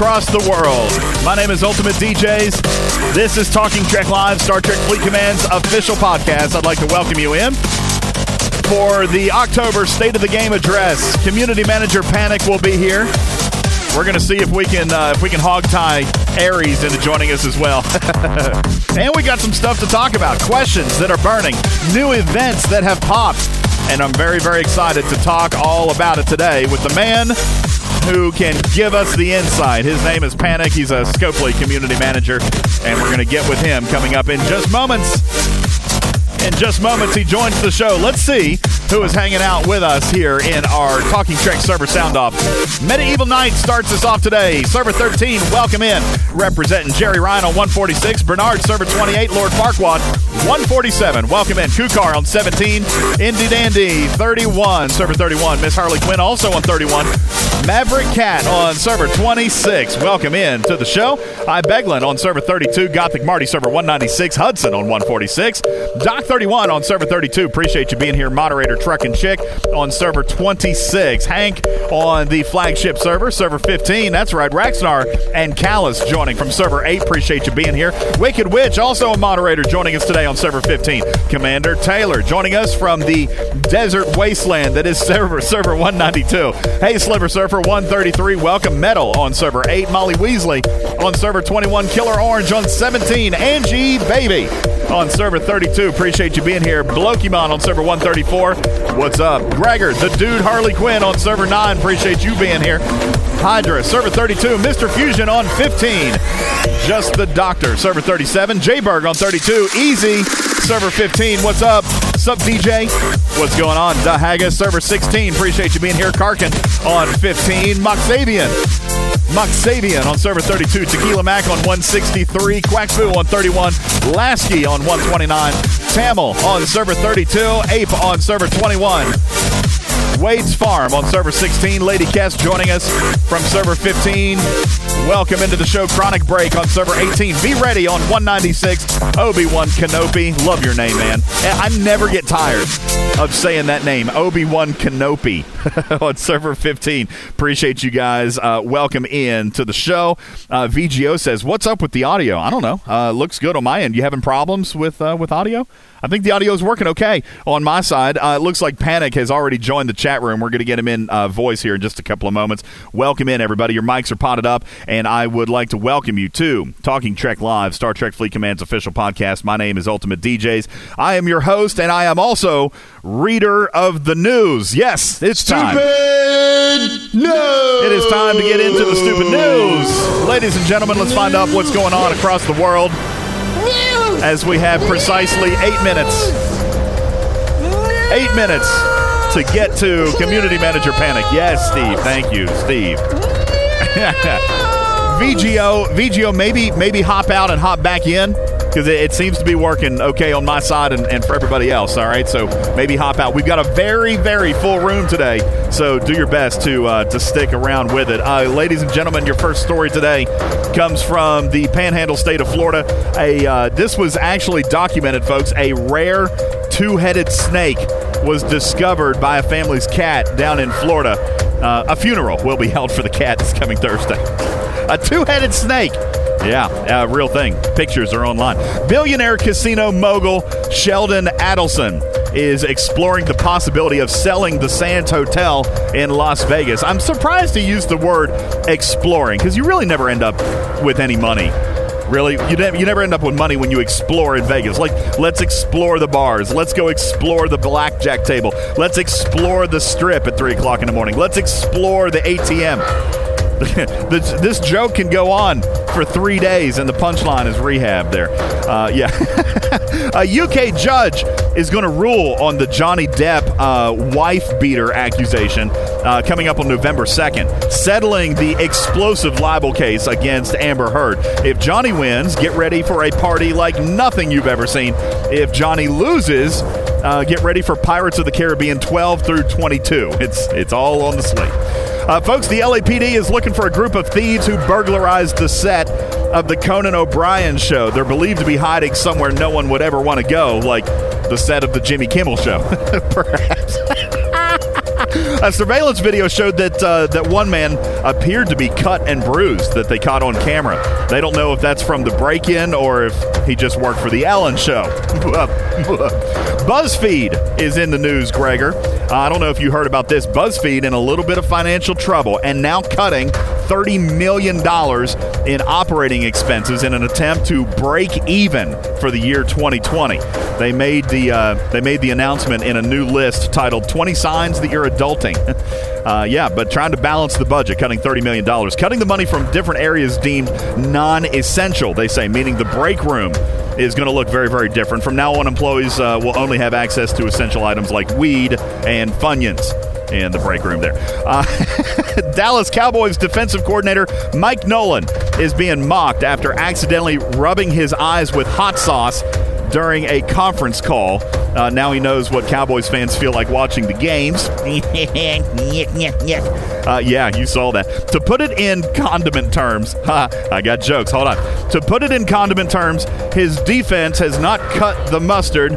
across the world. My name is Ultimate DJs. This is Talking Trek Live, Star Trek Fleet Command's official podcast. I'd like to welcome you in for the October State of the Game address. Community Manager Panic will be here. We're going to see if we can uh, if we can hog tie Aries into joining us as well. and we got some stuff to talk about, questions that are burning, new events that have popped, and I'm very very excited to talk all about it today with the man who can give us the insight. His name is Panic. He's a Scopely community manager, and we're going to get with him coming up in just moments. In just moments, he joins the show. Let's see who is hanging out with us here in our Talking Trek server sound off. Medieval Knight starts us off today. Server 13, welcome in. Representing Jerry Ryan on 146, Bernard, server 28, Lord Farquaad, 147. Welcome in. Kukar on 17, Indy Dandy, 31, server 31. Miss Harley Quinn also on 31. Maverick Cat on server 26. Welcome in to the show. I Beglin on server 32. Gothic Marty server 196. Hudson on 146. Doc 31 on server 32. Appreciate you being here. Moderator Truck and Chick on server 26. Hank on the flagship server, server 15. That's right. Raxnar and Callus joining from server 8. Appreciate you being here. Wicked Witch, also a moderator, joining us today on server 15. Commander Taylor joining us from the desert wasteland that is server server 192. Hey, Sliver Surfer 133. Welcome Metal on server 8. Molly Weasley on server 21. Killer Orange on 17. Angie Baby on server 32. Appreciate you being here. Blokimon on server 134. What's up? Gregor, the dude Harley Quinn on server 9. Appreciate you being here. Hydra, server 32. Mr. Fusion on 15. Just the Doctor, server 37. J-Berg on 32. Easy, server 15. What's up? Sup, DJ? What's going on? Da Haggis, server 16. Appreciate you being here. Karkin on 15. Moxavian. Moxavian on server 32. Tequila Mac on 163. Quackfoo on 31. Lasky on 129. Tamil on server 32. Ape on server 21. Wade's Farm on server 16. Lady Kess joining us from server 15. Welcome into the show. Chronic Break on server 18. Be ready on 196. Obi-Wan Kenobi. Love your name, man. I never get tired of saying that name. Obi-Wan Kenobi on server 15. Appreciate you guys. Uh, welcome in to the show. Uh, VGO says, what's up with the audio? I don't know. Uh, looks good on my end. You having problems with, uh, with audio? I think the audio is working okay on my side. Uh, it looks like Panic has already joined the chat room. We're going to get him in uh, voice here in just a couple of moments. Welcome in, everybody. Your mics are potted up, and I would like to welcome you to Talking Trek Live, Star Trek Fleet Command's official podcast. My name is Ultimate DJs. I am your host, and I am also reader of the news. Yes, it's time. Stupid news. It is time to get into the stupid news. Ladies and gentlemen, let's find out what's going on across the world as we have precisely eight minutes. Eight minutes to get to Community Manager Panic. Yes, Steve. Thank you, Steve. VGO, VGO, maybe maybe hop out and hop back in because it, it, seems to be working okay on my side and, and, for everybody else. All right, so maybe hop out. We've got a very very full room today, so do your best to uh, to stick around with it. Uh, ladies and gentlemen, your first story today comes from the Panhandle state of Florida. A uh, this was actually documented, folks. A rare two-headed snake was discovered by a family's cat down in Florida. Uh, a funeral will be held for the cat this coming Thursday. A two-headed snake. Yeah, uh, real thing. Pictures are online. Billionaire casino mogul Sheldon Adelson is exploring the possibility of selling the Sands Hotel in Las Vegas. I'm surprised he used the word exploring because you really never end up with any money. Really, you never, you never end up with money when you explore in Vegas. Like, let's explore the bars. Let's go explore the blackjack table. Let's explore the strip at three o'clock in the morning. Let's explore the ATM. this, this joke can go on for three days, and the punchline is rehab there. Uh, yeah. a UK judge is going to rule on the Johnny Depp uh, wife beater accusation uh, coming up on November 2nd, settling the explosive libel case against Amber Heard. If Johnny wins, get ready for a party like nothing you've ever seen. If Johnny loses, uh, get ready for Pirates of the Caribbean 12 through 22. It's it's all on the slate. Uh, folks, the LAPD is looking for a group of thieves who burglarized the set of the Conan O'Brien show. They're believed to be hiding somewhere no one would ever want to go, like the set of the Jimmy Kimmel show, perhaps. A surveillance video showed that uh, that one man appeared to be cut and bruised that they caught on camera. They don't know if that's from the break-in or if he just worked for the Ellen Show. BuzzFeed is in the news, Gregor. Uh, I don't know if you heard about this. BuzzFeed in a little bit of financial trouble and now cutting $30 million in operating expenses in an attempt to break even for the year 2020. They made the uh, they made the announcement in a new list titled "20 Signs That You're Adulting." uh, yeah, but trying to balance the budget, cutting $30 million, cutting the money from different areas deemed non-essential. They say, meaning the break room is going to look very, very different. From now on, employees uh, will only have access to essential items like weed and Funyuns in the break room there. Uh, Dallas Cowboys defensive coordinator Mike Nolan is being mocked after accidentally rubbing his eyes with hot sauce during a conference call. Uh, now he knows what Cowboys fans feel like watching the games. uh, yeah, you saw that. To put it in condiment terms, I got jokes. Hold on. To put it in condiment terms, his defense has not cut the mustard,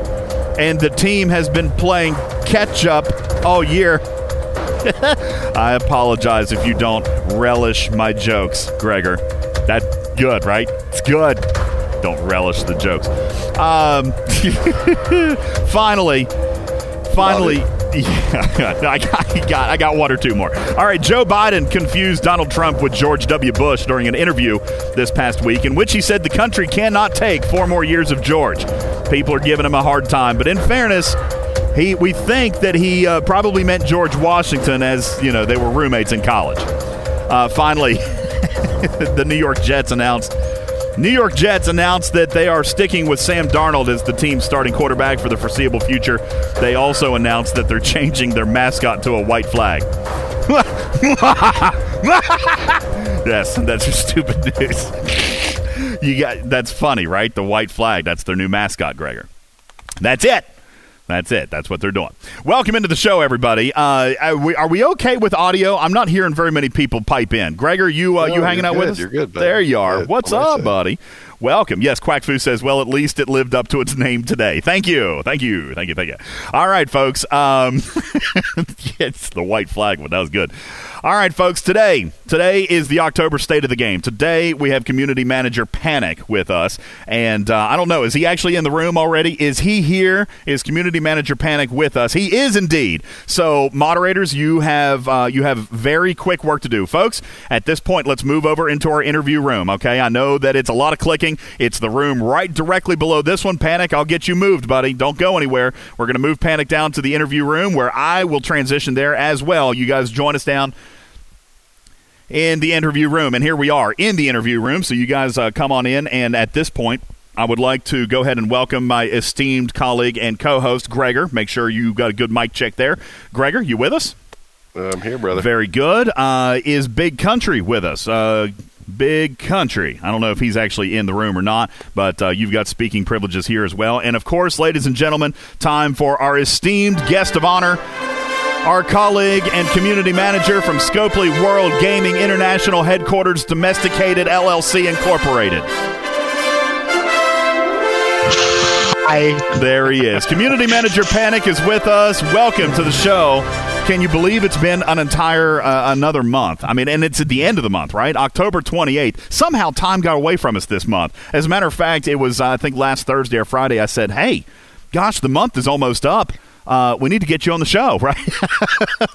and the team has been playing ketchup all year. I apologize if you don't relish my jokes, Gregor. That's good, right? It's good. Don't relish the jokes. Um, finally, finally. Yeah, I got, I got one or two more. All right, Joe Biden confused Donald Trump with George W. Bush during an interview this past week, in which he said the country cannot take four more years of George. People are giving him a hard time, but in fairness, he, we think that he uh, probably meant George Washington as, you know, they were roommates in college. Uh, finally, the New York Jets announced New York Jets announced that they are sticking with Sam Darnold as the team's starting quarterback for the foreseeable future. They also announced that they're changing their mascot to a white flag. yes, that's just stupid news. you got that's funny, right? The white flag, that's their new mascot, Gregor. That's it. That's it. That's what they're doing. Welcome into the show, everybody. Uh, are, we, are, we, okay with audio? I'm not hearing very many people pipe in. Gregor, you uh, no, you hanging out good. with us? You're good. Buddy. There you are. Good. What's up, buddy? Welcome. Yes, Quackfoo says, well, at least it lived up to its name today. Thank you. Thank you. Thank you. Thank you. All right, folks. Um, it's the white flag one. That was good. All right, folks. Today, today is the October State of the Game. Today we have community manager Panic with us, and uh, I don't know, is he actually in the room already? Is he here? Is community manager Panic with us? He is indeed. So, moderators, you have uh, you have very quick work to do, folks. At this point, let's move over into our interview room. Okay, I know that it's a lot of clicking. It's the room right directly below this one. Panic, I'll get you moved, buddy. Don't go anywhere. We're going to move Panic down to the interview room where I will transition there as well. You guys join us down in the interview room. And here we are in the interview room. So you guys uh, come on in. And at this point, I would like to go ahead and welcome my esteemed colleague and co host, Gregor. Make sure you got a good mic check there. Gregor, you with us? I'm here, brother. Very good. Uh, is Big Country with us? Uh, Big Country. I don't know if he's actually in the room or not, but uh, you've got speaking privileges here as well. And of course, ladies and gentlemen, time for our esteemed guest of honor, our colleague and community manager from Scopely World Gaming International Headquarters, Domesticated LLC Incorporated. Hi. There he is. Community manager Panic is with us. Welcome to the show. Can you believe it's been an entire uh, another month? I mean, and it's at the end of the month, right? October 28th. Somehow time got away from us this month. As a matter of fact, it was uh, I think last Thursday or Friday I said, "Hey, gosh, the month is almost up." Uh, we need to get you on the show, right?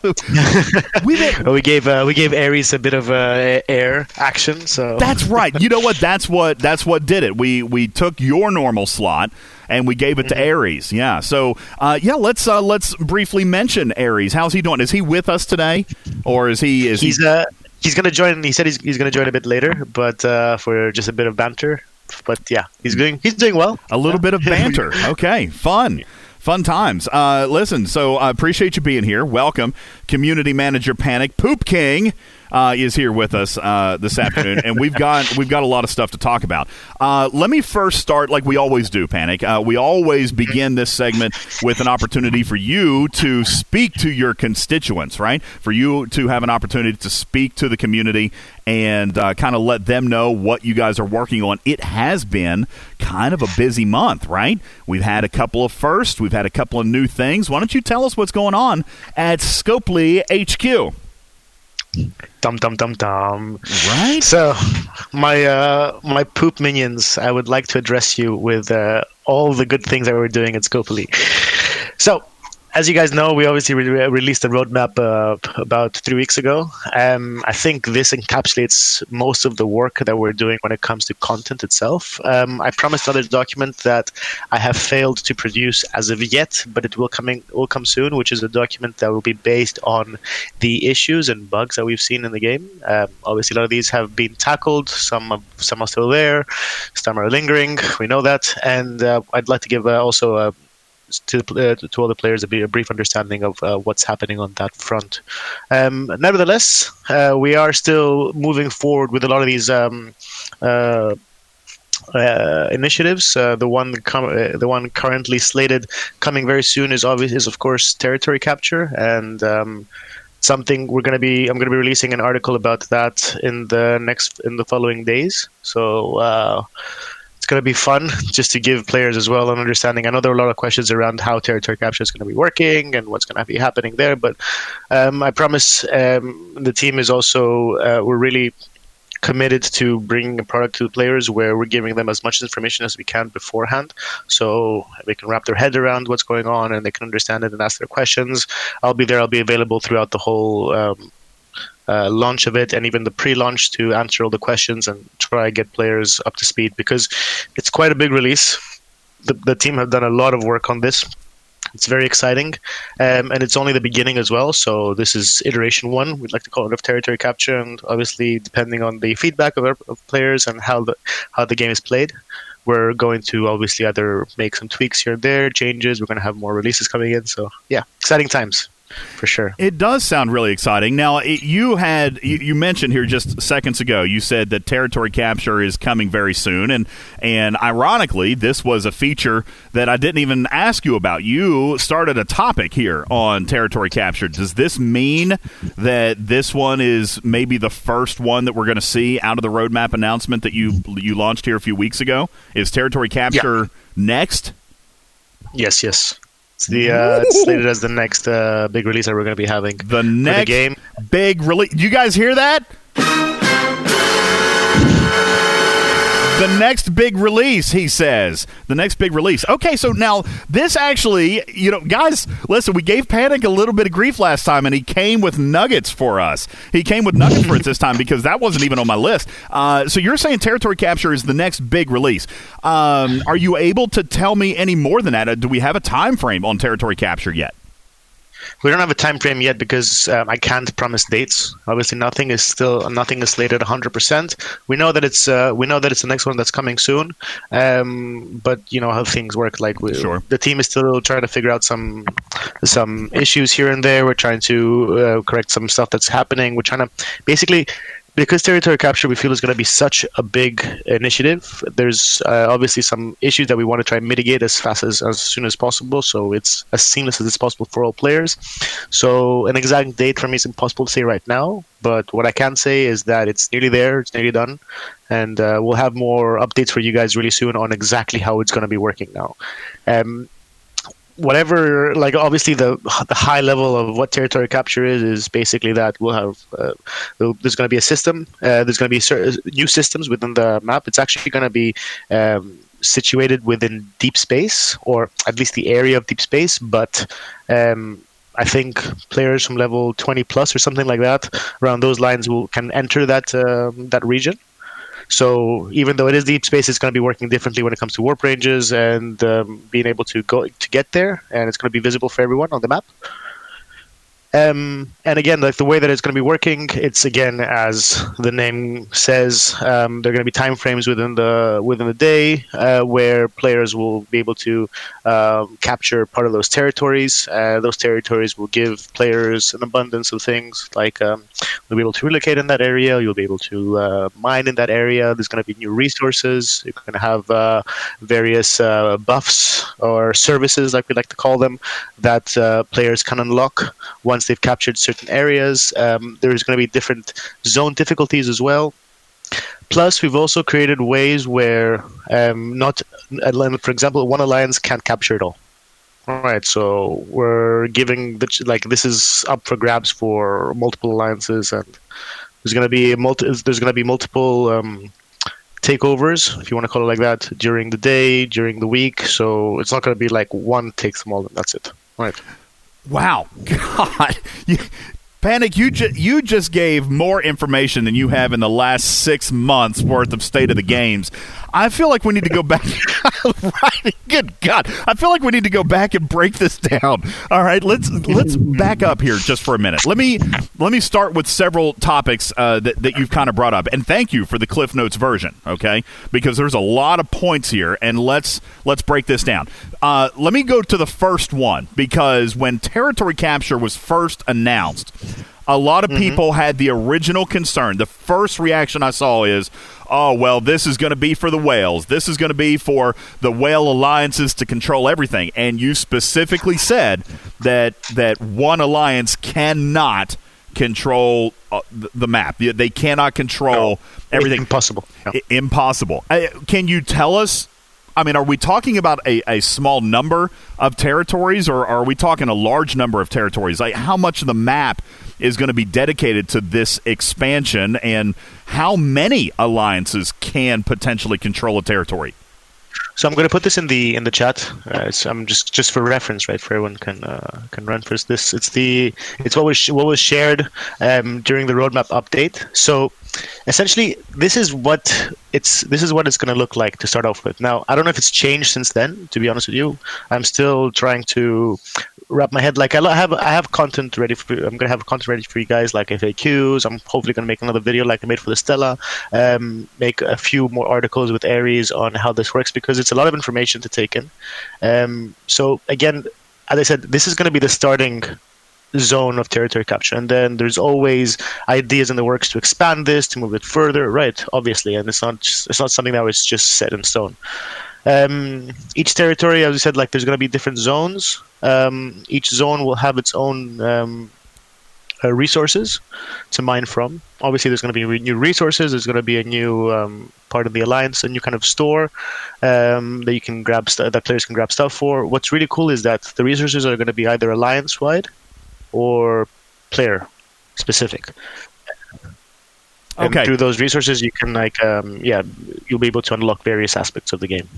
we, we gave uh, we gave Aries a bit of uh, air action, so that's right. You know what? That's what that's what did it. We we took your normal slot and we gave it mm-hmm. to Aries. Yeah. So uh, yeah, let's uh, let's briefly mention Aries. How's he doing? Is he with us today, or is he? Is he's he... uh he's gonna join. He said he's he's gonna join a bit later, but uh, for just a bit of banter. But yeah, he's doing he's doing well. A little yeah. bit of banter. Okay, fun. Fun times. Uh, listen, so I appreciate you being here. Welcome, community manager Panic Poop King. Uh, is here with us uh, this afternoon, and we've got we've got a lot of stuff to talk about. Uh, let me first start like we always do, Panic. Uh, we always begin this segment with an opportunity for you to speak to your constituents, right? For you to have an opportunity to speak to the community and uh, kind of let them know what you guys are working on. It has been kind of a busy month, right? We've had a couple of firsts, we've had a couple of new things. Why don't you tell us what's going on at Scopely HQ? Dum dum dum dum. Right. So, my uh, my poop minions, I would like to address you with uh, all the good things that we're doing at Scopely. So, as you guys know, we obviously re- released a roadmap uh, about three weeks ago. Um, I think this encapsulates most of the work that we're doing when it comes to content itself. Um, I promised another document that I have failed to produce as of yet, but it will coming will come soon, which is a document that will be based on the issues and bugs that we've seen in the game. Um, obviously, a lot of these have been tackled. Some are, some are still there. Some are lingering. We know that, and uh, I'd like to give uh, also a to, uh, to all the players a, brief understanding of uh, what's happening on that front. Um, nevertheless, uh, we are still moving forward with a lot of these. Um, uh, uh, initiatives. Uh, the one com- the one currently slated coming very soon is obvious is of course territory capture and um, something we're going to be I'm going to be releasing an article about that in the next in the following days. So going to be fun just to give players as well an understanding. I know there are a lot of questions around how territory capture is going to be working and what's going to be happening there, but um, I promise um, the team is also uh, we're really committed to bringing a product to the players where we're giving them as much information as we can beforehand so they can wrap their head around what's going on and they can understand it and ask their questions i'll be there i'll be available throughout the whole um, uh, launch of it and even the pre-launch to answer all the questions and try get players up to speed because it's quite a big release. The, the team have done a lot of work on this. It's very exciting, um, and it's only the beginning as well. So this is iteration one. We'd like to call it of territory capture, and obviously, depending on the feedback of, our, of players and how the how the game is played, we're going to obviously either make some tweaks here and there, changes. We're going to have more releases coming in. So yeah, exciting times for sure. It does sound really exciting. Now, it, you had you, you, mentioned here just seconds ago. You said that territory capture is coming very soon, and and ironically, this was a feature that I didn't even ask you about. You started a topic here on territory capture. Does this mean that this one is maybe the first one that we're going to see out of the roadmap announcement that you you launched here a few weeks ago? Is territory capture yeah. next? Yes, yes. It's the uh, it's slated as the next uh, big release that we're going to be having. The next the game. big release. You guys hear that? The next big release, he says. The next big release. Okay, so now this actually, you know, guys, listen, we gave Panic a little bit of grief last time, and he came with nuggets for us. He came with nuggets for us this time because that wasn't even on my list. Uh, so you're saying Territory Capture is the next big release. Um, are you able to tell me any more than that? Uh, do we have a time frame on Territory Capture yet? We don't have a time frame yet because um, I can't promise dates. Obviously, nothing is still nothing is slated 100%. We know that it's uh, we know that it's the next one that's coming soon, um, but you know how things work. Like we, sure. the team is still trying to figure out some some issues here and there. We're trying to uh, correct some stuff that's happening. We're trying to basically because territory capture we feel is going to be such a big initiative there's uh, obviously some issues that we want to try and mitigate as fast as as soon as possible so it's as seamless as it's possible for all players. So an exact date for me is impossible to say right now but what i can say is that it's nearly there it's nearly done and uh, we'll have more updates for you guys really soon on exactly how it's going to be working now. Um, whatever like obviously the the high level of what territory capture is is basically that we'll have uh, there's going to be a system uh, there's going to be certain new systems within the map. It's actually going to be um, situated within deep space or at least the area of deep space but um, I think players from level 20 plus or something like that around those lines will can enter that um, that region so even though it is deep space, it's going to be working differently when it comes to warp ranges and um, being able to go to get there, and it's going to be visible for everyone on the map. Um, and again, like the way that it's going to be working, it's again as the name says, um, there are going to be time frames within the within the day uh, where players will be able to uh, capture part of those territories. Uh, those territories will give players an abundance of things like um, you'll be able to relocate in that area, you'll be able to uh, mine in that area. There's going to be new resources. You're going to have uh, various uh, buffs or services, like we like to call them, that players can unlock once they've captured certain areas. Um, there's going to be different zone difficulties as well. Plus, we've also created ways where um, not, for example, one alliance can't capture it all. All right, so we're giving the like this is up for grabs for multiple alliances, and there's going to be multi, there's going to be multiple um, takeovers, if you want to call it like that, during the day, during the week. So it's not going to be like one takes them all, and that's it. All right. Wow, God, Panic, you ju- you just gave more information than you have in the last six months worth of state of the games. I feel like we need to go back. Good God, I feel like we need to go back and break this down. All right, let's let's back up here just for a minute. Let me let me start with several topics uh, that that you've kind of brought up, and thank you for the Cliff Notes version. Okay, because there's a lot of points here, and let's let's break this down. Uh, let me go to the first one because when territory capture was first announced a lot of mm-hmm. people had the original concern. The first reaction I saw is, oh, well, this is going to be for the whales. This is going to be for the whale alliances to control everything. And you specifically said that that one alliance cannot control uh, the map. They cannot control no, everything. Impossible. I- impossible. I, can you tell us I mean, are we talking about a, a small number of territories, or are we talking a large number of territories? Like, how much of the map is going to be dedicated to this expansion, and how many alliances can potentially control a territory? So I'm going to put this in the in the chat. Uh, I'm just just for reference, right? For everyone can uh, can run for this. It's the it's what was what was shared um, during the roadmap update. So essentially this is what it's this is what it's going to look like to start off with. Now i don't know if it's changed since then to be honest with you. I'm still trying to wrap my head like i have i have content ready for i'm going to have content ready for you guys like faqs i'm hopefully going to make another video like i made for the stella um, make a few more articles with aries on how this works because it's a lot of information to take in. Um, so again as i said this is going to be the starting zone of territory capture. And then there's always ideas in the works to expand this, to move it further, right? Obviously, and it's not just, it's not something that was just set in stone. Um, each territory, as I said, like there's going to be different zones. Um, each zone will have its own um, uh, resources to mine from. Obviously, there's going to be re- new resources. There's going to be a new um, part of the alliance, a new kind of store um, that you can grab st- that players can grab stuff for. What's really cool is that the resources are going to be either alliance wide or player specific. And okay. through those resources, you can like, um, yeah, you'll be able to unlock various aspects of the game.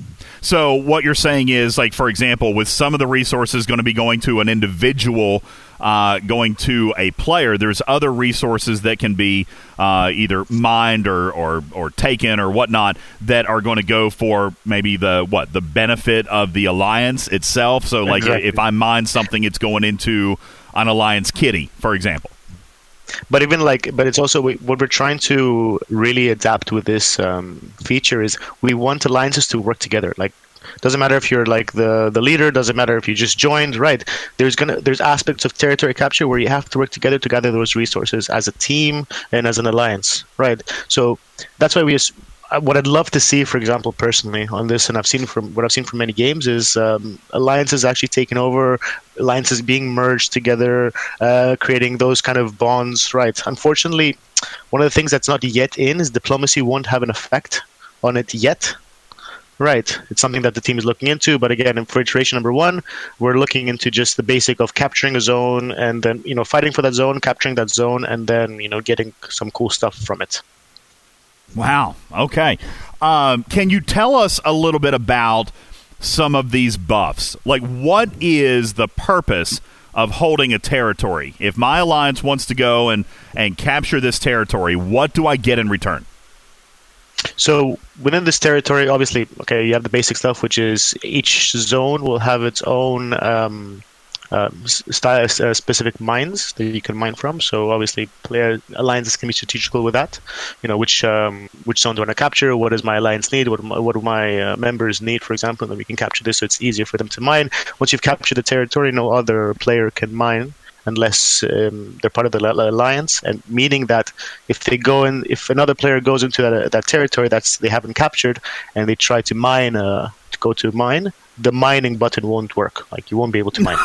So what you're saying is, like, for example, with some of the resources going to be going to an individual, uh, going to a player, there's other resources that can be uh, either mined or, or or taken or whatnot that are going to go for maybe the what the benefit of the alliance itself. So, like, exactly. if I mine something, it's going into an alliance kitty, for example. But even like, but it's also what we're trying to really adapt with this um, feature is we want alliances to work together. Like, doesn't matter if you're like the the leader. Doesn't matter if you just joined. Right? There's gonna there's aspects of territory capture where you have to work together to gather those resources as a team and as an alliance. Right? So that's why we what I'd love to see, for example, personally on this, and I've seen from what I've seen from many games, is um, alliances actually taking over, alliances being merged together, uh, creating those kind of bonds. Right. Unfortunately, one of the things that's not yet in is diplomacy won't have an effect on it yet. Right. It's something that the team is looking into. But again, for iteration number one, we're looking into just the basic of capturing a zone and then, you know, fighting for that zone, capturing that zone, and then, you know, getting some cool stuff from it. Wow. Okay. Um, can you tell us a little bit about some of these buffs? Like, what is the purpose of holding a territory? If my alliance wants to go and, and capture this territory, what do I get in return? So within this territory, obviously, okay, you have the basic stuff, which is each zone will have its own um, st- uh, specific mines that you can mine from. So obviously, player alliances can be strategical with that. You know, which um, which zone do I want to capture? What does my alliance need? What, what do my uh, members need, for example? Then we can capture this, so it's easier for them to mine. Once you've captured the territory, no other player can mine unless um, they're part of the alliance, and meaning that if they go in, if another player goes into that, that territory that's they haven't captured, and they try to mine, uh, to go to mine, the mining button won't work. Like you won't be able to mine.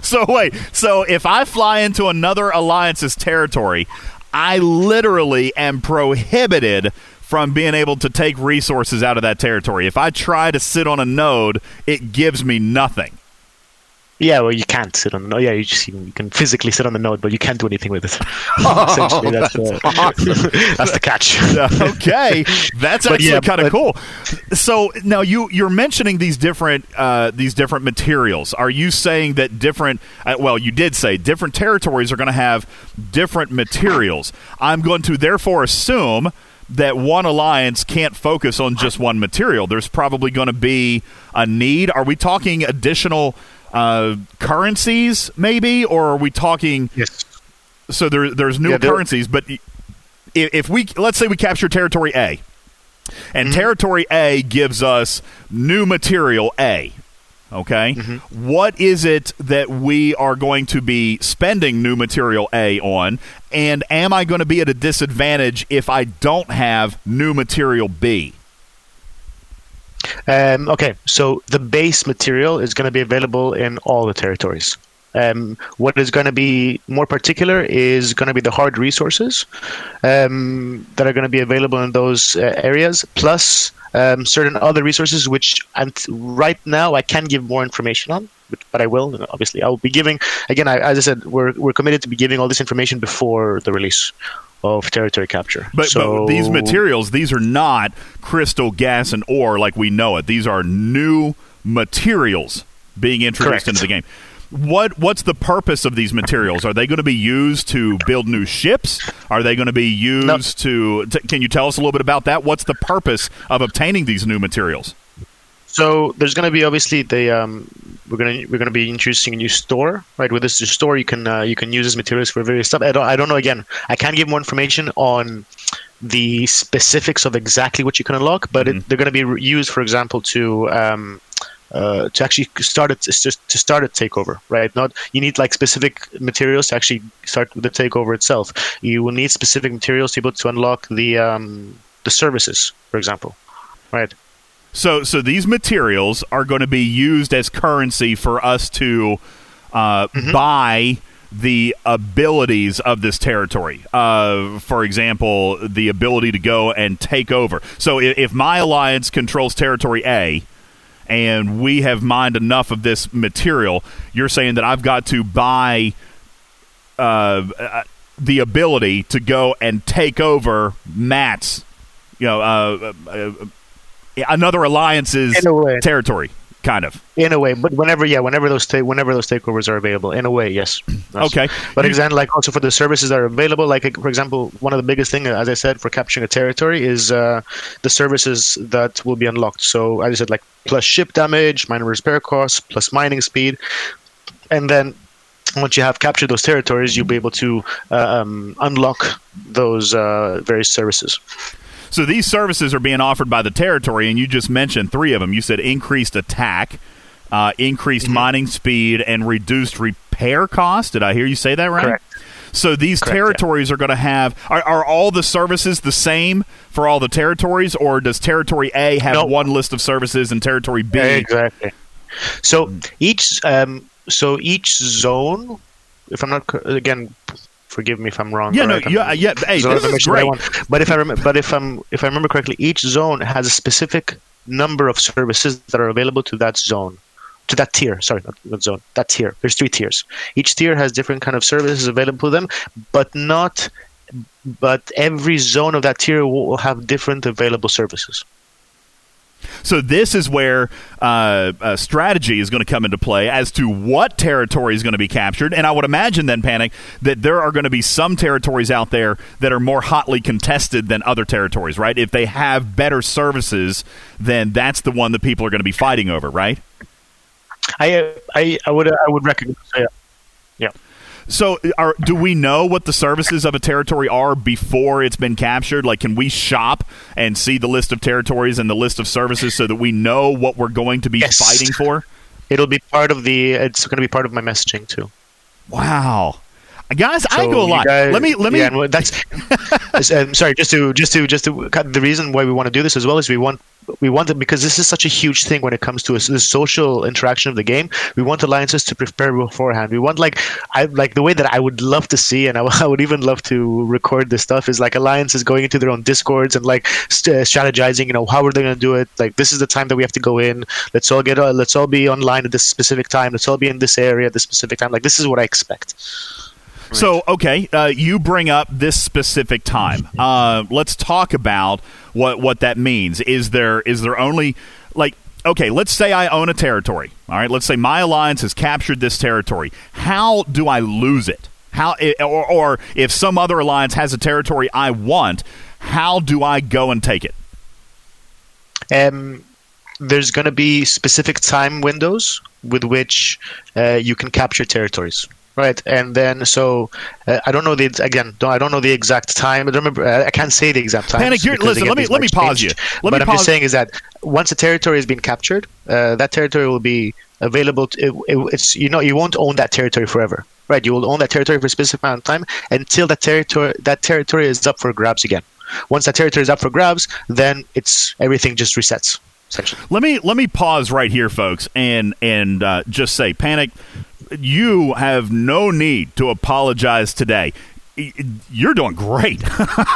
so wait, so if I fly into another alliance's territory, I literally am prohibited from being able to take resources out of that territory. If I try to sit on a node, it gives me nothing. Yeah, well, you can't sit on the node. Yeah, you just you can physically sit on the node, but you can't do anything with it. Oh, Essentially, that's, that's, awesome. that's the catch. okay, that's actually yeah, kind of cool. So now you you're mentioning these different uh, these different materials. Are you saying that different? Uh, well, you did say different territories are going to have different materials. I'm going to therefore assume that one alliance can't focus on just one material. There's probably going to be a need. Are we talking additional? Uh, currencies, maybe, or are we talking? Yes. So there, there's new yeah, currencies, but if we let's say we capture territory A, and mm-hmm. territory A gives us new material A. Okay, mm-hmm. what is it that we are going to be spending new material A on? And am I going to be at a disadvantage if I don't have new material B? Um, okay, so the base material is going to be available in all the territories. Um, what is going to be more particular is going to be the hard resources um, that are going to be available in those uh, areas, plus um, certain other resources, which and right now I can give more information on, but, but I will. Obviously, I will be giving again. I, as I said, we're we're committed to be giving all this information before the release of territory capture. But, so, but these materials, these are not crystal, gas, and ore like we know it. These are new materials being introduced correct. into the game. What what's the purpose of these materials? Are they going to be used to build new ships? Are they going to be used no. to, to? Can you tell us a little bit about that? What's the purpose of obtaining these new materials? So there's going to be obviously the um, we're going to we're going to be introducing a new store, right? With this new store, you can uh, you can use these materials for various stuff. I don't I don't know. Again, I can't give more information on the specifics of exactly what you can unlock, but mm-hmm. it, they're going to be used, for example, to um, uh, to actually start it to start a takeover, right? Not you need like specific materials to actually start the takeover itself. You will need specific materials to be able to unlock the um, the services, for example, right? So, so these materials are going to be used as currency for us to uh, mm-hmm. buy the abilities of this territory. Uh, for example, the ability to go and take over. So, if, if my alliance controls territory A, and we have mined enough of this material, you're saying that I've got to buy uh, uh the ability to go and take over Matt's, you know, uh, uh, another alliance's territory, kind of. In a way, but whenever, yeah, whenever those ta- whenever those takeovers are available, in a way, yes. okay. But example, like also for the services that are available, like for example, one of the biggest thing, as I said, for capturing a territory is uh, the services that will be unlocked. So as I said, like plus ship damage, minor repair costs, plus mining speed, and then once you have captured those territories, you'll be able to uh, um, unlock those uh, various services. So these services are being offered by the territory, and you just mentioned three of them. You said increased attack, uh, increased mm-hmm. mining speed, and reduced repair cost. Did I hear you say that right? Correct. So these Correct, territories yeah. are going to have are, are, all the services the same for all the territories, or does Territory A have nope. one list of services and Territory B? Exactly. So each um, so each zone, if I'm not again forgive me if I'm wrong. Yeah, no, yeah, yeah. Hey, this is great. But if I rem- but if I'm if I remember correctly, each zone has a specific number of services that are available to that zone, to that tier. Sorry, not, not zone. That tier. There's three tiers. Each tier has different kind of services available to them, but not. But every zone of that tier will have different available services. So this is where uh, strategy is going to come into play as to what territory is going to be captured. And I would imagine then, Panic, that there are going to be some territories out there that are more hotly contested than other territories, right? If they have better services, then that's the one that people are going to be fighting over, right? I I I would I would recognize. Yeah. Yeah. So, are, do we know what the services of a territory are before it's been captured? Like, can we shop and see the list of territories and the list of services so that we know what we're going to be Yes. fighting for? It'll be part of the. It's going to be part of my messaging too. Wow, guys, I go a lot. guys- let me let me. Yeah, that's. um, sorry, just to just to just to the reason why we want to do this as well is we want we want it because this is such a huge thing when it comes to a, the social interaction of the game. We want alliances to prepare beforehand. We want like I like the way that I would love to see, and I, I would even love to record this stuff is like alliances going into their own discords and like st- strategizing. You know how are they going to do it? Like this is the time that we have to go in. Let's all get uh, let's all be online at this specific time. Let's all be in this area at this specific time. Like this is what I expect. So, okay, uh, you bring up this specific time. Uh, let's talk about what what that means. Is there is there only like okay? Let's say I own a territory. All right, let's say my alliance has captured this territory. How do I lose it? How or, or if some other alliance has a territory I want, how do I go and take it? um, there's going to be specific time windows with which uh, you can capture territories right and then so uh, i don't know the again don't, i don't know the exact time i remember uh, i can't say the exact time Panic, you're- listen, let me- let me pause you. Let but i'm pause- just saying is that once a territory has been captured uh, that territory will be available to, it, it- it's you know you won't own that territory forever right you will own that territory for a specific amount of time until that territory that territory is up for grabs again once that territory is up for grabs then it's everything just resets Let me let me pause right here, folks, and and uh, just say, panic. You have no need to apologize today. You're doing great.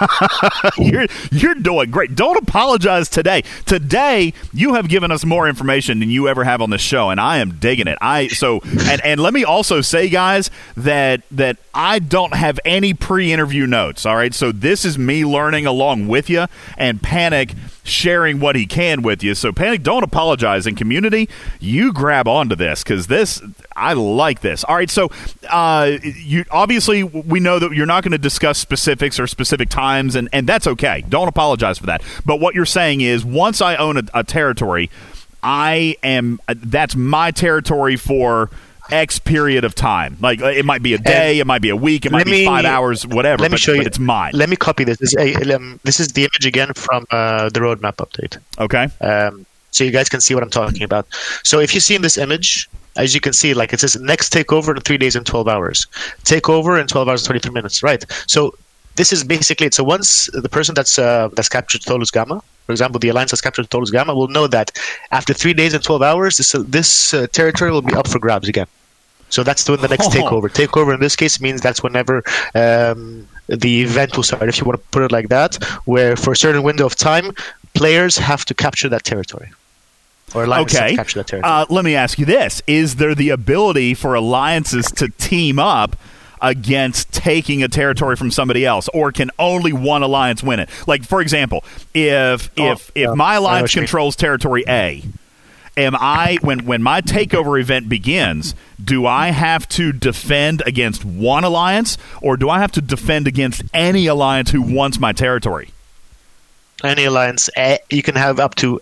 you're you're doing great. Don't apologize today. Today you have given us more information than you ever have on the show, and I am digging it. I so and and let me also say, guys, that that I don't have any pre-interview notes. All right, so this is me learning along with you, and Panic sharing what he can with you. So Panic, don't apologize. In community, you grab onto this because this I like this. All right, so uh, you obviously we know that you're not going to discuss specifics or specific times, and and that's okay. Don't apologize for that. But what you're saying is, once I own a, a territory, I am that's my territory for. X period of time, like it might be a day, it might be a week, it might let be five hours, whatever. let me but- show you. It's mine. Let me copy this. This is, um, this is the image again from uh, the roadmap update. okay. Um, so you guys can see what I'm talking about. So if you see in this image, as you can see, like it says next takeover in three days and 12 hours. Takeover in 12 hours and 23 minutes. Right. So this is basically it. So once the person that's uh, that's captured Tolus Gamma, for example, the alliance that's captured Tolus Gamma, will know that after three days and 12 hours, this this uh, territory will be up for grabs again. So that's when the next takeover. Takeover in this case means that's whenever um, the event will start, if you want to put it like that, where for a certain window of time, players have to capture that territory. Or alliances Okay. to capture that territory. Uh, let me ask you this: Is there the ability for alliances to team up? Against taking a territory from somebody else, or can only one alliance win it? Like, for example, if Oh, if if yeah. my alliance what mean. controls territory A, am I when when my takeover event begins? Do I have to defend against one alliance, or do I have to defend against any alliance who wants my territory? Any alliance, eh, you can have up to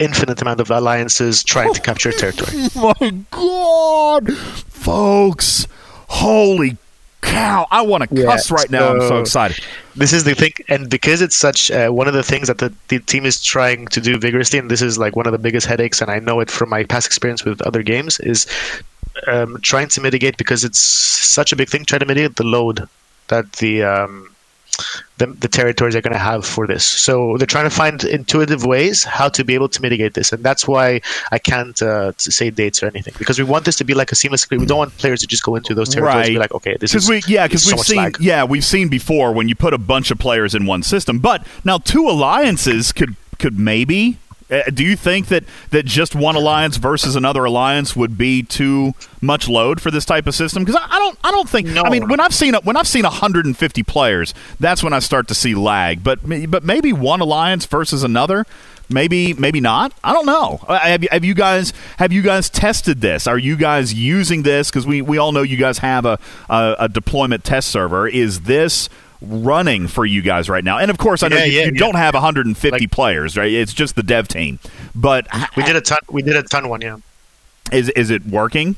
infinite amount of alliances trying to capture territory. my god folks holy cow i want to Yeah, cuss right now i'm so so- excited this is the thing, and because it's such uh, one of the things that the, the team is trying to do vigorously, and this is like one of the biggest headaches, and I know it from my past experience with other games, is um, trying to mitigate because it's such a big thing. Try to mitigate the load that the um, the, the territories are going to have for this. So they're trying to find intuitive ways how to be able to mitigate this, and that's why I can't uh, say dates or anything because we want this to be like a seamless. We don't want players to just go into those territories and be like, okay, this is we yeah because so we've much seen lag. yeah we've seen before when you put a bunch of players in one system but now two alliances could could maybe do you think that that just one alliance versus another alliance would be too much load for this type of system? Because I, I don't I don't think No. I mean when I've seen when I've seen 150 players that's when I start to see lag. But but maybe one alliance versus another? Maybe maybe not? I don't know. Uh, have, you- have you guys have you guys tested this? Are you guys using this? Because we, we all know you guys have a, a, a deployment test server. Is this running for you guys right now and of course i know Yeah, you, yeah, you yeah. don't have 150 Like- players right it's just the dev team but We did a ton. We did a ton one, yeah. Is is it working?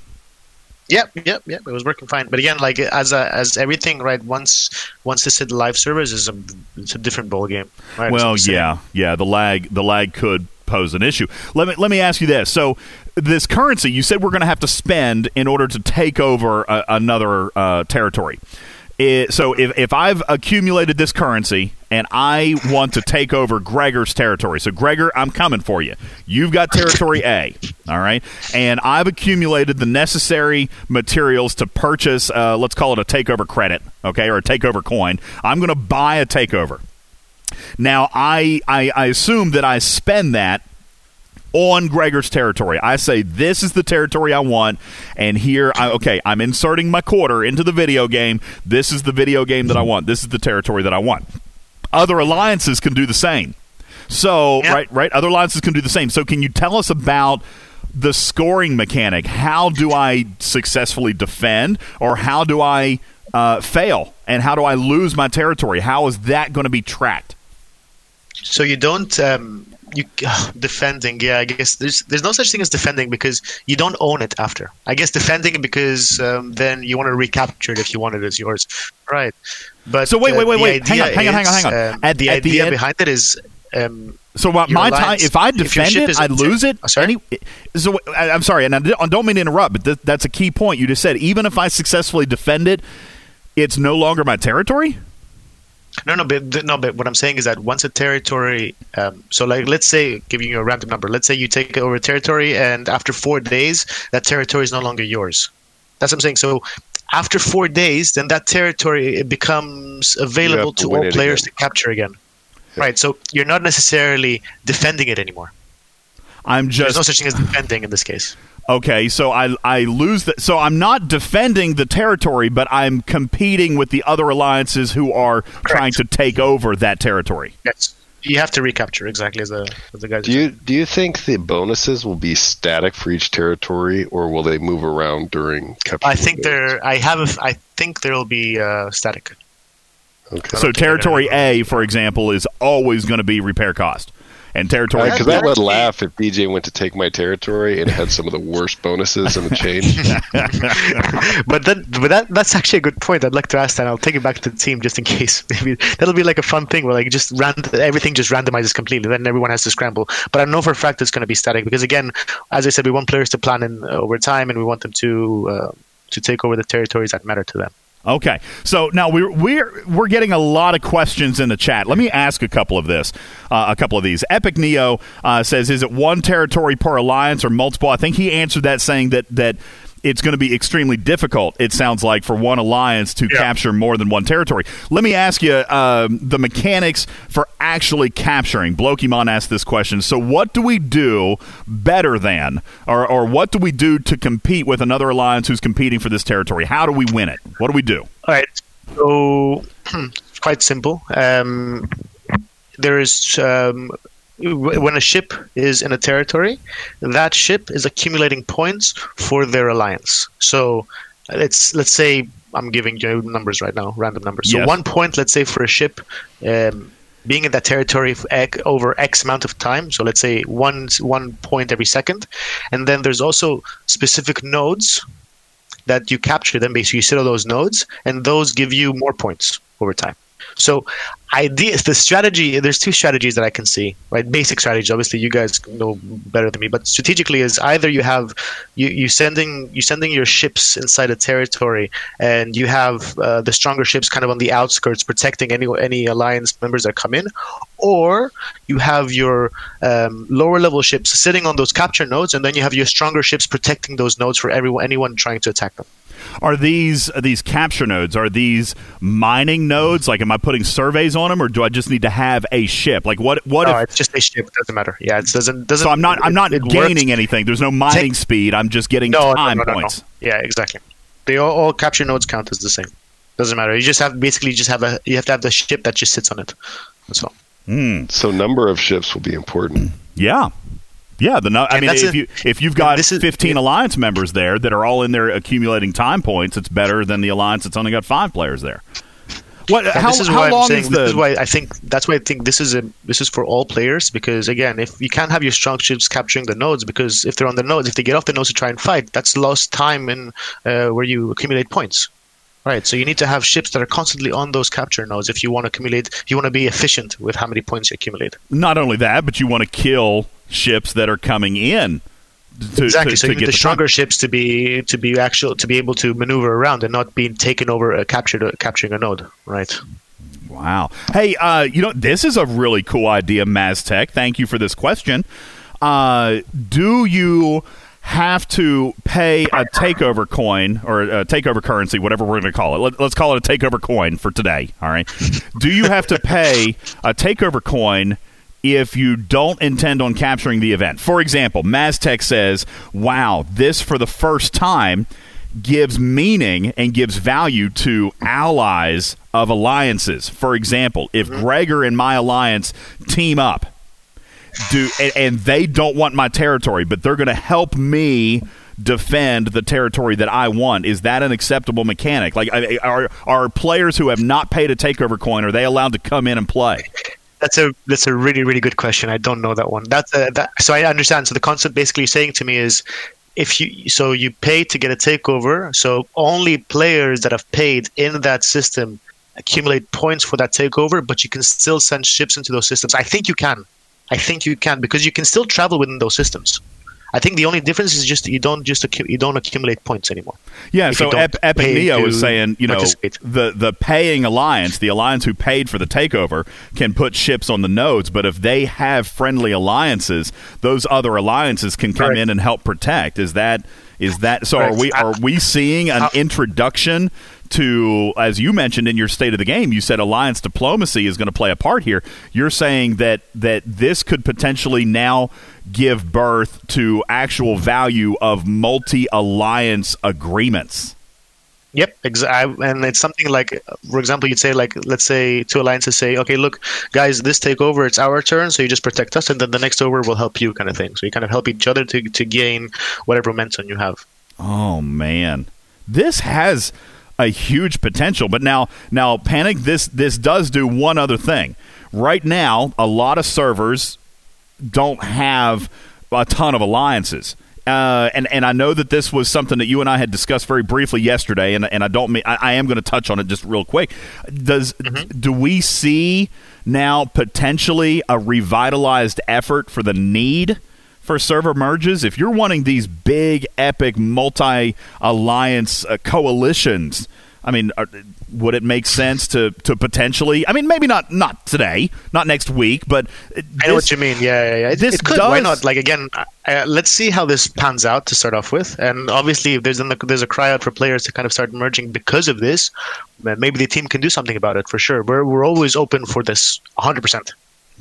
Yep, yep, yep. It was working fine. But again, like as a, as everything, right? Once once this hit live servers, is a it's a different ball game. Right? Well, yeah, yeah. The lag the lag could pose an issue. Let me let me ask you this. So this currency, you said we're going to have to spend in order to take over a, another uh, territory. It, so if, if I've accumulated this currency and I want to take over Gregor's territory, so Gregor, I'm coming for you. You've got territory A, all right, and I've accumulated the necessary materials to purchase. Uh, let's call it a takeover credit, okay, or a takeover coin. I'm going to buy a takeover. Now I, I I assume that I spend that on Gregor's territory. I say this is the territory I want, and here, I, okay, I'm inserting my quarter into the video game. This is the video game that I want. This is the territory that I want. Other alliances can do the same. So, yep. right, right. Other alliances can do the same. So, can you tell us about? the scoring mechanic. How do I successfully defend, or how do I uh, fail, and how do I lose my territory? How is that going to be tracked? So you don't um, you uh, defending yeah i guess there's there's no such thing as defending because you don't own it after i guess defending because um, then you want to recapture it if you want it as yours right but so wait wait wait uh, wait hang on hang on hang on hang on um, at, the at idea the behind it is um, so my, my time, if I defend it, I lose it. Oh, sorry? Any, so I, am sorry, and I don't mean to interrupt, but th- that's a key point you just said. Even if I successfully defend it, it's no longer my territory. No, no, but no, but what I'm saying is that once a territory, um, so like let's say, giving you a random number, let's say you take over a territory, and after four days, that territory is no longer yours. That's what I'm saying. So after four days, then that territory it becomes available to, to all players again. to capture again. Yeah. Right. So you're not necessarily defending it anymore. I'm just There's no such thing as defending in this case. Okay, so I I lose the so I'm not defending the territory, but I'm competing with the other alliances who are Correct. trying to take over that territory. Yes. You have to recapture exactly as the as the guys. Do you do you think the bonuses will be static for each territory, or will they move around during capture? I think they're. I have. A, I think there will be uh, static. Okay. So territory A, for example, is always going to be repair cost and territory. Because I would laugh if DJ went to take my territory and had some of the worst bonuses in the change. but then, but that that's actually a good point. I'd like to ask that. I'll take it back to the team just in case. Maybe that'll be like a fun thing where like just rand- everything just randomizes completely. Then everyone has to scramble. But I know for a fact it's going to be static because again, as I said, we want players to plan in uh, over time and we want them to uh, to take over the territories that matter to them. Okay, so now we're we're we're getting a lot of questions in the chat. Let me ask a couple of this, uh, a couple of these. Epic Neo uh, says, "Is it one territory per alliance or multiple?" I think he answered that saying that that it's going to be extremely difficult, it sounds like, for one alliance to yeah. capture more than one territory. Let me ask you um, the mechanics for actually capturing. Blokimon asked this question. So, what do we do better than, or, or what do we do to compete with another alliance who's competing for this territory? How do we win it? What do we do? All right. So, it's quite simple. Um, there is um, when a ship is in a territory, that ship is accumulating points for their alliance. So it's let's say I'm giving you numbers right now, random numbers. So yes. one point, let's say for a ship um, being in that territory over X amount of time. So let's say one one point every second, and then there's also specific nodes that you capture them. Basically, you sit on those nodes, and those give you more points over time. So the strategy there's two strategies that i can see right? Basic strategies obviously you guys know better than me but strategically is either you have you, you sending you sending your ships inside a territory and you have uh, the stronger ships kind of on the outskirts protecting any any alliance members that come in or you have your um, lower level ships sitting on those capture nodes and then you have your stronger ships protecting those nodes for everyone anyone trying to attack them are these are these capture nodes? Are these mining nodes? Like, am I putting surveys on them, or do I just need to have a ship? Like, what? What? No, if, it's just a ship. It doesn't matter. Yeah, it doesn't. doesn't so I'm not. I'm not it, gaining works. anything. There's no mining Take, speed. I'm just getting no, time no, no, points. Yeah, exactly. They all, all capture nodes count as the same. Doesn't matter. You just have basically just have a you have to have the ship that just sits on it. That's all. Mm. So number of ships will be important. Yeah, yeah, the I mean, if a, you if you've got is, 15 it, alliance members there that are all in there accumulating time points, it's better than the alliance that's only got five players there. What? How, this is how why long saying, is This is why I think that's why I think this is a this is for all players because again, if you can't have your strong ships capturing the nodes because if they're on the nodes, if they get off the nodes to try and fight, that's lost time in uh, where you accumulate points. Right, so you need to have ships that are constantly on those capture nodes if you want to accumulate. You want to be efficient with how many points you accumulate. Not only that, but you want to kill ships that are coming in. To, exactly. to- so to you need get the the stronger ships to be to be actual to be able to maneuver around and not being taken over, uh, captured, uh, capturing a node. Right. Wow. Hey, uh, you know, this is a really cool idea, Maztec. Thank you for this question. Uh, do you have to pay a takeover coin or a takeover currency, whatever we're going to call it? Let, let's call it a takeover coin for today. All right. do you have to pay a takeover coin? If you don't intend on capturing the event, for example, Maztec says, "Wow, this for the first time gives meaning and gives value to allies of alliances. For example, if mm-hmm. Gregor and my alliance team up, do and, and they don't want my territory, but they're going to help me defend the territory that I want. Is that an acceptable mechanic? Like, are are players who have not paid a takeover coin are they allowed to come in and play? That's a that's a really really good question. I don't know that one. That's a, that. So I understand. So the concept basically saying to me is, if you so you pay to get a takeover. So only players that have paid in that system accumulate points for that takeover, but you can still send ships into those systems. I think you can. I think you can because you can still travel within those systems. I think the only difference is just you don't just accu- you don't accumulate points anymore. Yeah, If so Ep- Epic Neo is saying, you know, the the paying alliance, the alliance who paid for the takeover, can put ships on the nodes, but if they have friendly alliances, those other alliances can come in and help protect. Is that is that so? Are we are we seeing an Uh, introduction to, as you mentioned in your state of the game, you said alliance diplomacy is going to play a part here. You're saying that that this could potentially now give birth to actual value of multi alliance agreements. Yep, exa- and it's something like, for example, you'd say like, let's say two alliances say, okay, look, guys, this takeover, it's our turn, so you just protect us, and then the next over will help you, kind of thing. So you kind of help each other to to gain whatever momentum you have. Oh man, this has a huge potential. But now, now, panic. This this does do one other thing. Right now, a lot of servers don't have a ton of alliances. Uh, and and I know that this was something that you and I had discussed very briefly yesterday, and and I don't mean I, I am going to touch on it just real quick. Does do we see now potentially a revitalized effort for the need for server merges? If you're wanting these big, epic, multi alliance uh, coalitions, I mean, are, would it make sense to, to potentially? I mean, maybe not not today, not next week, but uh, I know what you mean. Yeah, yeah, yeah. It, this it could. Why does- not? Like again, uh, let's see how this pans out to start off with. And obviously, if there's an, there's a cry out for players to kind of start merging because of this, maybe the team can do something about it for sure. We're we're always open for this, 100. percent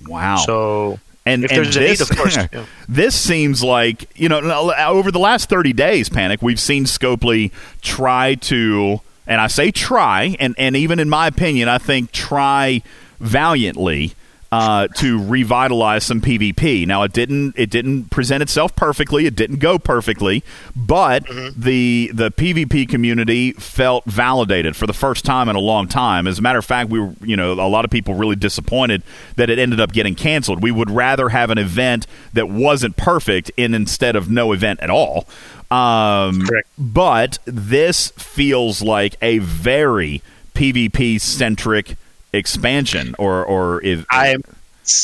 Wow. So and if and there's a need, of course, yeah. this seems like you know over the last 30 days panic we've seen scopely try to and i say try and and even in my opinion i think try valiantly uh, to revitalize some PvP. Now it didn't it didn't present itself perfectly. It didn't go perfectly, but Mm-hmm. the the PvP community felt validated for the first time in a long time. As a matter of fact, we were you know a lot of people really disappointed that it ended up getting canceled. We would rather have an event that wasn't perfect in instead of no event at all. Um, Correct. but this feels like a very PvP centric expansion, or or if I'm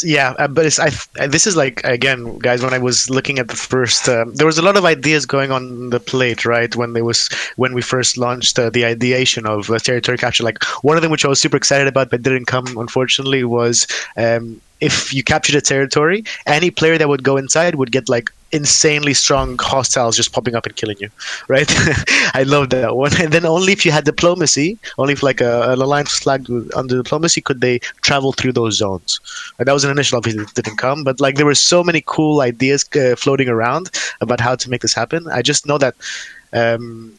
yeah, uh, but it's I. This is like again, guys. When I was looking at the first, um, there was a lot of ideas going on the plate, right? When there was when we first launched uh, the ideation of uh, territory capture. Like one of them, which I was super excited about, but didn't come unfortunately, was um, if you captured a territory, any player that would go inside would get like insanely strong hostiles just popping up and killing you, right? I love that one. And then only if you had diplomacy, only if like a, an alliance flagged under diplomacy, could they travel through those zones. And that was an initial, obviously, that didn't come, but like there were so many cool ideas uh, floating around about how to make this happen. I just know that. Um,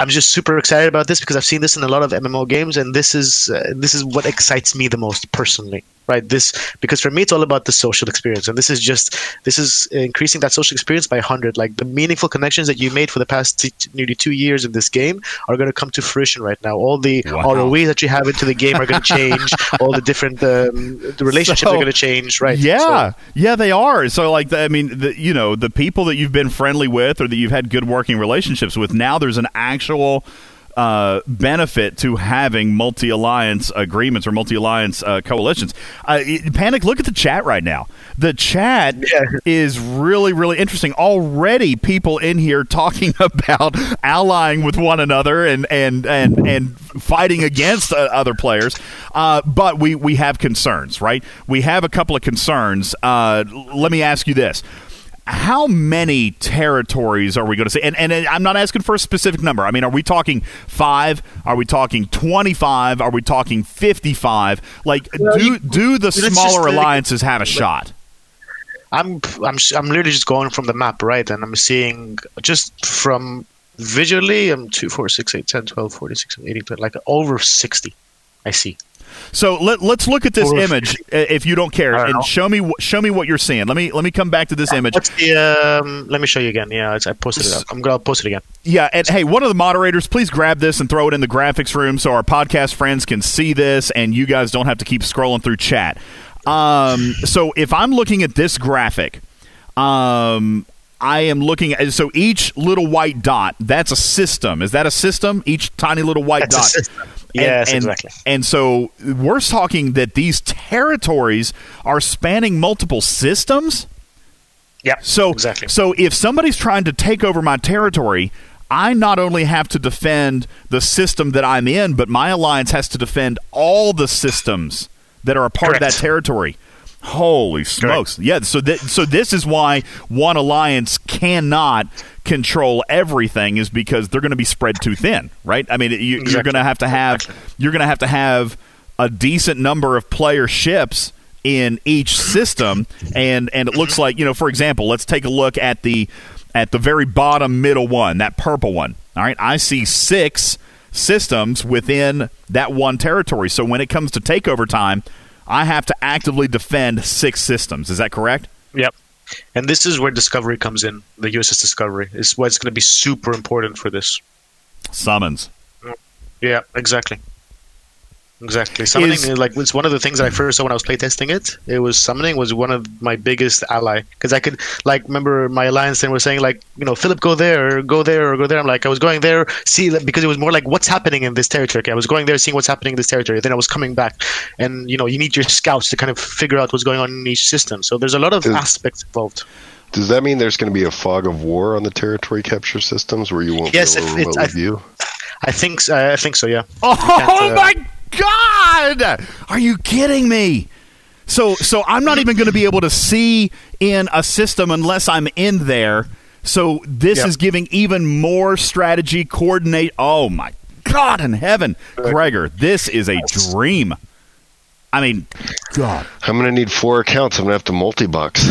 I'm just super excited about this because I've seen this in a lot of MMO games, and this is uh, this is what excites me the most personally. Right? This because for me it's all about the social experience, and this is just this is increasing that social experience by hundred. Like the meaningful connections that you made for the past t- nearly two years in this game are going to come to fruition right now. All the Wow. ROE that you have into the game are going to change. all the different um, the relationships So- are going to change, right? Yeah, So- yeah, they are. So, like, the, I mean, the, you know, the people that you've been friendly with or that you've had good working relationships with, now there's an actual uh, benefit to having multi alliance agreements or multi alliance uh, coalitions. Uh, Panic, look at the chat right now. The chat Yeah. is really, really interesting. Already, people in here talking about allying with one another and and and and fighting against uh, other players. Uh, but we we have concerns, right? We have a couple of concerns. Uh, let me ask you this. How many territories are we going to see? And, and and I'm not asking for a specific number. I mean, are we talking five? Are we talking 25? Are we talking 55? Like, Well, do you- do the let's just smaller alliances have a shot? I'm I'm I'm literally just going from the map, right? And I'm seeing just from visually, I'm 2, 4, 6, 8, 10, 12, 46, 18, 20, like over 60. I see. So let, let's look at this image, uh, if you don't care, don't and know. show me show me what you're seeing. Let me let me come back to this image. What's the? Um, let me show you again. Yeah, I posted it up. I'm gonna post it again. Yeah, and hey, one of the moderators, please grab this and throw it in the graphics room so our podcast friends can see this, and you guys don't have to keep scrolling through chat. Um, so if I'm looking at this graphic, um, I am looking at so each little white dot that's a system. Is that a system? Each tiny little white That's dot. And- Yes, and, exactly. And so we're talking that these territories are spanning multiple systems. Yeah. So exactly. So if somebody's trying to take over my territory, I not only have to defend the system that I'm in, but my alliance has to defend all the systems that are a part of that territory. Holy smokes! Yeah, so that so this is why one alliance cannot control everything is because they're going to be spread too thin, right? I mean, you, you're going to have to have you're going to have to have a decent number of player ships in each system. And and it looks like you know for example let's take a look at the at the very bottom middle one that purple one. All right i see six systems within that one territory. So when it comes to takeover time i have to actively defend six systems is that correct Yep. And this is where discovery comes in. The USS Discovery is what's going to be super important for this. summons Yeah, exactly. Exactly. Summoning, Is- is, like, was one of the things that I first saw when I was playtesting it. It was summoning was one of my biggest ally because I could, like, remember my alliance then was saying like, you know, Philip, go there, or go there, or go there. I'm like, I was going there, see, because it was more like what's happening in this territory. I was going there, seeing what's happening in this territory. Then I was coming back, and you know, you need your scouts to kind of figure out what's going on in each system. So there's a lot of Does- aspects involved. Does that mean there's going to be a fog of war on the territory capture systems where you won't Yes, be able if to remotely I- view? I think, s- I think so. Yeah. Oh uh, my god! Are you kidding me? So so I'm not even going to be able to see in a system unless I'm in there. So this Yep. is giving even more strategy coordinate. Oh my god in heaven, Gregor, this is a dream. I mean, God. I'm going to need four accounts. I'm going to have to multi-box.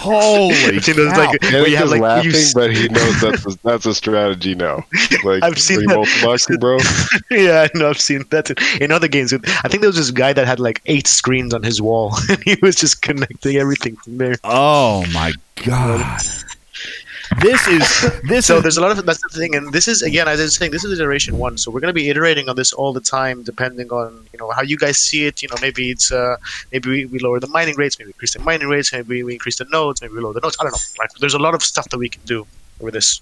Holy You know, cow. like- And he's you have, like, laughing, s- but he knows that's a, that's a strategy now. Like, I've seen that. multi-boxing, bro? yeah, I know. I've seen that in other games. I think there was this guy that had like eight screens on his wall, and he was just connecting everything from there. Oh my god. This is this So is there's a lot of that's the thing, and this is again, as I was saying, this is iteration one. So we're going to be iterating on this all the time, depending on you know how you guys see it. You know, maybe it's uh, maybe we, we lower the mining rates, maybe we increase the mining rates, maybe we increase the nodes, maybe we lower the nodes. I don't know. Like, there's a lot of stuff that we can do with this.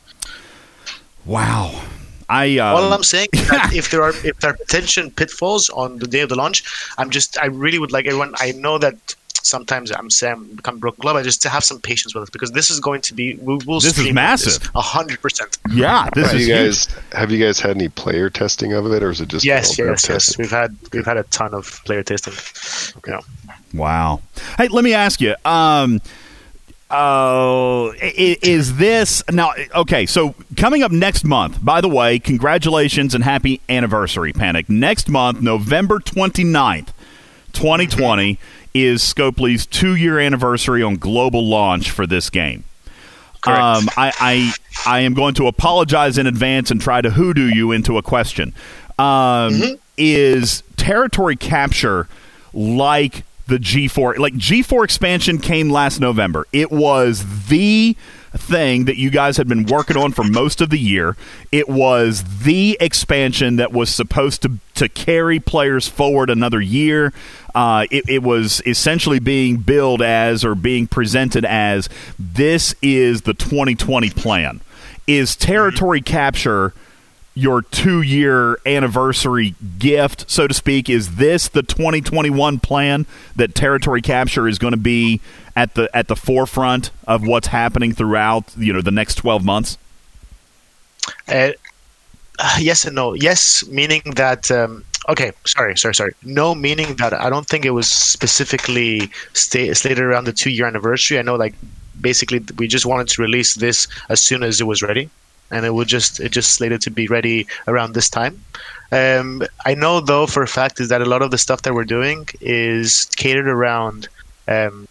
wow. I um, All I'm saying is that if there are if there are potential pitfalls on the day of the launch, I'm just I really would like everyone. I know that sometimes I'm saying become broken club. I just to have some patience with us because this is going to be we will. This is massive. A hundred percent. yeah, this Have is you huge. guys have you guys had any player testing of it, or is it just Yes, yes, yes. testing? We've had we've had a ton of player testing. You know. Wow. Hey, let me ask you. Um, uh, is this now? Okay, so coming up next month. By the way, congratulations and happy anniversary, Panic. Next month, November 29th, 2020, is Scopely's two-year anniversary on global launch for this game. Um, I, I I am going to apologize in advance and try to hoodoo you into a question. Um, Is territory capture like the G4 like G4 expansion came last November. It was the thing that you guys had been working on for most of the year. It was the expansion that was supposed to to carry players forward another year. Uh, it, it was essentially being billed as or being presented as this is the 2020 plan. Is territory capture your two year anniversary gift, so to speak? Is this the 2021 plan that territory capture is going to be at the at the forefront of what's happening throughout you know the next 12 months? Uh, yes and no. Yes, meaning that. Um, okay, sorry, sorry, sorry. No, meaning that I don't think it was specifically sta- slated around the two year anniversary. I know, like, basically, we just wanted to release this as soon as it was ready and it would just it just slated to be ready around this time. Um, I know though for a fact is that a lot of the stuff that we're doing is catered around um,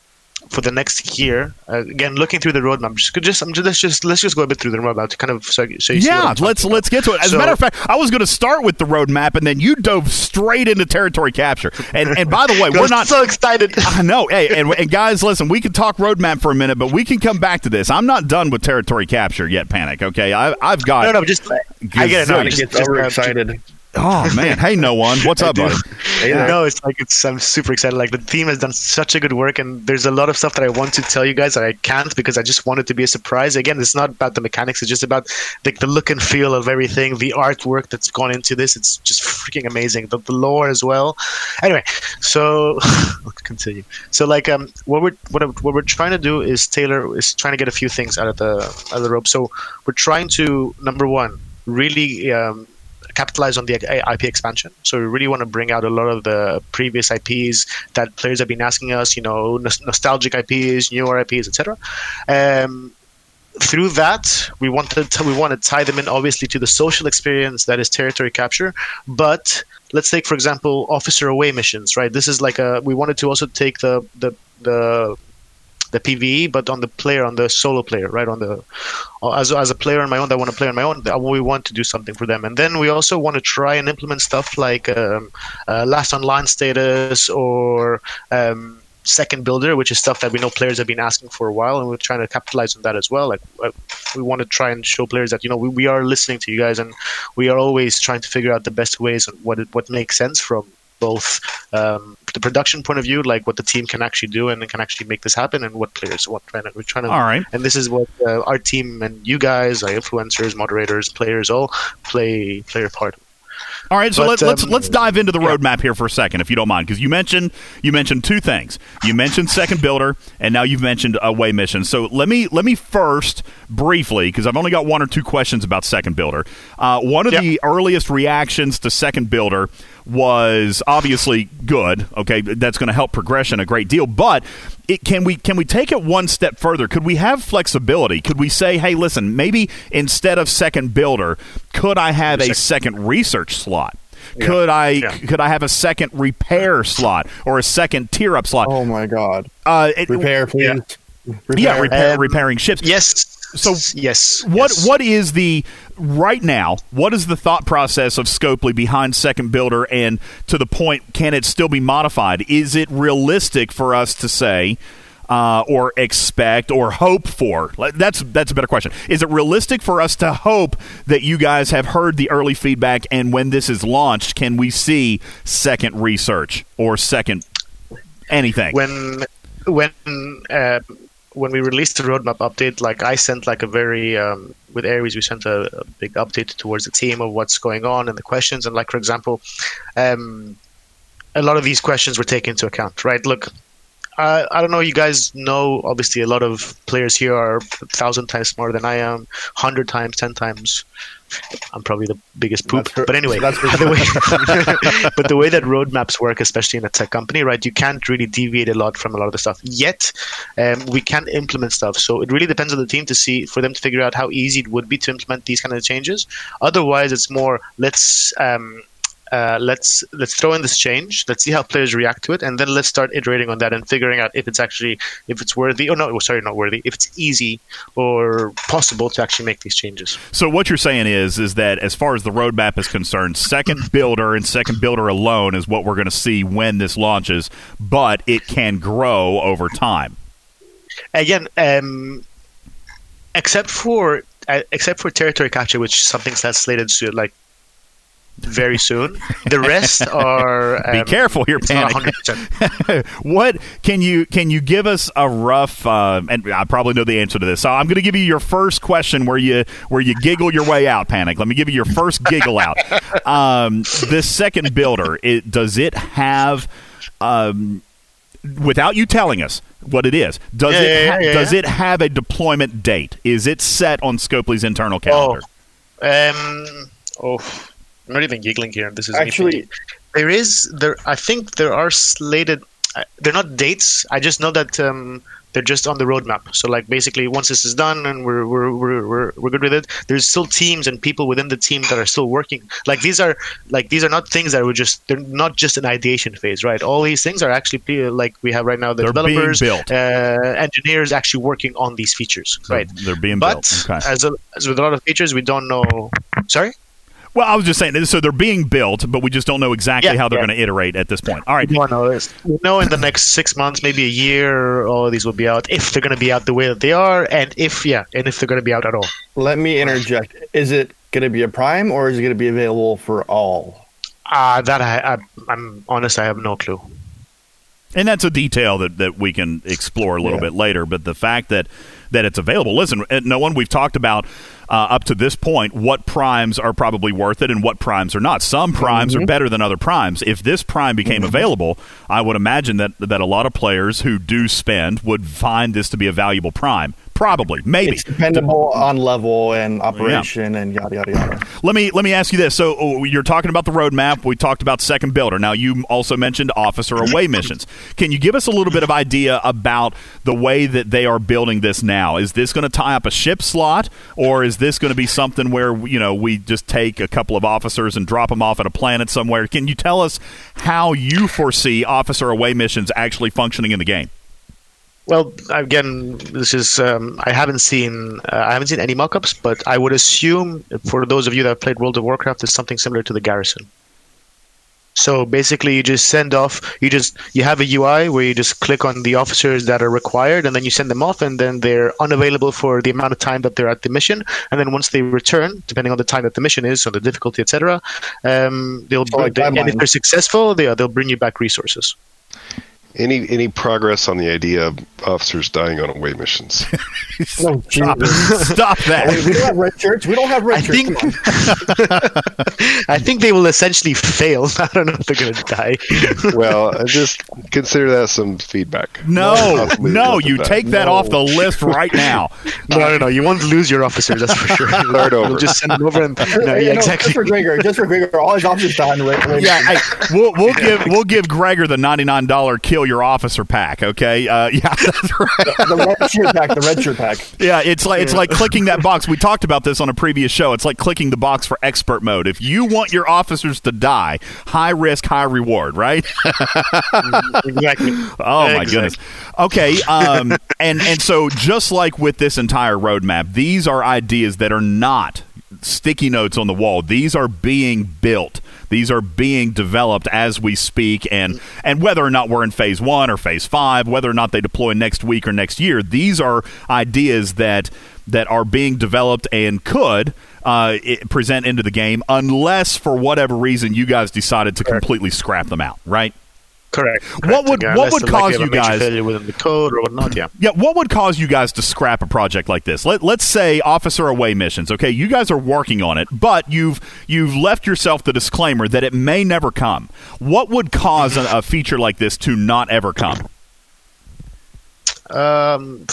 for the next year. Uh, again, looking through the roadmap, just, just, just, let's just let's just go a bit through the roadmap to kind of so, so you yeah, let's let's get to it. As so, a matter of fact, I was going to start with the roadmap, and then you dove straight into territory capture. And and by the way, we're not so excited. I know. Hey, and, and guys, listen, we can talk roadmap for a minute, but we can come back to this. I'm not done with territory capture yet. Panic. Okay, I, I've got no, no. Just I get it. No, just, get overexcited. Oh man, hey no one, what's up, buddy? Yeah. No, it's like it's. I'm super excited. Like the team has done such a good work, and there's a lot of stuff that I want to tell you guys that I can't because I just want it to be a surprise. Again, it's not about the mechanics; it's just about like the look and feel of everything, the artwork that's gone into this. It's just freaking amazing. The, the lore as well. Anyway, so I'll continue. So like um, what we're what, what we're trying to do is Taylor is trying to get a few things out of the out of the rope. So we're trying to number one really um, capitalize on the IP expansion. So we really want to bring out a lot of the previous IPs that players have been asking us, you know, nostalgic IPs, newer IPs, etc. Um, through that, we wanted to, we want to tie them in obviously to the social experience that is territory capture. But let's take for example officer away missions, right? This is like a we wanted to also take the the the the PVE, but on the player, on the solo player, right? On the as as a player on my own, that want to play on my own. We want to do something for them, and then we also want to try and implement stuff like um, uh, last online status or um, second builder, which is stuff that we know players have been asking for a while, and we're trying to capitalize on that as well. Like uh, we want to try and show players that you know we, we are listening to you guys, and we are always trying to figure out the best ways and what what makes sense from both um, the production point of view, like what the team can actually do and can actually make this happen, and what players what we're trying to. All right. And this is what uh, our team and you guys, our influencers, moderators, players, all play play a part. All right, so but, let, us let's, um, let's dive into the roadmap here for a second, if you don't mind, because you mentioned you mentioned two things. You mentioned second builder, and now you've mentioned away mission. So let me let me first briefly, because I've only got one or two questions about second builder. Uh, one of yep. the earliest reactions to second builder was obviously good. Okay, that's going to help progression a great deal. But it, can we can we take it one step further? Could we have flexibility? Could we say, hey, listen, maybe instead of second builder, could I have a second research slot? Yeah. Could I yeah. could I have a second repair slot or a second tier up slot? Oh my god! Uh, it, repair, please. Yeah, repair. yeah repair, um, repairing ships. Yes, so yes, what yes. what is the right now? What is the thought process of Scopely behind Second Builder, and to the point, can it still be modified? Is it realistic for us to say? Uh, or expect or hope for? That's that's a better question. Is it realistic for us to hope that you guys have heard the early feedback, and when this is launched, can we see second research or second anything? When when uh, when we released the roadmap update, like I sent like a very um, with Aries, we sent a, a, big update towards the team of what's going on and the questions. And like for example, um, a lot of these questions were taken into account, right? Look, I, I don't know. You guys know, obviously, a lot of players here are a thousand times smarter than I am, hundred times, ten times I'm probably the biggest poop. But anyway, the way, but the way that roadmaps work, especially in a tech company, right? You can't really deviate a lot from a lot of the stuff. Yet, um, we can implement stuff. So it really depends on the team to see for them to figure out how easy it would be to implement these kind of changes. Otherwise, it's more let's um, uh, let's let's throw in this change. Let's see how players react to it, and then let's start iterating on that and figuring out if it's actually if it's worthy or no, sorry, not worthy. If it's easy or possible to actually make these changes. So what you're saying is is that as far as the roadmap is concerned, second builder and second builder alone is what we're going to see when this launches, but it can grow over time. Again, um, except for uh, except for territory capture, which is something that's slated to like very soon. The rest are. Um, Be careful here, panic. what can you can you give us a rough? Uh, and I probably know the answer to this. So I'm going to give you your first question where you where you giggle your way out. Panic. Let me give you your first giggle out. Um, this second builder, it, does it have? Um, without you telling us what it is, does yeah, it ha- yeah, yeah, does it have a deployment date? Is it set on Scopely's internal calendar? Oh, um, oh I'm not even giggling here. This is actually there is there. I think there are slated. Uh, they're not dates. I just know that um, they're just on the roadmap. So like basically, once this is done and we're we're, we're we're we're good with it, there's still teams and people within the team that are still working. Like these are like these are not things that were just they're not just an ideation phase, right? All these things are actually like we have right now the they're developers, built. Uh, engineers actually working on these features, right? They're being but built. Okay. as a, as with a lot of features, we don't know. Sorry. Well, I was just saying, so they're being built, but we just don't know exactly Yeah, how they're yeah. going to iterate at this point. All right. We don't know. We know in the next six months, maybe a year, all of these will be out. If they're going to be out the way that they are, and if yeah, and if they're going to be out at all. let me interject. Is it going to be a prime or is it going to be available for all? Uh, that I, I, I'm honest, I have no clue. And that's a detail that, that we can explore a little Yeah. bit later. But the fact that, that it's available, listen, uh, no one, we've talked about uh, up to this point what primes are probably worth it and what primes are not. Some primes Mm-hmm. are better than other primes. If this prime became available, I would imagine that, that a lot of players who do spend would find this to be a valuable prime. Probably, maybe. It's dependable on level and operation and yada yada yada. Let me let me ask you this. So oh, you're talking about the roadmap. We talked about second builder. Now you also mentioned officer away missions. Can you give us a little bit of idea about the way that they are building this now? Is this going to tie up a ship slot, or is this going to be something where you know we just take a couple of officers and drop them off at a planet somewhere? Can you tell us how you foresee officer away missions actually functioning in the game? Well, again, this is um, I haven't seen uh, I haven't seen any mock-ups, but I would assume for those of you that have played World of Warcraft, it's something similar to the Garrison. So basically, you just send off. You just you have a UI where you just click on the officers that are required, and then you send them off, and then they're unavailable for the amount of time that they're at the mission. And then once they return, depending on the time that the mission is, or the difficulty, etc., um, they'll So they, and if they're successful, they they'll bring you back resources. Any any progress on the idea of officers dying on away missions? No, Stop, Jesus. stop we that. don't have red shirts. We don't have red I shirts. think I think they will essentially fail. I don't know if they're going to die. well, I just consider that some feedback. No, no, you that. take that No. off the list right now. No, no, no. You won't lose your officers. That's for sure. Start over. You'll just send them over and no, Yeah, yeah, no, exactly. Just for Gregor. Just for Gregor. All his officers die on the red. red Yeah, hey, we'll we'll give we'll give Gregor the ninety nine dollar kill your officer pack. Okay, uh, yeah, that's right. the red shirt pack. The red shirt pack. Yeah, it's like it's like clicking that box. We talked about this on a previous show. It's like clicking the box for expert mode. If you want your officers to die, high risk, high reward, right? exactly. Oh my Exactly. goodness. Okay, um, and and so just like with this entire roadmap, these are ideas that are not sticky notes on the wall. These are being built. These are being developed as we speak, and and whether or not we're in phase one or phase five, whether or not they deploy next week or next year, these are ideas that that are being developed and could uh, present into the game, unless for whatever reason you guys decided to completely scrap them out, right? Correct. What would- Yeah, what would cause you guys- failure within the code or whatnot? Yeah. Yeah, what would cause you guys to scrap a project like this? Let, let's say officer away missions. Okay, you guys are working on it, but you've you've left yourself the disclaimer that it may never come. What would cause a, a feature like this to not ever come? Um,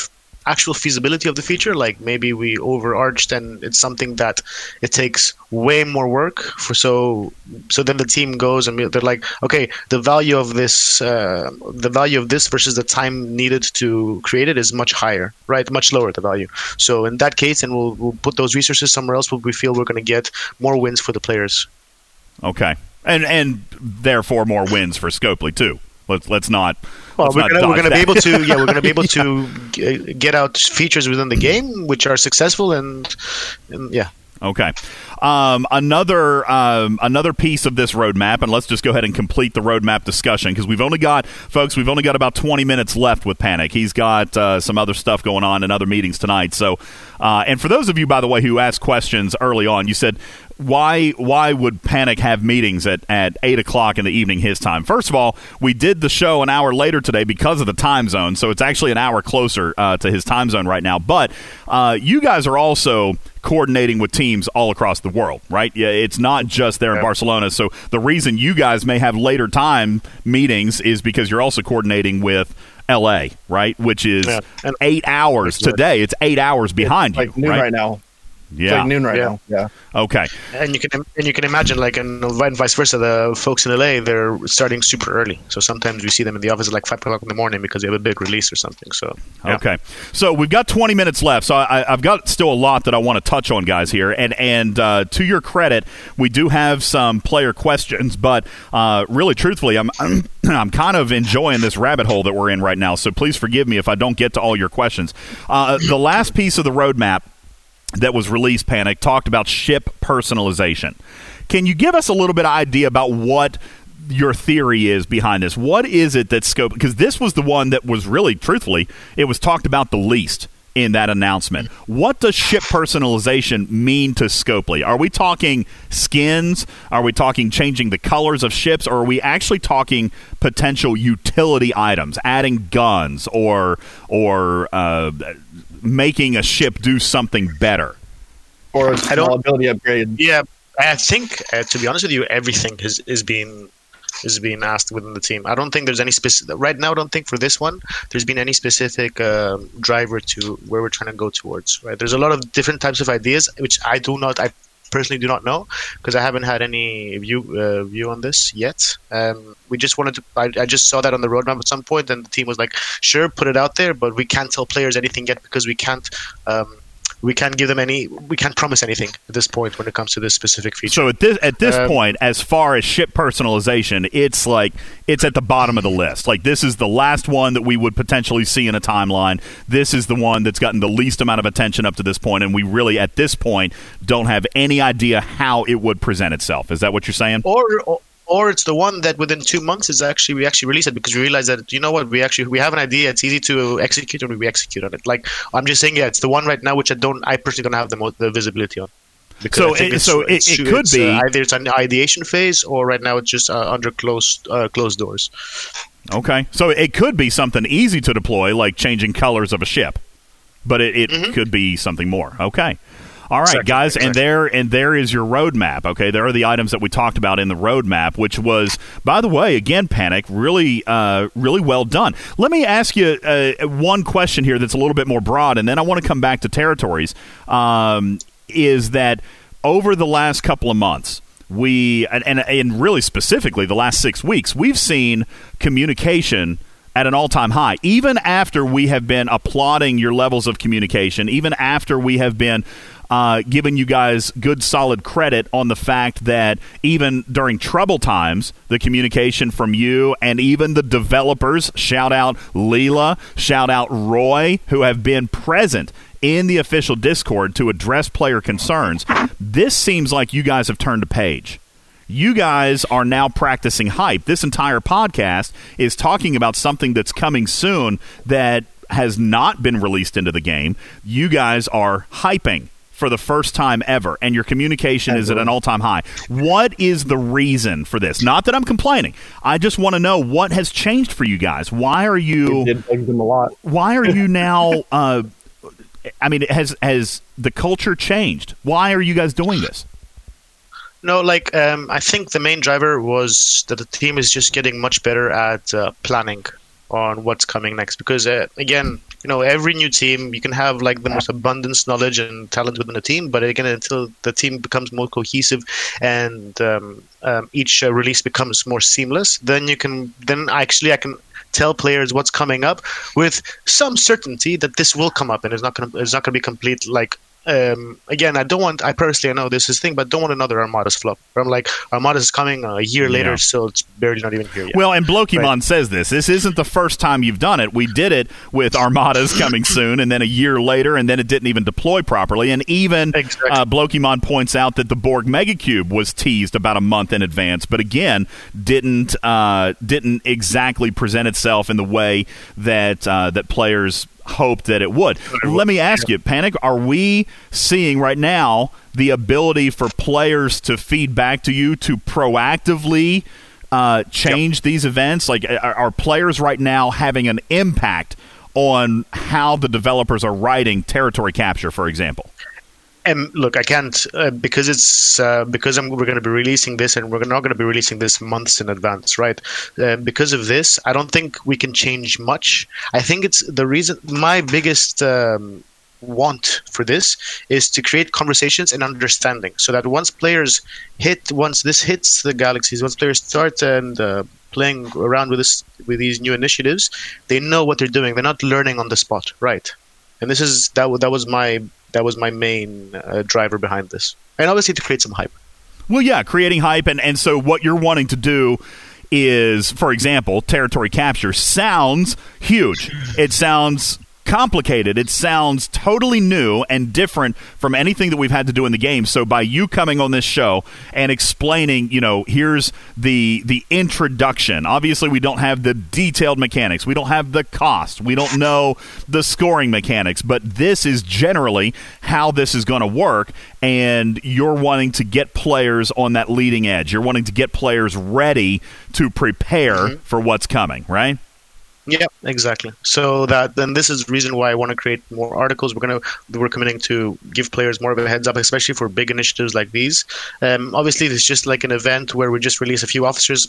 actual feasibility of the feature, like maybe we overarched and it's something that it takes way more work for so so then the team goes and they're like okay the value of this uh, the value of this versus the time needed to create it is much higher right? Much lower the value. So in that case and we'll, we'll put those resources somewhere else where we feel we're going to get more wins for the players. Okay, and and therefore more wins for Scopely too. Let's let's not. Well, let's we're not gonna, we're gonna be able to yeah we're gonna be able to g- get out features within the game which are successful and, and yeah Okay. Um, another um, another piece of this roadmap, and let's just go ahead and complete the roadmap discussion because we've only got, folks, we've only got about 20 minutes left with Panic. He's got uh, some other stuff going on and other meetings tonight. So, uh, and for those of you, by the way, who asked questions early on, you said why why would Panic have meetings at, at eight o'clock in the evening his time? First of all, we did the show an hour later today because of the time zone, so it's actually an hour closer uh, to his time zone right now. But uh, you guys are also coordinating with teams all across the world, right? Yeah, it's not just there in Barcelona. So the reason you guys may have later time meetings is because you're also coordinating with. LA, right, which is Yeah. Eight hours today. It's eight hours behind like you, noon right? right, now. It's Yeah. like noon right Yeah. now. Yeah. Okay. and you can and you can imagine like and vice versa the folks in LA they're starting super early so sometimes we see them in the office at like five o'clock in the morning because they have a big release or something so yeah. Okay, so we've got 20 minutes left. So I, I've got still a lot that I want to touch on, guys. Here, and and uh, to your credit, we do have some player questions, but uh, really, truthfully, I'm, I'm I'm kind of enjoying this rabbit hole that we're in right now. So please forgive me if I don't get to all your questions. Uh, the last piece of the roadmap that was released, Panic, talked about ship personalization. Can you give us a little bit of idea about what your theory is behind this? What is it that Scope? Because this was the one that was really, truthfully, it was talked about the least in that announcement. What does ship personalization mean to Scopely? Are we talking skins? Are we talking changing the colors of ships? Or are we actually talking potential utility items, adding guns or or uh, making a ship do something better? Or a I don't- small ability upgrade. yeah I think uh, to be honest with you everything is is being is being asked within the team I don't think there's any specific right now I don't think for this one there's been any specific um driver to where we're trying to go towards right there's a lot of different types of ideas which I do not I personally do not know because I haven't had any view uh, view on this yet. Um, we just wanted to. I, I just saw that on the roadmap at some point, and the team was like, "Sure, put it out there, but we can't tell players anything yet because we can't." Um, we can't give them any. We can't promise anything at this point when it comes to this specific feature. So at this at this Um, point, as far as ship personalization, it's like it's at the bottom of the list. Like this is the last one that we would potentially see in a timeline. This is the one that's gotten the least amount of attention up to this point, and we really at this point don't have any idea how it would present itself. Is that what you're saying? or, or or it's the one that within two months is actually we actually release it because we realize that you know what we actually we have an idea it's easy to execute and we execute on it. Like i'm just saying yeah it's the one right now which i don't i personally don't have the, mo- the visibility on. So it- so it- it could be- uh, either it's an ideation phase or right now it's just uh, under closed uh, closed doors. Okay, so it could be something easy to deploy, like changing colors of a ship, but it, it could be something more. Okay. All right, Exactly, guys, and there and there is your roadmap. Okay, there are the items that we talked about in the roadmap, which was, by the way, again, panic, really, uh, really well done. Let me ask you uh, one question here that's a little bit more broad, and then I want to come back to territories. Um, is that over the last couple of months? We and, and and really specifically the last six weeks, we've seen communication at an all-time high even after we have been applauding your levels of communication even after we have been uh, giving you guys good solid credit on the fact that even during trouble times the communication from you and even the developers shout out Leela shout out Roy who have been present in the official discord to address player concerns this seems like you guys have turned a page you guys are now practicing hype. This entire podcast is talking about something that's coming soon that has not been released into the game. You guys are hyping for the first time ever, and your communication is at an all time high. What is the reason for this? Not that I'm complaining. I just want to know what has changed for you guys. Why are you? It did bug them a lot. why are you now uh, i mean has has the culture changed why are you guys doing this No, like um, I think the main driver was that the team is just getting much better at uh, planning on what's coming next. Because uh, again, you know, every new team you can have like the most abundance knowledge and talent within the team, but again, until the team becomes more cohesive and um, um, each uh, release becomes more seamless, then you can then actually I can tell players what's coming up with some certainty that this will come up and it's not going to it's not going to be complete like um, again, I don't want. I personally, I know this is thing, but don't want another Armadas flop. Where I'm like, Armadas is coming a year later, Yeah. so it's barely not even here yet. Well, and Blokimon Right. says this. This isn't the first time you've done it. We did it with Armadas coming soon, and then a year later, and then it didn't even deploy properly. And even Exactly. uh, Blokimon points out that the Borg Megacube was teased about a month in advance, but again, didn't uh, didn't exactly present itself in the way that uh, that players hoped that it would. Let me ask you, Panic, are we seeing right now the ability for players to feed back to you to proactively uh, change these events? Like, are, are players right now having an impact on how the developers are writing territory capture, for example? And look, I can't uh, because it's uh, because I'm, we're going to be releasing this, and we're not going to be releasing this months in advance, right? Uh, because of this, I don't think we can change much. I think it's the reason. My biggest um, want for this is to create conversations and understanding, so that once players hit, once this hits the galaxies, once players start and uh, playing around with this with these new initiatives, they know what they're doing. They're not learning on the spot, right? And this is that. That was my that was my main uh, driver behind this, and obviously to create some hype. Well, yeah, creating hype, and, and so what you're wanting to do is, for example, territory capture sounds huge. It sounds complicated. It sounds totally new and different from anything that we've had to do in the game. So by you coming on this show and explaining, you know, here's the the introduction. Obviously, we don't have the detailed mechanics. We don't have the cost. We don't know the scoring mechanics, but this is generally how this is going to work and you're wanting to get players on that leading edge. You're wanting to get players ready to prepare mm-hmm. for what's coming, right? Yeah, exactly. So that then this is the reason why I want to create more articles. We're gonna we're committing to give players more of a heads up, especially for big initiatives like these. Um, obviously, it's just like an event where we just release a few officers.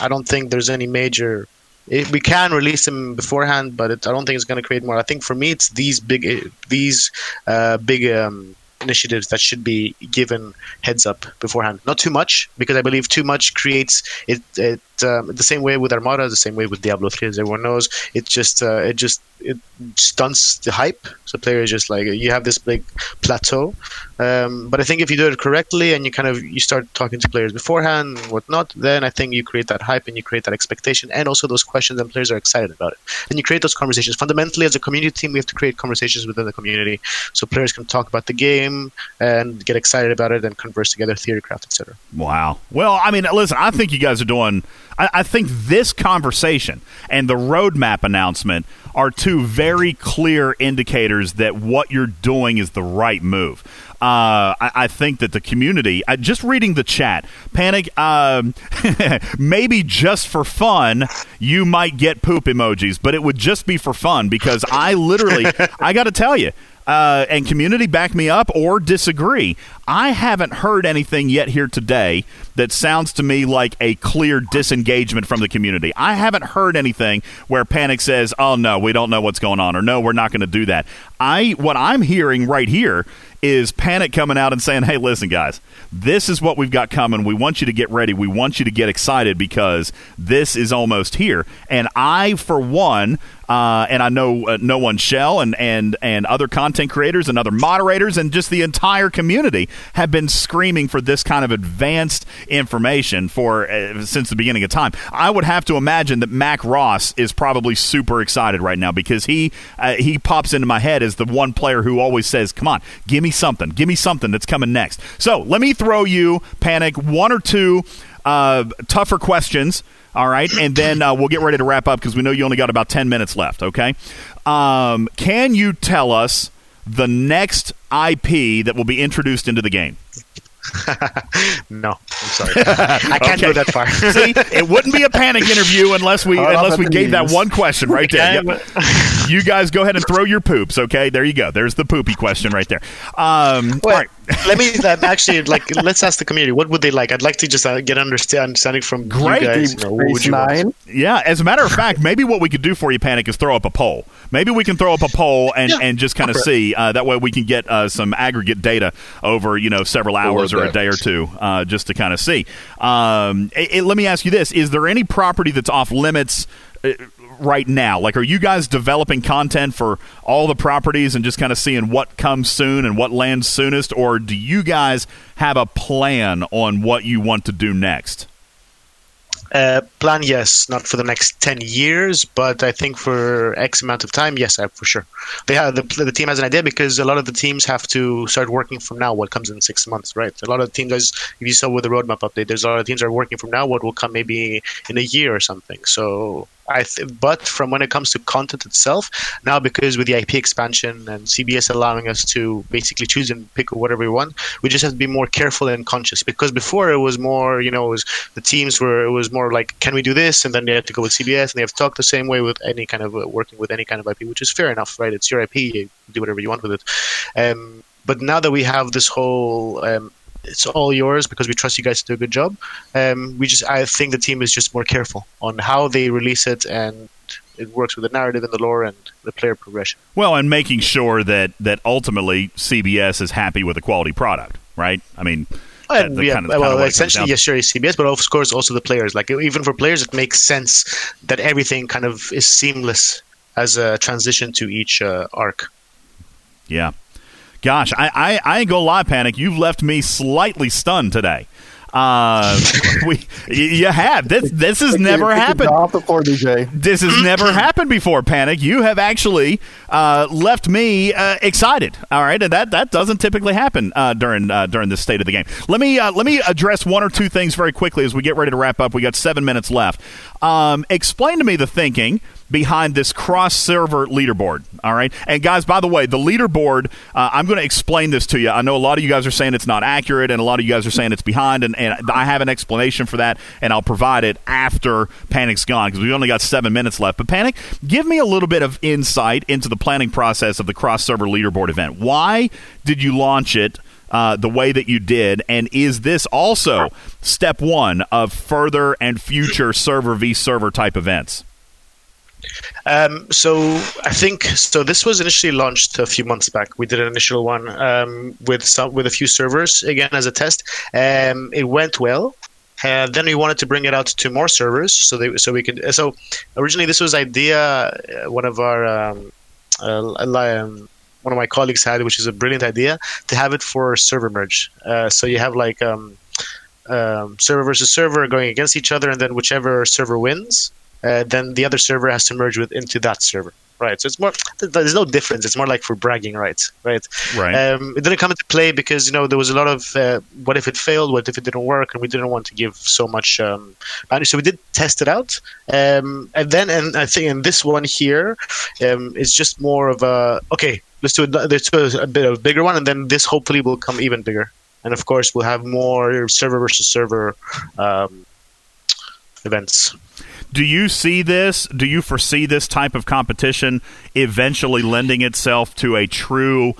I don't think there's any major. It, we can release them beforehand, but it, I don't think it's going to create more. I think for me, it's these big these uh, big um, initiatives that should be given heads up beforehand. Not too much, because I believe too much creates it. it um, the same way with Armada, the same way with Diablo 3, as everyone knows. It just uh, it just it stunts the hype. So players just like you have this big plateau. Um, but I think if you do it correctly and you kind of you start talking to players beforehand and whatnot, then I think you create that hype and you create that expectation and also those questions and players are excited about it. And you create those conversations. Fundamentally, as a community team, we have to create conversations within the community so players can talk about the game and get excited about it and converse together, theorycraft, etc. Wow. Well, I mean, listen, I think you guys are doing. I, I think this conversation and the roadmap announcement are two very clear indicators that what you're doing is the right move. Uh, I, I think that the community, uh, just reading the chat, panic. Um, maybe just for fun, you might get poop emojis, but it would just be for fun because I literally, I got to tell you, uh, and community back me up or disagree. I haven't heard anything yet here today that sounds to me like a clear disengagement from the community. I haven't heard anything where Panic says, "Oh no, we don't know what's going on," or "No, we're not going to do that." I what I'm hearing right here is Panic coming out and saying, "Hey, listen, guys, this is what we've got coming. We want you to get ready. We want you to get excited because this is almost here." And I, for one, uh, and I know uh, no one shall, and and and other content creators and other moderators and just the entire community have been screaming for this kind of advanced information for uh, since the beginning of time. I would have to imagine that Mac Ross is probably super excited right now because he uh, he pops into my head as the one player who always says, "Come on, give me something, give me something that's coming next." So let me throw you panic one or two uh, tougher questions. All right, and then uh, we'll get ready to wrap up because we know you only got about ten minutes left. Okay, um, can you tell us the next IP that will be introduced into the game? No, I'm sorry. I can't Okay. go that far. See, it wouldn't be a panic interview unless we Hold unless we gave that one question right there. Yep. You guys go ahead and throw your poops. Okay, there you go. There's the poopy question right there. Um, all right. Let me uh, actually like let's ask the community what would they like. I'd like to just uh, get understand understanding from Great. you guys. You know, what would you want? Nine. Yeah, as a matter of fact, maybe what we could do for you, Panic, is throw up a poll. Maybe we can throw up a poll and, Yeah. and just kind of see. Uh, that way, we can get uh, some aggregate data over you know several hours or a day or two, uh, just to kind of see. Um, it- it- let me ask you this: Is there any property that's off limits? Right now? Like, are you guys developing content for all the properties and just kind of seeing what comes soon and what lands soonest, or do you guys have a plan on what you want to do next? Uh, plan, yes, not for the next ten years, but I think for X amount of time, yes, for sure. They have the the team has an idea because a lot of the teams have to start working from now. What comes in six months, right? A lot of teams, if you saw with the roadmap update, there's a lot of teams are working from now. What will come maybe in a year or something. So th- but from when it comes to content itself, now because with the IP expansion and CBS allowing us to basically choose and pick whatever we want, we just have to be more careful and conscious. Because before it was more, you know, it was the teams were it was more like, can we do this? And then they had to go with CBS, and they have talked the same way with any kind of uh, working with any kind of IP, which is fair enough, right? It's your IP, you do whatever you want with it. Um, but now that we have this whole um, it's all yours because we trust you guys to do a good job. Um, we just, I think the team is just more careful on how they release it, and it works with the narrative and the lore and the player progression. Well, and making sure that that ultimately CBS is happy with the quality product, right? I mean. And yeah, kind of, well, essentially, yes, sure, CBS, but of course also the players. Like even for players, it makes sense that everything kind of is seamless as a transition to each uh, arc. Yeah, Gosh, I, I, I ain't gonna lie, Panic. You've left me slightly stunned today. Uh, we you have this. This has never happened before, DJ. This has never happened before. Panic. You have actually uh, left me uh, excited. All right, and that that doesn't typically happen uh, during uh, during this state of the game. Let me uh, let me address one or two things very quickly as we get ready to wrap up. We got seven minutes left. Um, explain to me the thinking behind this cross server leaderboard. All right. And guys, by the way, the leaderboard, uh, I'm going to explain this to you. I know a lot of you guys are saying it's not accurate, and a lot of you guys are saying it's behind, and, and I have an explanation for that, and I'll provide it after Panic's gone because we've only got seven minutes left. But Panic, give me a little bit of insight into the planning process of the cross server leaderboard event. Why did you launch it? Uh, the way that you did? And is this also step one of further and future server v server type events? Um, so I think so. This was initially launched a few months back. We did an initial one um, with some with a few servers again as a test. Um, it went well. Uh, then we wanted to bring it out to more servers, so they so we could. So originally, this was idea uh, one of our um, uh, um, one of my colleagues had, which is a brilliant idea to have it for server merge. Uh, so you have like um, server versus server going against each other, and then whichever server wins, uh, then the other server has to merge with into that server. Right, so it's more. There's no difference. It's more like for bragging rights, right? Right. Um, it didn't come into play because you know there was a lot of uh, what if it failed, what if it didn't work, and we didn't want to give so much um, So we did test it out, um, and then and I think in this one here, um, it's just more of a okay. Let's do, a, let's do a, a bit of a bigger one, and then this hopefully will come even bigger. And of course, we'll have more server versus server um, events do you see this? Do you foresee this type of competition eventually lending itself to a true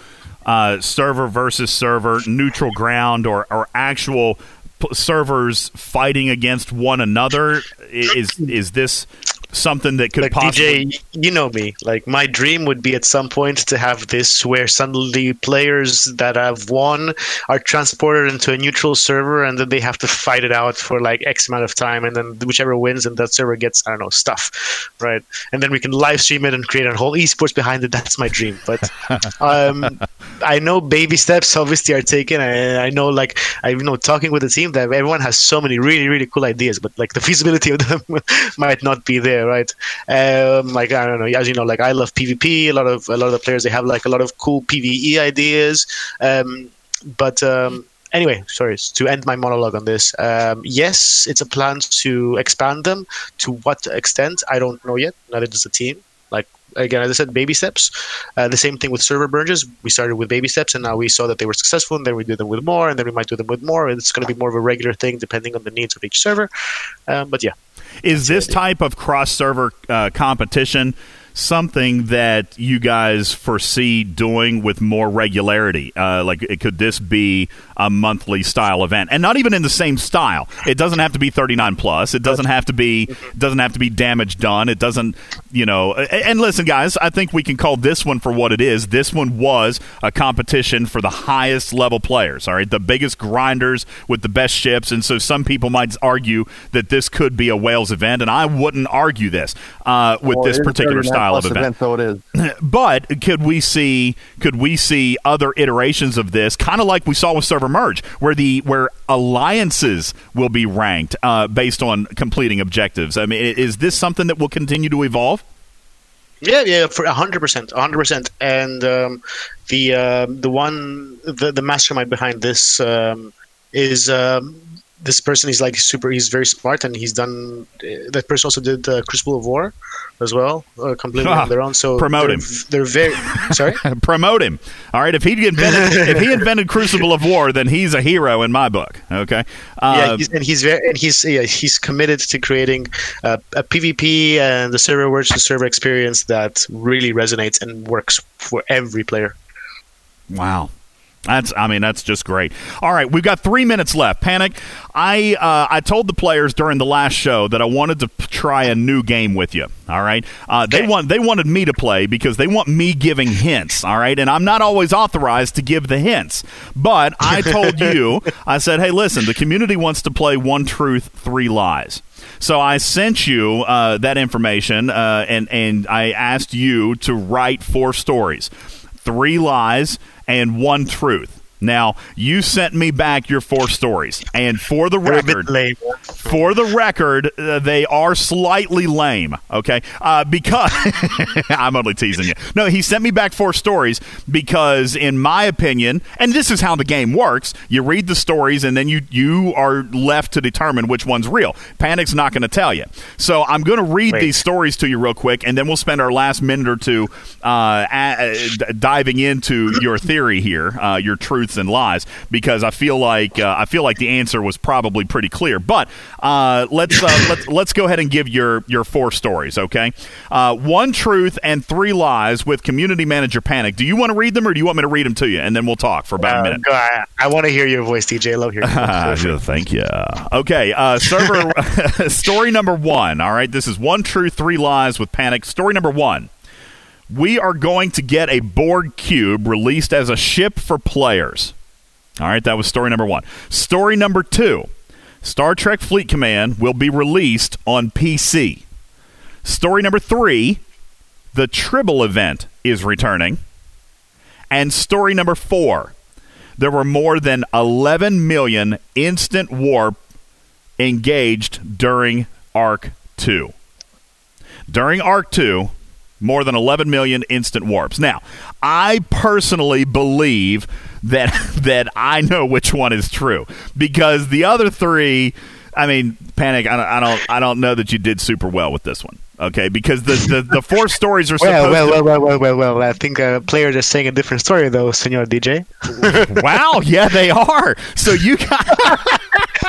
uh, server versus server neutral ground or, or actual p- servers fighting against one another? Is is this something that could like possibly DJ, you know me. Like my dream would be at some point to have this where suddenly players that have won are transported into a neutral server and then they have to fight it out for like X amount of time and then whichever wins and that server gets I don't know stuff, right? And then we can live stream it and create a whole esports behind it. That's my dream. But um, I know baby steps obviously are taken. I, I know like I you know talking with the team that everyone has so many really really cool ideas, but like the feasibility of them might not be there right? Um, like I don't know, as you know, like I love PvP. A lot of a lot of the players they have like a lot of cool PVE ideas. Um, but um, anyway, sorry to end my monologue on this. Um, yes, it's a plan to expand them. To what extent, I don't know yet. Neither does the team. Like again, as I said, baby steps. Uh, the same thing with server merges. We started with baby steps, and now we saw that they were successful, and then we do them with more, and then we might do them with more. And It's going to be more of a regular thing depending on the needs of each server. Um, but yeah. Is this type of cross server uh, competition something that you guys foresee doing with more regularity? Uh, like, it, could this be a monthly style event, and not even in the same style? It doesn't have to be 39 plus. It doesn't have to be doesn't have to be damage done. It doesn't, you know. And listen, guys, I think we can call this one for what it is. This one was a competition for the highest level players. All right, the biggest grinders with the best ships, and so some people might argue that this could be a whales event, and I wouldn't argue this uh, with Well, this it is a particular 39 style of plus event. So it is. But could we see could we see other iterations of this, kind of like we saw with Server Merge, where the where alliances will be ranked uh, based on completing objectives? I mean, is this something that will continue to evolve? Yeah, yeah, for hundred percent, hundred percent. And um, the um the one the the mastermind behind this um, is um, this person. is like super. He's very smart, and he's done. Uh, that person also did uh, Crucible of War as well, uh, completely Ah, on their own. So promote they're, him. They're very sorry. Promote him. All right, if he invented if he invented Crucible of War, then he's a hero in my book. Okay. Uh, yeah, he's, and he's very and he's yeah, he's committed to creating uh, a PvP and the server versus server experience that really resonates and works for every player. Wow. That's I mean that's just great. All right, we've got three minutes left. Panic. I uh, I told the players during the last show that I wanted to p- try a new game with you. All right, uh, they want they wanted me to play because they want me giving hints. All right, and I'm not always authorized to give the hints. But I told you, I said, hey, listen, the community wants to play one truth, three lies. So I sent you uh, that information, uh, and and I asked you to write four stories, three lies and one truth. Now you sent me back your four stories, and for the They're a bit record, for the record, uh, they are slightly lame. Okay, uh, because I'm only teasing you. No, he sent me back four stories because, in my opinion, and this is how the game works: you read the stories, and then you you are left to determine which one's real. Panic's not going to tell you, so I'm going to read Wait. these stories to you real quick, and then we'll spend our last minute or two uh, a- diving into your theory here, uh, your truths and lies, because I feel like uh, I feel like the answer was probably pretty clear. But uh, let's uh, let's let's go ahead and give your your four stories, okay? Uh, one truth and three lies with community manager panic. Do you want to read them, or do you want me to read them to you, and then we'll talk for about a Uh, minute? I, I want to hear your voice, DJ. Love hearing thank you. Okay, uh, server story number one. All right, this is one truth, three lies with panic. Story number one. We are going to get a Borg cube released as a ship for players. All right, that was story number one. Story number two. Star Trek Fleet Command will be released on PC. Story number three. The Tribble event is returning. And story number four there were more than 11 million instant warp engaged during Arc 2. During Arc 2, more than 11 million instant warps. Now, I personally believe that that I know which one is true because the other three, I mean, panic. I don't, I don't, I don't know that you did super well with this one. Okay, because the the, the four stories are supposed Well, well, well, well, well, well, well. I think uh, players are saying a different story, though, Senor DJ. wow, yeah, they are. So you guys,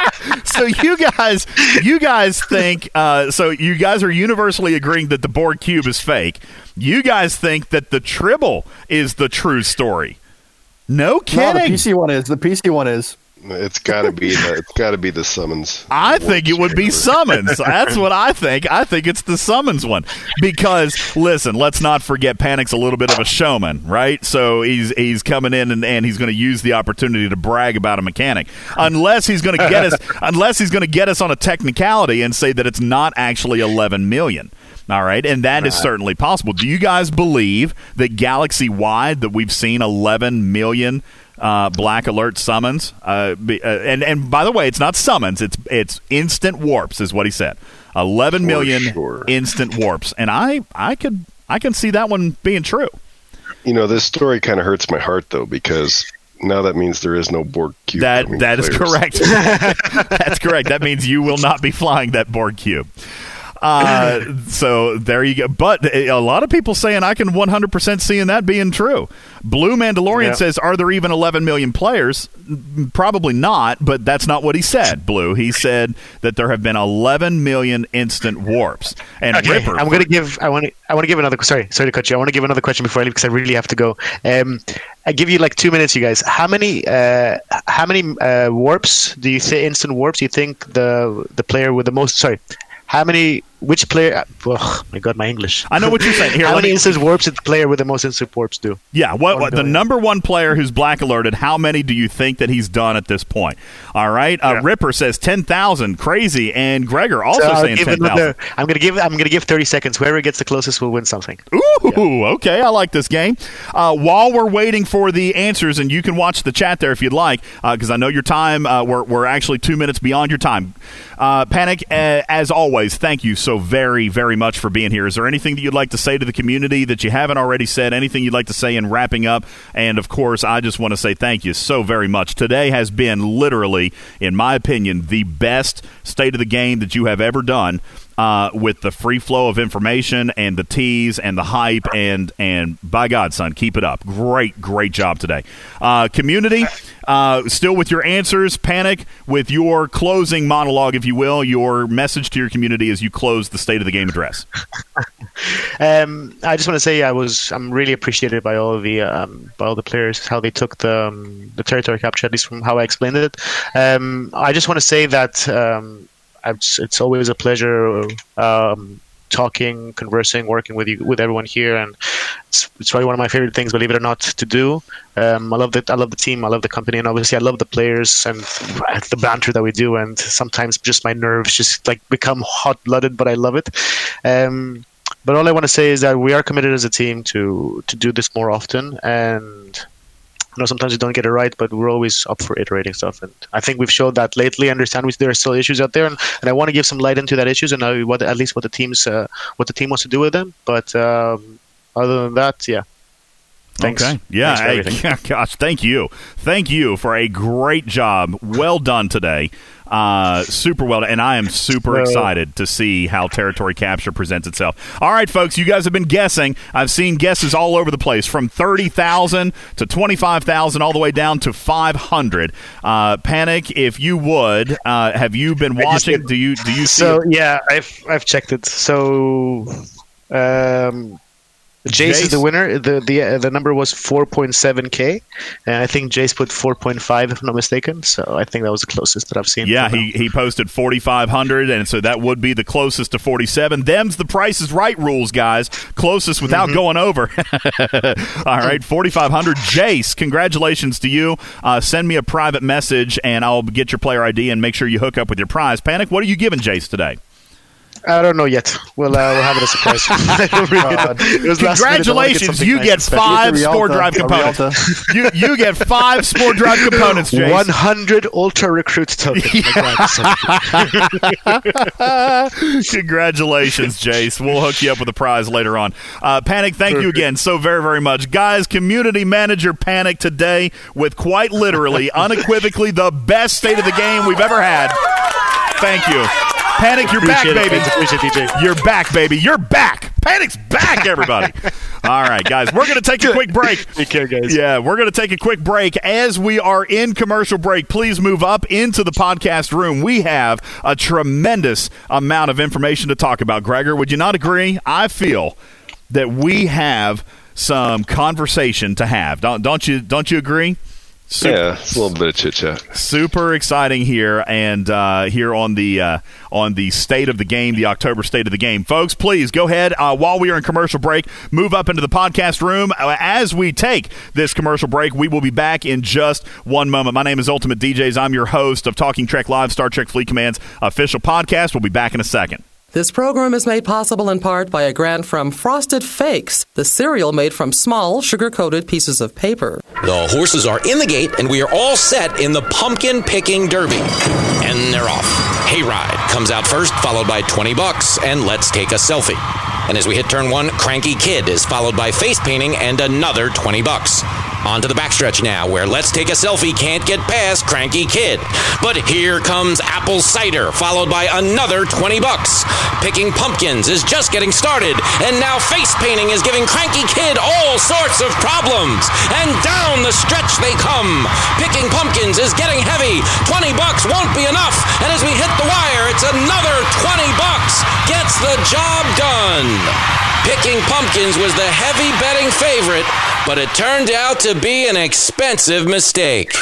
so you guys, you guys think, uh, so you guys are universally agreeing that the Borg cube is fake. You guys think that the Tribble is the true story. No No, the kidding. PC one is. The PC one is. It's got to be the it's got to be the summons. I think it would be summons. That's what I think. I think it's the summons one because listen, let's not forget Panic's a little bit of a showman, right? So he's he's coming in and, and he's going to use the opportunity to brag about a mechanic, unless he's going to get us unless he's going to get us on a technicality and say that it's not actually 11 million. All right, and that is certainly possible. Do you guys believe that galaxy wide that we've seen 11 million uh, black alert summons? Uh, be, uh, and and by the way, it's not summons; it's it's instant warps, is what he said. 11 For million sure. instant warps, and I I could I can see that one being true. You know, this story kind of hurts my heart though because now that means there is no Borg cube. That that is players. correct. That's correct. That means you will not be flying that Borg cube. Uh, so there you go. But a lot of people saying I can 100% seeing that being true. Blue Mandalorian Yeah. says, "Are there even 11 million players?" Probably not, but that's not what he said. Blue. He said that there have been 11 million instant warps. And Okay, Ripper, I'm gonna give. I want to. I want to give another. Sorry, sorry to cut you. I want to give another question before I leave because I really have to go. Um, I give you like two minutes, you guys. How many? Uh, how many uh, warps do you think? Instant warps? You think the the player with the most? Sorry, how many? Which player? Oh my god, my English. I know what you're saying. Here, how many me- instant warps did the player with the most instant warps do? Yeah, what, what the number one player who's black alerted? How many do you think that he's done at this point? All right, uh, Yeah. Ripper says ten thousand, crazy, and Gregor also So saying ten thousand. I'm gonna give. I'm gonna give 30 seconds. Whoever gets the closest will win something. Ooh, okay, I like this game. Uh, while we're waiting for the answers, and you can watch the chat there if you'd like, because I know your time. Uh, we're we're actually two minutes beyond your time. Uh, Panic, uh, as always, thank you so very very much for being here. Is there anything that you'd like to say to the community that you haven't already said? Anything you'd like to say in wrapping up? And of course, I just want to say thank you so very much. Today has been literally, in my opinion, the best state of the game that you have ever done uh, with the free flow of information and the tease and the hype and and by God, son, keep it up. Great, great job today. Uh, community, uh, still with your answers. Panic with your closing monologue, if you will, your message to your community as you close the state of the game address. Um, I just want to say I was I'm really appreciated by all the um, by all the players how they took the um, the territory capture at least from how I explained it. Um, I just want to say that um, it's, it's always a pleasure um, talking, conversing, working with you with everyone here, and it's, it's probably one of my favorite things, believe it or not, to do. Um, I love the I love the team, I love the company, and obviously I love the players and the banter that we do. And sometimes just my nerves just like become hot blooded, but I love it. Um, but all I want to say is that we are committed as a team to to do this more often and I know sometimes we don't get it right, but we're always up for iterating stuff, and I think we've showed that lately. I understand there are still issues out there, and, and I want to give some light into that issues and what at least what the team's uh, what the team wants to do with them. But um, other than that, yeah. Thanks. Okay. Yeah. Thanks for hey, everything. gosh, thank you. Thank you for a great job. Well done today. Uh, super well done. And I am super excited to see how territory capture presents itself. All right, folks, you guys have been guessing. I've seen guesses all over the place from 30,000 to 25,000 all the way down to 500. Uh, Panic, if you would, uh, have you been watching? did- Do you do you see So yeah, I've I've checked it. So um, Jace, Jace? is the winner. the the uh, The number was 4.7k, and I think Jace put 4.5 if I'm not mistaken. So I think that was the closest that I've seen. Yeah, he, he posted 4,500, and so that would be the closest to 47. Them's the Price is Right rules, guys. Closest without Mm-hmm. going over. All right, 4,500. Jace, congratulations to you. Uh, send me a private message, and I'll get your player ID and make sure you hook up with your prize. Panic, what are you giving Jace today? I don't know yet. We'll, uh, we'll have it as a surprise. Really. It was last minute. I wanna get Congratulations, you nice get and five Rialta, Spore Drive components. You, you get five Spore Drive components, Jace. 100 Ultra Recruit tokens. My Congratulations, Jace. We'll hook you up with a prize later on. Uh, Panic, thank you again so very, very much. Guys, community manager Panic today with quite literally, unequivocally, the best state of the game we've ever had. Thank you. Panic, you're back, it, baby. Appreciate it, DJ. You're back, baby. You're back. Panic's back, everybody. All right, guys, we're going to take a quick break. Take care, guys. Yeah, we're going to take a quick break. As we are in commercial break, please move up into the podcast room. We have a tremendous amount of information to talk about. Gregor, would you not agree? I feel that we have some conversation to have. Don't don't you don't you agree? Super, Yeah, it's a little bit of chit chat. super exciting here and uh, here on the uh, on the state of the game, the October state of the game, folks. Please go ahead uh, while we are in commercial break. Move up into the podcast room Uh, as we take this commercial break. We will be back in just one moment. My name is Ultimate DJs. I'm your host of Talking Trek Live, Star Trek Fleet Command's official podcast. We'll be back in a second. This program is made possible in part by a grant from Frosted Fakes, the cereal made from small, sugar coated pieces of paper. The horses are in the gate, and we are all set in the pumpkin picking derby. And they're off. Hayride comes out first, followed by 20 bucks, and let's take a selfie. And as we hit turn one, Cranky Kid is followed by face painting and another 20 bucks. On to the backstretch now, where Let's Take a Selfie can't get past Cranky Kid. But here comes Apple Cider, followed by another 20 bucks. Picking Pumpkins is just getting started, and now face painting is giving Cranky Kid all sorts of problems. And down the stretch they come. Picking Pumpkins is getting heavy. 20 bucks won't be enough, and as we hit the wire, it's another 20 bucks. Gets the job done. Picking Pumpkins was the heavy betting favorite, but it turned out to be an expensive mistake.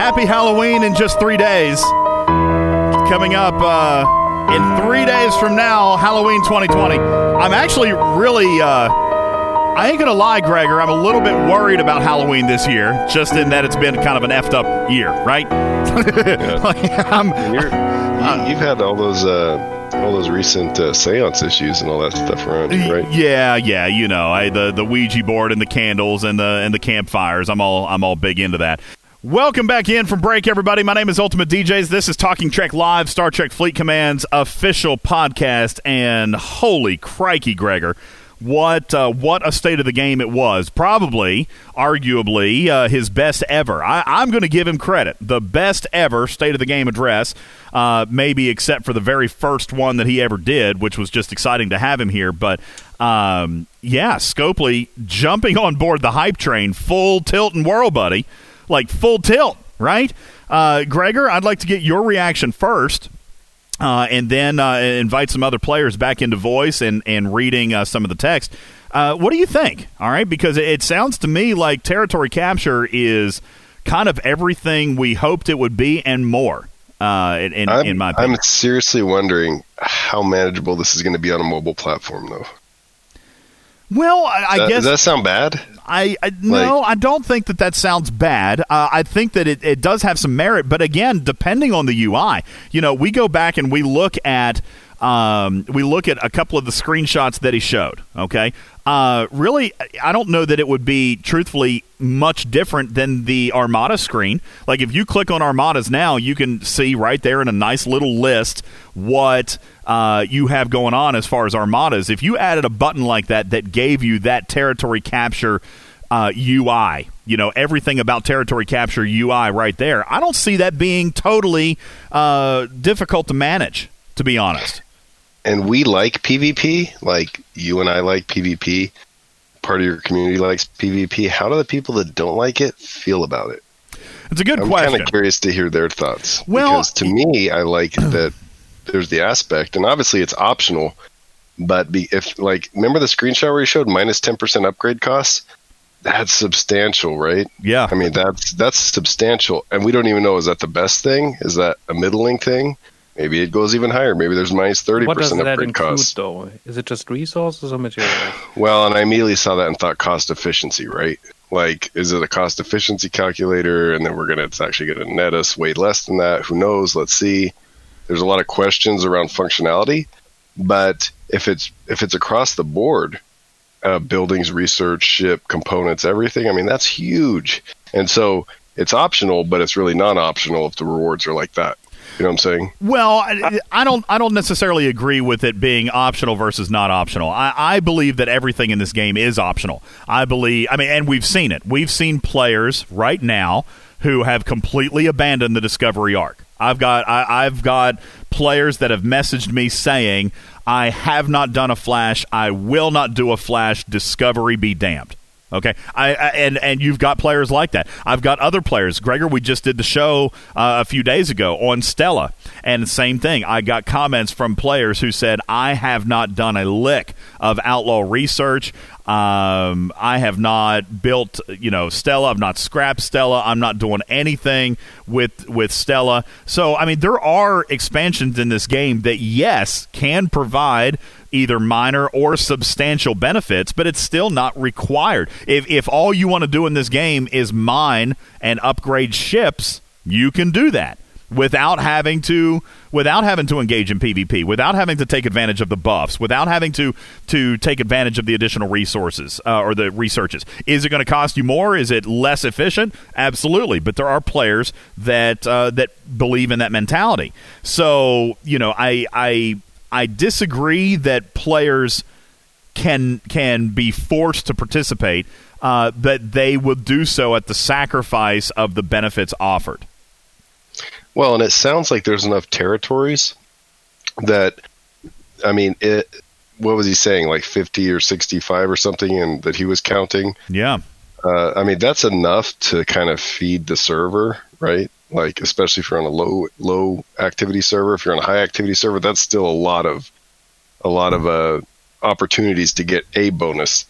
Happy Halloween in just three days. Coming up uh, in three days from now, Halloween 2020. I'm actually really, uh, I ain't to lie, Gregor, I'm a little bit worried about Halloween this year, just in that it's been kind of an effed up year, right? Like, I'm- You're, you've had all those uh, all those recent uh, seance issues and all that stuff around you, right? Yeah, yeah, you know, I, the the Ouija board and the candles and the and the campfires. I'm all I'm all big into that. Welcome back in from break, everybody. My name is Ultimate DJs. This is Talking Trek Live, Star Trek Fleet Command's official podcast. And holy crikey, Gregor, what uh, what a state of the game it was. Probably, arguably, uh, his best ever. I, I'm going to give him credit. The best ever state of the game address, uh, maybe except for the very first one that he ever did, which was just exciting to have him here. But um, yeah, Scopely jumping on board the hype train, full tilt and whirl, buddy. Like full tilt, right? Uh, Gregor, I'd like to get your reaction first. Uh, and then uh, invite some other players back into voice and, and reading uh, some of the text. Uh, what do you think? All right, because it, sounds to me like territory capture is kind of everything we hoped it would be and more. Uh, in, in, in my opinion, I'm seriously wondering how manageable this is going to be on a mobile platform, though. Well, I, I That- guess does that sound bad? I, I no, I don't think that that sounds bad. Uh, I think that it, it does have some merit, but again, depending on the UI, you know, we go back and we look at um, we look at a couple of the screenshots that he showed. Okay, uh, really, I don't know that it would be truthfully much different than the Armada screen. Like if you click on Armadas now, you can see right there in a nice little list what uh, you have going on as far as armadas. If you added a button like that that gave you that territory capture uh, UI, you know, everything about territory capture UI right there, I don't see that being totally uh, difficult to manage, to be honest. And we like PvP, like you and I like PvP. Part of your community likes PvP. How do the people that don't like it feel about it? It's a good question. I'm kind of curious to hear their thoughts. Well- because to me, I like that there's the aspect, and obviously it's optional. But be, if like remember the screenshot where you showed minus ten percent upgrade costs, that's substantial, right? Yeah. I mean that's that's substantial, and we don't even know is that the best thing? Is that a middling thing? Maybe it goes even higher. Maybe there's minus thirty What does percent that upgrade include, costs. though? Is it just resources or materials? Well, and I immediately saw that and thought cost efficiency, right? Like, is it a cost efficiency calculator? And then we're gonna it's actually gonna net us way less than that. Who knows? Let's see. There's a lot of questions around functionality, but if it's if it's across the board, uh, buildings, research, ship, components, everything. I mean, that's huge. And so it's optional, but it's really non-optional if the rewards are like that. You know what I'm saying? Well, I, I don't. I don't necessarily agree with it being optional versus not optional. I, I believe that everything in this game is optional. I believe. I mean, and we've seen it. We've seen players right now who have completely abandoned the discovery arc. I've got. I, I've got players that have messaged me saying, "I have not done a flash. I will not do a flash. Discovery be damned." Okay, I, I and and you've got players like that. I've got other players. Gregor, we just did the show uh, a few days ago on Stella, and same thing. I got comments from players who said I have not done a lick of outlaw research. Um, I have not built, you know, Stella. I've not scrapped Stella. I'm not doing anything with with Stella. So, I mean, there are expansions in this game that yes can provide either minor or substantial benefits, but it's still not required. If if all you want to do in this game is mine and upgrade ships, you can do that without having to without having to engage in PvP, without having to take advantage of the buffs, without having to to take advantage of the additional resources uh, or the researches. Is it going to cost you more? Is it less efficient? Absolutely, but there are players that uh, that believe in that mentality. So you know, I I I disagree that players can can be forced to participate, uh, but they will do so at the sacrifice of the benefits offered. Well, and it sounds like there's enough territories that, I mean, it. What was he saying? Like 50 or 65 or something, and that he was counting. Yeah. Uh, I mean, that's enough to kind of feed the server, right? Like, especially if you're on a low low activity server. If you're on a high activity server, that's still a lot of a lot of uh, opportunities to get a bonus.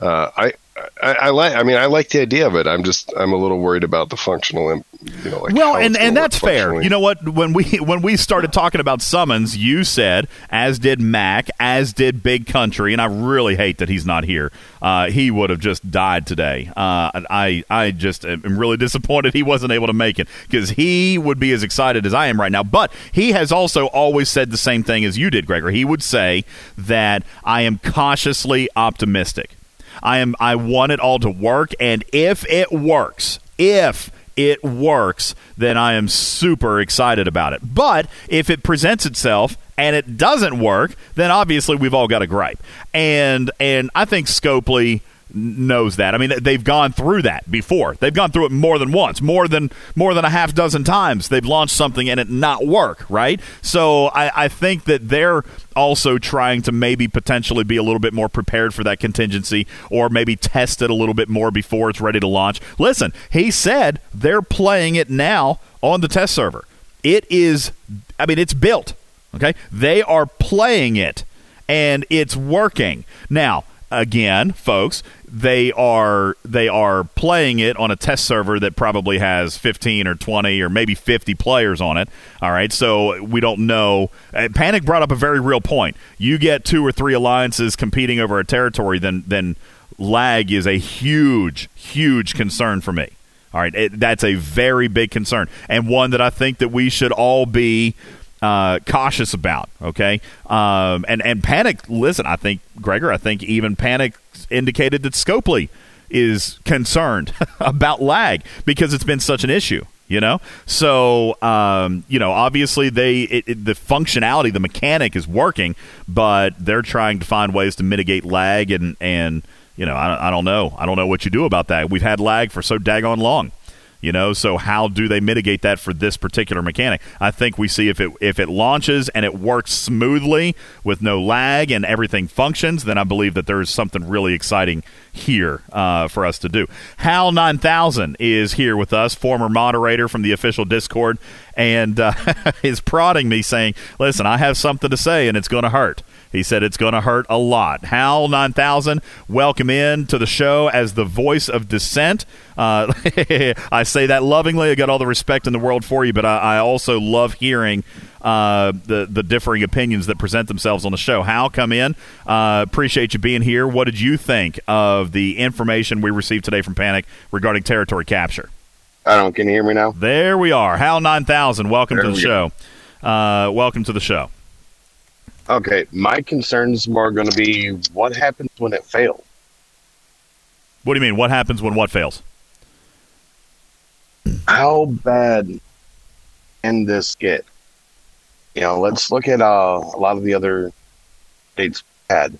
Uh, I I, I, like. I mean, I like the idea of it. I'm just. I'm a little worried about the functional. You know, like well, and and that's fair. You know what? When we when we started talking about summons, you said, as did Mac, as did Big Country, and I really hate that he's not here. Uh, he would have just died today. Uh, I I just am really disappointed he wasn't able to make it because he would be as excited as I am right now. But he has also always said the same thing as you did, Gregor. He would say that I am cautiously optimistic. I am I want it all to work and if it works, if it works, then I am super excited about it. But if it presents itself and it doesn't work, then obviously we've all got a gripe. And and I think Scopely knows that. I mean, they've gone through that before. They've gone through it more than once, more than more than a half dozen times. They've launched something and it not work, right? So I, I think that they're also trying to maybe potentially be a little bit more prepared for that contingency, or maybe test it a little bit more before it's ready to launch. Listen, he said they're playing it now on the test server. It is, I mean, it's built. Okay, they are playing it and it's working now again, folks, they are they are playing it on a test server that probably has 15 or 20 or maybe 50 players on it. All right, so we don't know. Uh, Panic brought up a very real point. You get two or three alliances competing over a territory, then then lag is a huge, huge concern for me. All right, it, that's a very big concern and one that I think that we should all be uh, cautious about. Okay, um, and and Panic. Listen, I think Gregor. I think even Panic indicated that Scopely is concerned about lag because it's been such an issue. You know, so um, you know, obviously they it, it, the functionality, the mechanic is working, but they're trying to find ways to mitigate lag and and you know, I, I don't know, I don't know what you do about that. We've had lag for so daggone long. You know, so how do they mitigate that for this particular mechanic? I think we see if it if it launches and it works smoothly with no lag and everything functions, then I believe that there is something really exciting here uh, for us to do. Hal nine thousand is here with us, former moderator from the official Discord, and uh, is prodding me, saying, "Listen, I have something to say, and it's going to hurt." He said it's going to hurt a lot. Hal 9000, welcome in to the show as the voice of dissent. Uh, I say that lovingly. I got all the respect in the world for you, but I, I also love hearing uh, the the differing opinions that present themselves on the show. Hal, come in. Uh, appreciate you being here. What did you think of the information we received today from Panic regarding territory capture? I don't. Can you hear me now? There we are. Hal 9000, welcome there to the show. Uh, welcome to the show. Okay, my concern is more going to be what happens when it fails. What do you mean? What happens when what fails? How bad can this get? You know, let's look at uh, a lot of the other states had.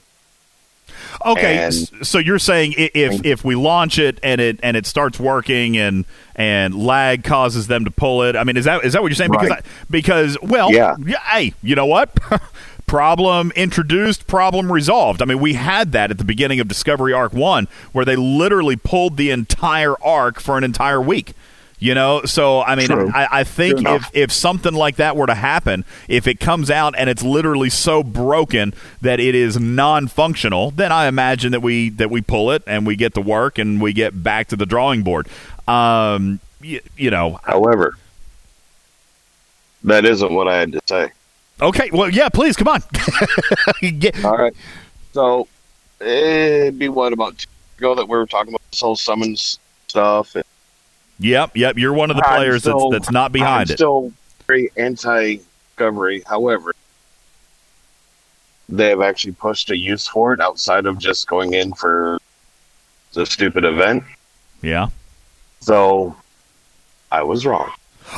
Okay, and, so you're saying if if we launch it and it and it starts working and and lag causes them to pull it. I mean, is that is that what you're saying? Because right. I, because well, yeah. yeah. Hey, you know what? problem introduced, problem resolved. I mean, we had that at the beginning of Discovery Arc 1 where they literally pulled the entire arc for an entire week. You know, so I mean, I, I think if if something like that were to happen, if it comes out and it's literally so broken that it is non-functional, then I imagine that we that we pull it and we get to work and we get back to the drawing board. Um, you, you know, However, that isn't what I had to say. Okay, well, yeah, please come on. Get- All right. So it'd be what about two ago that we were talking about soul summons stuff. And yep, yep, you're one of the players still- that's that's not behind I'm it. Still very anti-discovery. However, they have actually pushed a use for it outside of just going in for the stupid event. yeah. So I was wrong.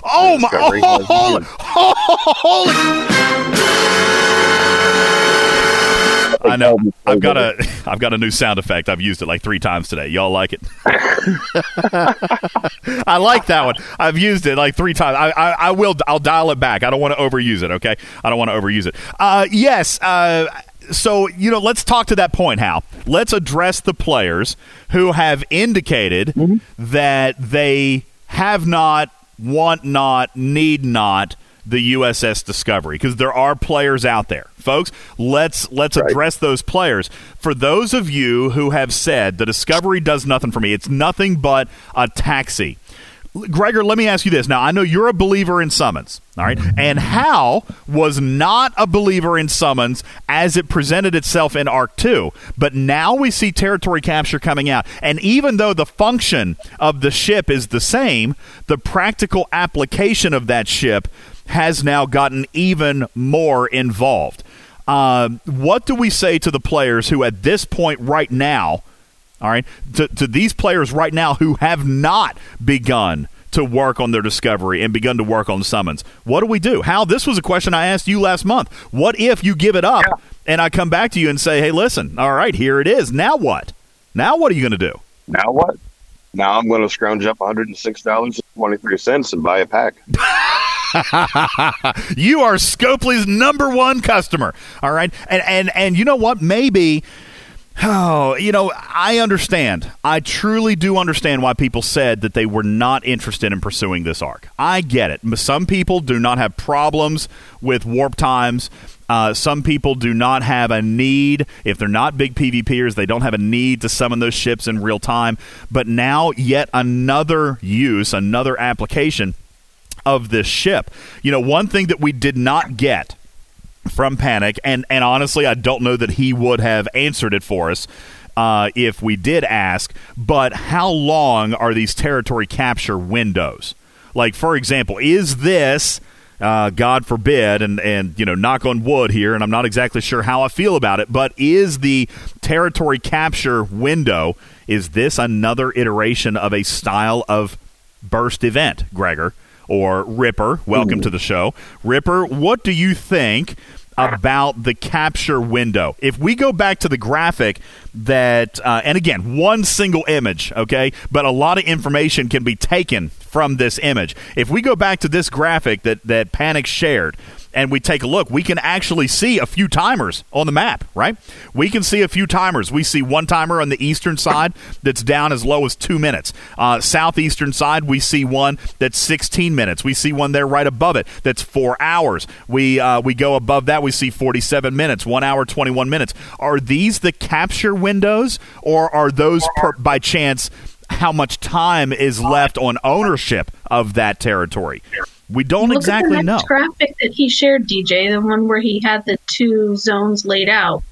Oh my! Discovery Oh, has holy, been- holy. I know. I've got a I've got a new sound effect. I've used it like three times today. Y'all like it? I like that one. I've used it like three times. I, I, I will. I'll dial it back. I don't want to overuse it. Okay. I don't want to overuse it. Uh, yes. Uh, so you know, let's talk to that point. Hal. Let's address the players who have indicated that they have not, want not, need not the USS Discovery because there are players out there, folks. Let's let's address those players. For those of you who have said the Discovery does nothing for me, it's nothing but a taxi. Gregor, let me ask you this. Now, I know you're a believer in summons, all right? And Hal was not a believer in summons as it presented itself in Arc 2. But now we see territory capture coming out. And even though the function of the ship is the same, the practical application of that ship has now gotten even more involved. Um, what do we say to the players who, at this point right now, all right, to, to these players right now who have not begun to work on their discovery and begun to work on summons. What do we do? Hal, this was a question I asked you last month. What if you give it up and I come back to you and say, hey, listen, all right, here it is. Now what? Now what are you going to do? Now what? Now I'm going to scrounge up $106.23 and buy a pack. you are Scopely's number one customer. All right. And and and you know what? Maybe Oh, you know, I understand. I truly do understand why people said that they were not interested in pursuing this arc. I get it. Some people do not have problems with warp times. Uh, some people do not have a need. If they're not big PvPers, they don't have a need to summon those ships in real time. But now, yet another use, another application of this ship. You know, one thing that we did not get from Panic, and and honestly, I don't know that he would have answered it for us uh, if we did ask. But how long are these territory capture windows? Like, for example, is this? Uh, God forbid, and and you know, knock on wood here, and I'm not exactly sure how I feel about it, but is the territory capture window is this another iteration of a style of burst event, Gregor? Or Ripper. Welcome to the show. Ripper, what do you think about the capture window? If we go back to the graphic that, uh, and again, one single image, okay, but a lot of information can be taken from this image. If we go back to this graphic that, that Panic shared, and we take a look, we can actually see a few timers on the map, right? We can see a few timers. We see one timer on the eastern side that's down as low as two minutes. Uh, southeastern side, we see one that's 16 minutes. We see one there right above it that's four hours. We uh, we go above that, we see 47 minutes, one hour 21 minutes. Are these the capture windows, or are those per, by chance? How much time is left on ownership of that territory? We don't Look exactly at the know. next graphic that he shared, DJ, the one where he had the two zones laid out.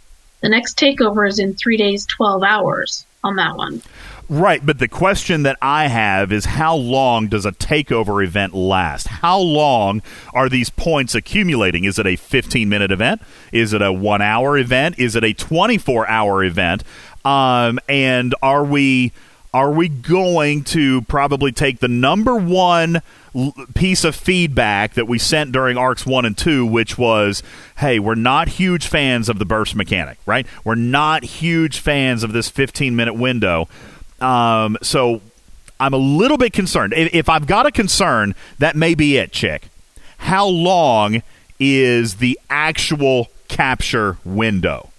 The next takeover is in three days, 12 hours on that one. Right, but the question that I have is how long does a takeover event last? How long are these points accumulating? Is it a 15 minute event? Is it a one hour event? Is it a 24 hour event? Um, and are we are we going to probably take the number one piece of feedback that we sent during arcs 1 and 2 which was hey we're not huge fans of the burst mechanic right we're not huge fans of this 15 minute window um, so i'm a little bit concerned if, if i've got a concern that may be it chick how long is the actual capture window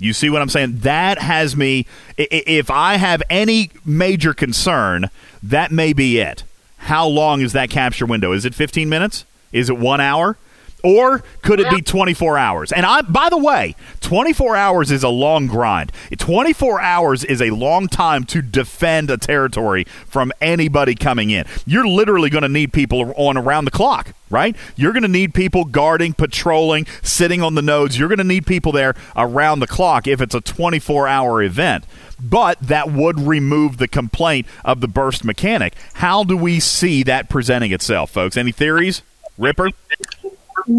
you see what I'm saying? That has me. If I have any major concern, that may be it. How long is that capture window? Is it 15 minutes? Is it one hour? Or could it be 24 hours? And I, by the way, 24 hours is a long grind. 24 hours is a long time to defend a territory from anybody coming in. You're literally going to need people on around the clock, right? You're going to need people guarding, patrolling, sitting on the nodes. You're going to need people there around the clock if it's a 24 hour event. But that would remove the complaint of the burst mechanic. How do we see that presenting itself, folks? Any theories? Ripper?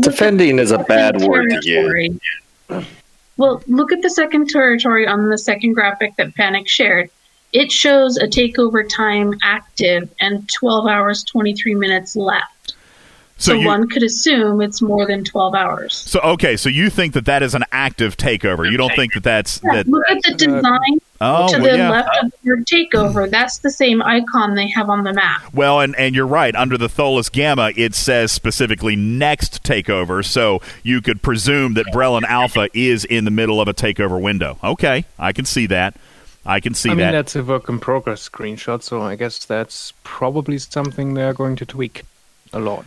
Defending is a bad word to Territory. Well, look at the second territory on the second graphic that Panic shared. It shows a takeover time active and 12 hours 23 minutes left. So So, you- one could assume it's more than 12 hours. So okay, so you think that that is an active takeover? You don't think that that's Yeah, that? look at the uh, design Oh, to well, the yeah. left of your takeover. That's the same icon they have on the map. Well, and, and you're right. Under the Tholus Gamma, it says specifically next takeover, so you could presume that Brelin Alpha is in the middle of a takeover window. Okay, I can see that. I can see I mean, that. that's a work in progress screenshot, so I guess that's probably something they're going to tweak a lot.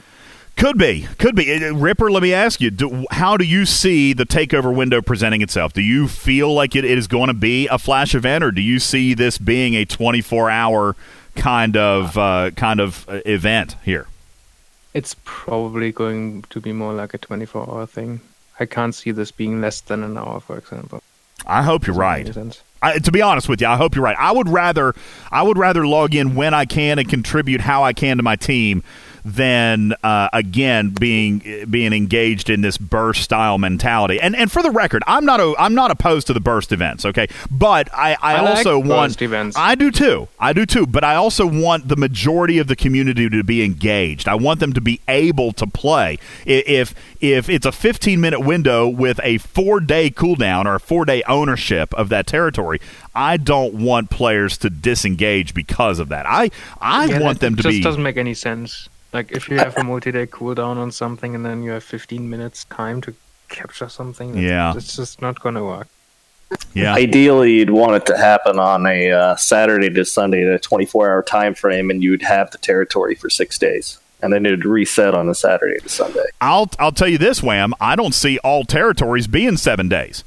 Could be, could be. Uh, Ripper, let me ask you: do, How do you see the takeover window presenting itself? Do you feel like it, it is going to be a flash event, or do you see this being a 24-hour kind of uh, kind of uh, event here? It's probably going to be more like a 24 hour thing. I can't see this being less than an hour, for example. I hope you're right. I, to be honest with you, I hope you're right. I would rather I would rather log in when I can and contribute how I can to my team than uh, again being being engaged in this burst style mentality. And and for the record, I'm not a, I'm not opposed to the burst events. Okay, but I, I, I like also want burst events. I do too. I do too. But I also want the majority of the community to be engaged. I want them to be able to play. If if it's a 15 minute window with a four day cooldown or a four day ownership of that territory, I don't want players to disengage because of that. I I Yeah, want them to just be. doesn't make any sense. Like if you have a multi-day cooldown on something and then you have 15 minutes time to capture something, Yeah. it's just not going to work. Yeah. Ideally, you'd want it to happen on a uh, Saturday to Sunday at a 24 hour time frame, and you'd have the territory for six days. And then it'd reset on a Saturday to Sunday. I'll I'll tell you this, Wham. I don't see all territories being seven days.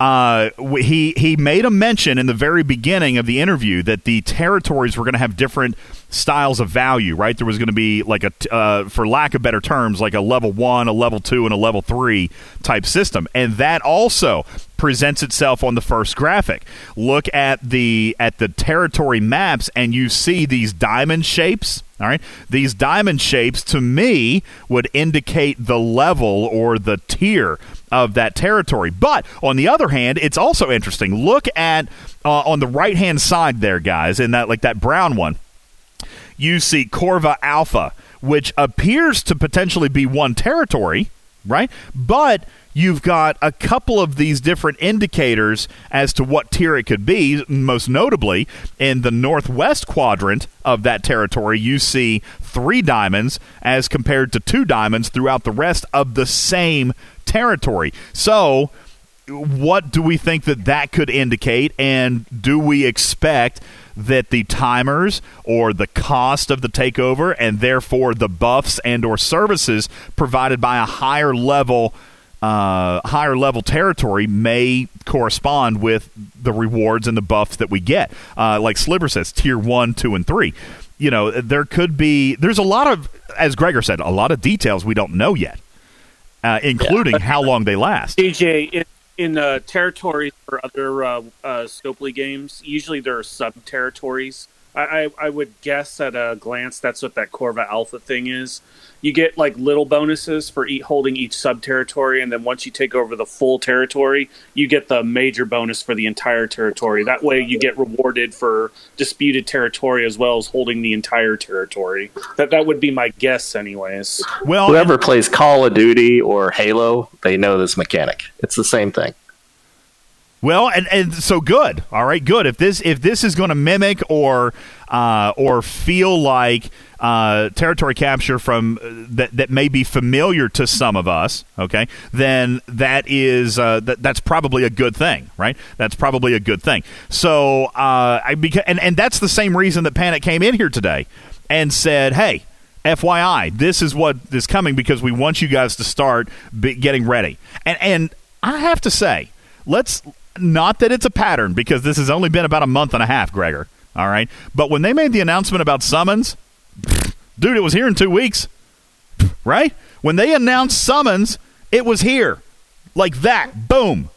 Uh, he he made a mention in the very beginning of the interview that the territories were going to have different styles of value. Right, there was going to be like a, uh, for lack of better terms, like a level one, a level two, and a level three type system, and that also presents itself on the first graphic. Look at the at the territory maps, and you see these diamond shapes. All right, these diamond shapes to me would indicate the level or the tier of that territory. But on the other hand, it's also interesting. Look at uh, on the right hand side there, guys, in that like that brown one you see Corva Alpha, which appears to potentially be one territory, right? But you've got a couple of these different indicators as to what tier it could be. Most notably, in the northwest quadrant of that territory, you see three diamonds as compared to two diamonds throughout the rest of the same territory. So, what do we think that that could indicate? And do we expect that the timers or the cost of the takeover and therefore the buffs and or services provided by a higher level uh, higher level territory may correspond with the rewards and the buffs that we get? Uh, like sliver says tier 1 2 and 3 you know there could be there's a lot of as gregor said a lot of details we don't know yet uh, including how long they last DJ in, in uh, territories for other uh, uh, Scopely games, usually there are sub territories. I, I, I would guess at a glance that's what that Corva Alpha thing is. You get like little bonuses for eat, holding each sub territory, and then once you take over the full territory, you get the major bonus for the entire territory. That way, you get rewarded for disputed territory as well as holding the entire territory. That that would be my guess, anyways. well Whoever plays Call of Duty or Halo, they know this mechanic. It's the same thing. Well, and, and so good. All right, good. If this if this is going to mimic or uh, or feel like uh, territory capture from uh, that that may be familiar to some of us, okay, then that is uh, that that's probably a good thing, right? That's probably a good thing. So uh, I beca- and and that's the same reason that Panic came in here today. and said, "Hey, FYI, this is what is coming because we want you guys to start getting ready." And and I have to say, let's not that it's a pattern because this has only been about a month and a half, Gregor. All right, but when they made the announcement about summons, dude, it was here in two weeks, right? When they announced summons, it was here, like that. Boom.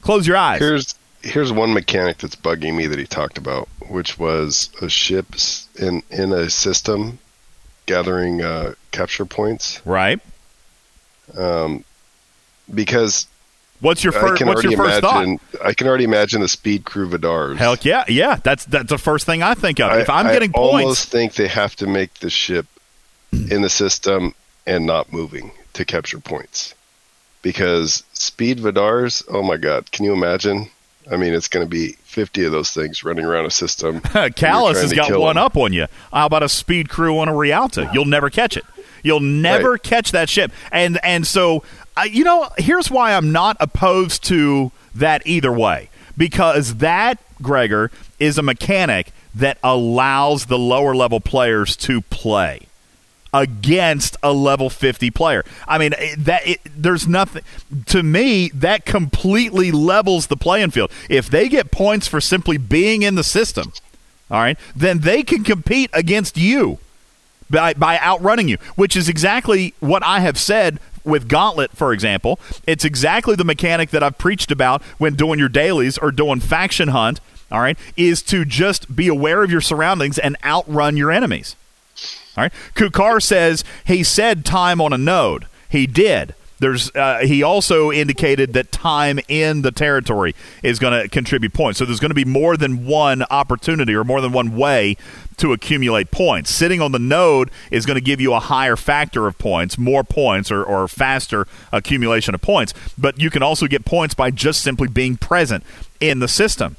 Close your eyes. Here's here's one mechanic that's bugging me that he talked about, which was a ship in in a system gathering uh, capture points. Right. Um, because What's your first? What's your first thought? I can already imagine the speed crew Vidars. Heck yeah, yeah. That's that's the first thing I think of. I, if I'm getting points I getting almost points, think they have to make the ship in the system and not moving to capture points, because speed Vidars. Oh my God, can you imagine? I mean, it's going to be 50 of those things running around a system. Callus has got one them. up on you. How about a speed crew on a Realta? You'll never catch it. You'll never Right. catch that ship. And and so, uh, you know, here's why I'm not opposed to that either way. Because that, Gregor, is a mechanic that allows the lower level players to play against a level 50 player. I mean, that it, there's nothing to me that completely levels the playing field. If they get points for simply being in the system, all right, then they can compete against you by by outrunning you, which is exactly what I have said with Gauntlet, for example. It's exactly the mechanic that I've preached about when doing your dailies or doing faction hunt. All right, is to just be aware of your surroundings and outrun your enemies. All right. Kukar says he said time on a node. He did. There's. Uh, he also indicated that time in the territory is going to contribute points. So there's going to be more than one opportunity or more than one way to accumulate points. Sitting on the node is going to give you a higher factor of points, more points, or, or faster accumulation of points. But you can also get points by just simply being present in the system.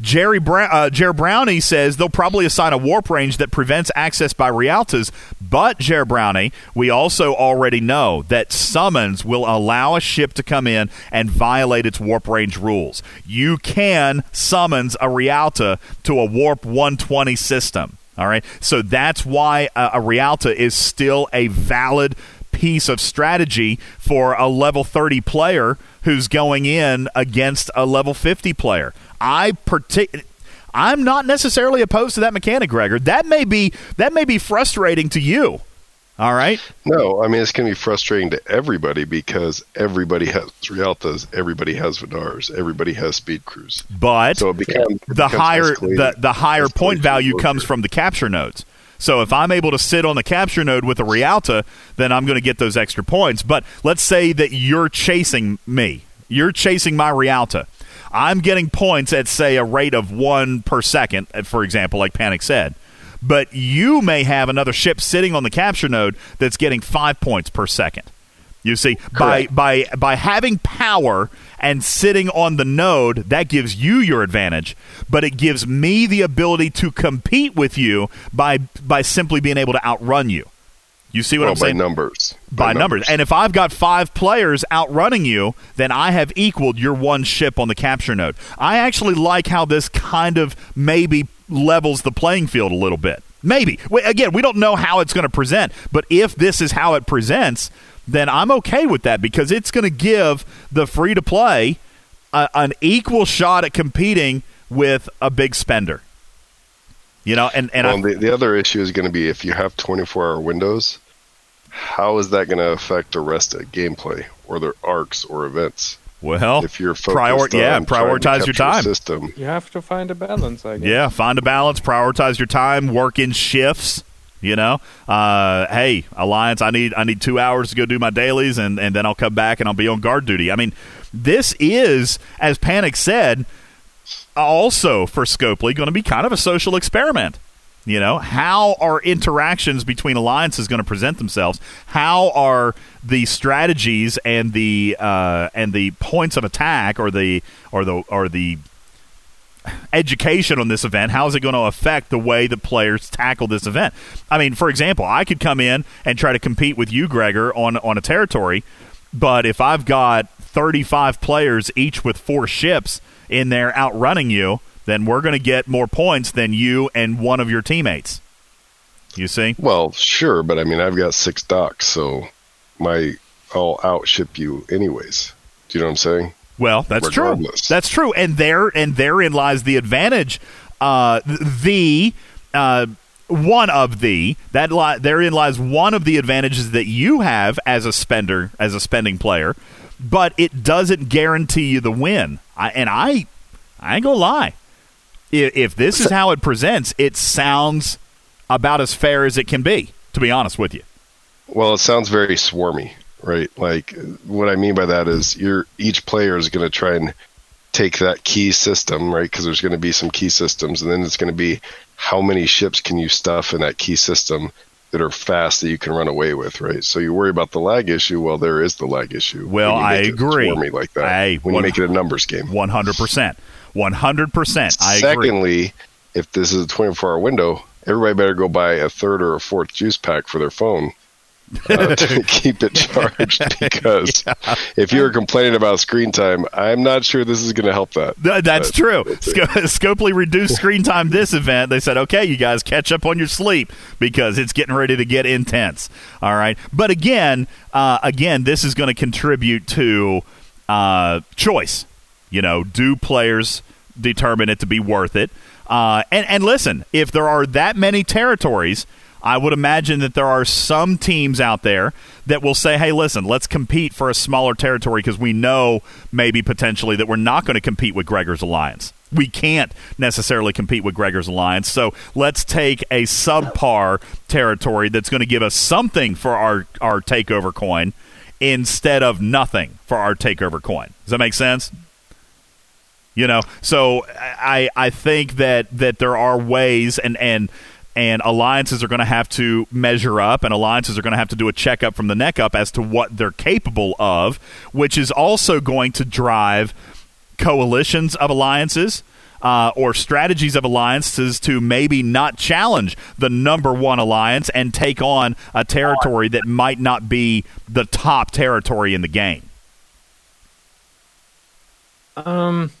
Jerry Brown, uh, Jer Brownie says they'll probably assign a warp range that prevents access by Realtas, but Jer Brownie, we also already know that summons will allow a ship to come in and violate its warp range rules. You can summons a Realta to a warp 120 system. All right, so that's why a, a Realta is still a valid piece of strategy for a level 30 player who's going in against a level 50 player. I partic- I'm not necessarily opposed to that mechanic, Gregor. That may be that may be frustrating to you. All right. No, I mean it's going to be frustrating to everybody because everybody has Realtas, everybody has Vidars, everybody has speed crews. But So it becomes- it the becomes higher the, the higher point value comes from the capture nodes. So if I'm able to sit on the capture node with a Realta, then I'm going to get those extra points. But let's say that you're chasing me. You're chasing my Realta. I'm getting points at say a rate of 1 per second, for example, like Panic said. But you may have another ship sitting on the capture node that's getting 5 points per second. You see, by by by having power and sitting on the node, that gives you your advantage, but it gives me the ability to compete with you by by simply being able to outrun you. You see what Well, I'm saying? by numbers. By, numbers. And if I've got five players outrunning you, then I have equaled your one ship on the capture node. I actually like how this kind of maybe levels the playing field a little bit. Maybe. Again, we don't know how it's going to present, but if this is how it presents, then I'm okay with that because it's going to give the free to play an equal shot at competing with a big spender. You know, and, and well, the, the other issue is going to be if you have 24 hour windows, how is that going to affect the rest of gameplay or their arcs or events? well, If you're focused prior- yeah, on trying prioritize your capture a time. system, You have to find a balance, I guess. Yeah, find a balance, prioritize your time, work in shifts. You know, uh, hey, Alliance, I need I need two hours to go do my dailies, and and then I'll come back and I'll be on guard duty. I mean, this is, as Panic said, also for Scopely going to be kind of a social experiment. You know, how are interactions between alliances going to present themselves? How are the strategies and the uh, and the points of attack, or the or the or the education on this event how is it going to affect the way the players tackle this event i mean for example i could come in and try to compete with you gregor on on a territory but if i've got 35 players each with four ships in there outrunning you then we're going to get more points than you and one of your teammates You see? Well, sure, but I mean, I've got six docks, so my I'll outship you anyways. Do you know what I'm saying? Well, that's true. That's true, and there and therein lies the advantage. Uh, the uh, one of the that li- therein lies one of the advantages that you have as a spender, as a spending player, but it doesn't guarantee you the win. I, and I, I ain't gonna lie. If, if this is how it presents, it sounds about as fair as it can be. To be honest with you. Well, it sounds very swarmy, right? Like what I mean by that is you're each player is going to try and take that key system, right? Because there's going to be some key systems, and then it's going to be how many ships can you stuff in that key system that are fast that you can run away with, right? So you worry about the lag issue. Well, there is the lag issue. Well, I agree. Swarmy like that. Hey, when you make it a numbers game. One hundred percent. One hundred percent. I agree. Secondly, if this is a 24 hour window, everybody better go buy a third or a fourth juice pack for their phone uh, to keep it charged. Because if you're complaining about screen time, I'm not sure this is going to help that. Th- that's But true. Sco- Scopely reduced screen time this event. They said, okay, you guys catch up on your sleep because it's getting ready to get intense. All right. But again, uh, again, this is going to contribute to uh, choice. You know, do players determine it to be worth it? Uh, and, and listen, if there are that many territories, I would imagine that there are some teams out there that will say, hey, listen, let's compete for a smaller territory because we know maybe potentially that we're not going to compete with Gregor's Alliance. We can't necessarily compete with Gregor's Alliance. So let's take a subpar territory that's going to give us something for our, our takeover coin instead of nothing for our takeover coin. Does that make sense? You know, so I I think that that there are ways and and and alliances are going to have to measure up, and alliances are going to have to do a checkup from the neck up as to what they're capable of, which is also going to drive coalitions of alliances. Uh, or strategies of alliances to maybe not challenge the number one alliance and take on a territory that might not be the top territory in the game. Um,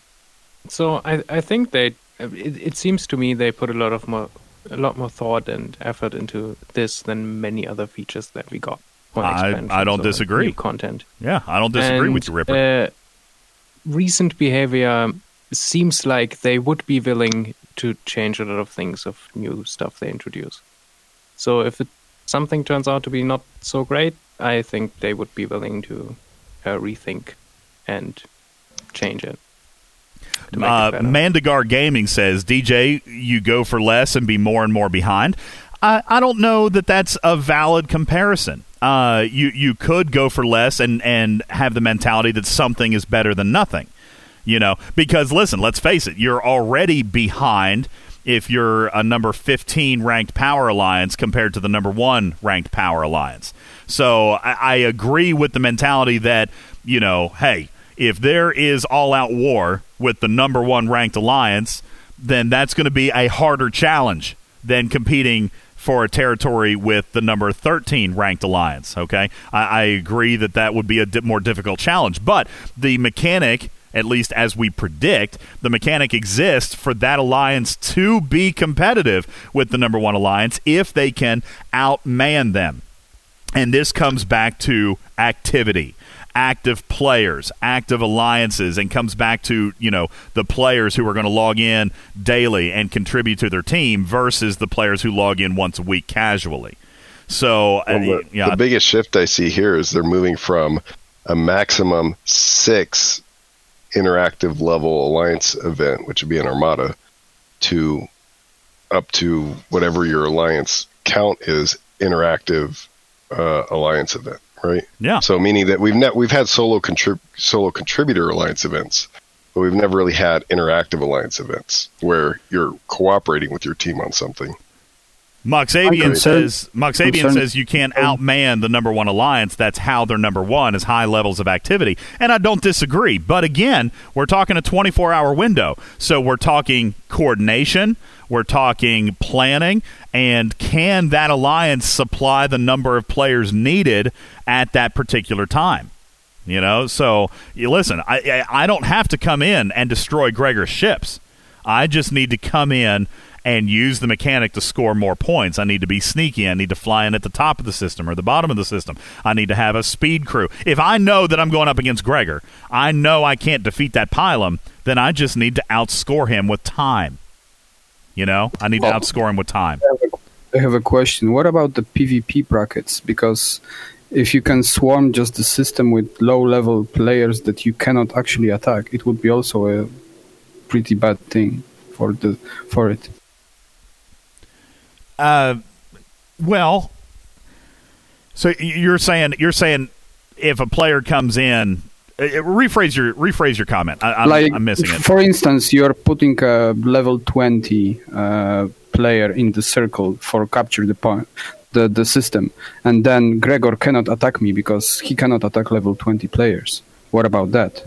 so I I think they it, it seems to me they put a lot of more a lot more thought and effort into this than many other features that we got. I- I don't disagree. New content. Yeah, I don't disagree And, with you, Ripper. Uh, recent behavior seems like they would be willing to change a lot of things of new stuff they introduce. So if it, something turns out to be not so great, I think they would be willing to uh, rethink and change it. Uh. Mandigar Gaming says, DJ, you go for less and be more and more behind. I, I don't know that that's a valid comparison. Uh, you you could go for less and, and have the mentality that something is better than nothing. You know, because listen, let's face it, you're already behind if you're a number 15 ranked power alliance compared to the number one ranked power alliance. So I, I agree with the mentality that, you know, hey, if there is all out war with the number one ranked alliance, then that's going to be a harder challenge than competing for a territory with the number 13 ranked alliance. Okay. I, I agree that that would be a di- more difficult challenge, but the mechanic. At least as we predict, the mechanic exists for that alliance to be competitive with the number one alliance if they can outman them. And this comes back to activity, active players, active alliances, and comes back to, you know, the players who are going to log in daily and contribute to their team versus the players who log in once a week casually. So, Well, the, yeah, the biggest shift I see here is they're moving from a maximum six interactive level alliance event, which would be an armada, to up to whatever your alliance count is interactive uh, alliance event, right? Yeah. So meaning that we've ne- we've had solo contrib- solo contributor alliance events, but we've never really had interactive alliance events where you're cooperating with your team on something. Moxavian says Moxavian says you can't oh. outman the number one alliance. That's how they're number one is high levels of activity, and I don't disagree. But again, we're talking a 24 hour window, so we're talking coordination, we're talking planning, and can that alliance supply the number of players needed at that particular time? You know, so you listen. I I, I don't have to come in and destroy Gregor's ships. I just need to come in and use the mechanic to score more points. I need to be sneaky. I need to fly in at the top of the system or the bottom of the system. I need to have a speed crew. If I know that I'm going up against Gregor, I know I can't defeat that pylum, then I just need to outscore him with time. You know, I need to outscore him with time. I have a question. What about the PvP brackets? Because if you can swarm just the system with low level players that you cannot actually attack, it would be also a pretty bad thing for the for it. Uh, well, so you're saying you're saying if a player comes in, uh, rephrase your rephrase your comment. I, I'm, like, I'm missing it. For instance, you're putting a level 20 uh, player in the circle for capture the point. The, the system and then Gregor cannot attack me because he cannot attack level 20 players. What about that?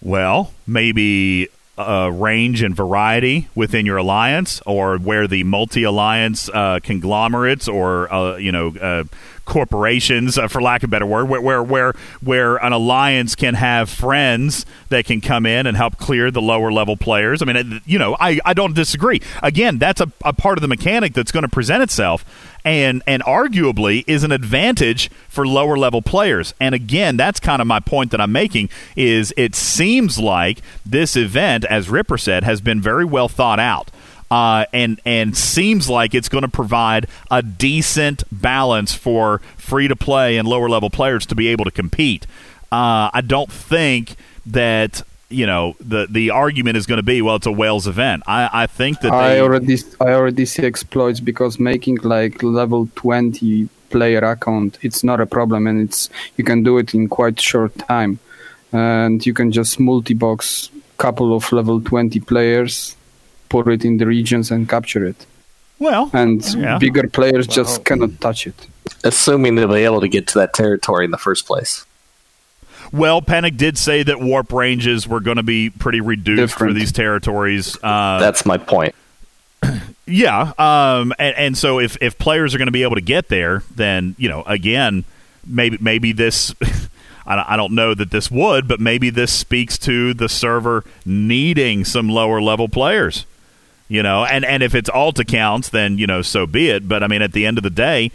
Well, maybe uh, range and variety within your alliance, or where the multi-alliance uh, conglomerates or uh, you know uh, corporations, uh, for lack of a better word, where, where where where an alliance can have friends that can come in and help clear the lower level players. I mean, you know, I, I don't disagree. Again, that's a, a part of the mechanic that's going to present itself. And, and arguably is an advantage for lower level players. And again, that's kind of my point that I'm making is it seems like this event, as Ripper said, has been very well thought out uh, and and seems like it's going to provide a decent balance for free to play and lower level players to be able to compete. Uh, I don't think that you know the the argument is going to be well it's a Wales event. I, I think that I already I already see exploits because making like level 20 player account it's not a problem and it's you can do it in quite short time and you can just multi-box couple of level 20 players put it in the regions and capture it well and Yeah. bigger players just cannot touch it Assuming they'll be able to get to that territory in the first place. well, Panic did say that warp ranges were going to be pretty reduced for these territories. Uh, That's my point. Yeah, um, and, and so if, if players are going to be able to get there, then you know, again, maybe maybe this, I, I don't know that this would, but maybe this speaks to the server needing some lower level players. You know, and and if it's alt accounts, then you know, so be it. But I mean, at the end of the day,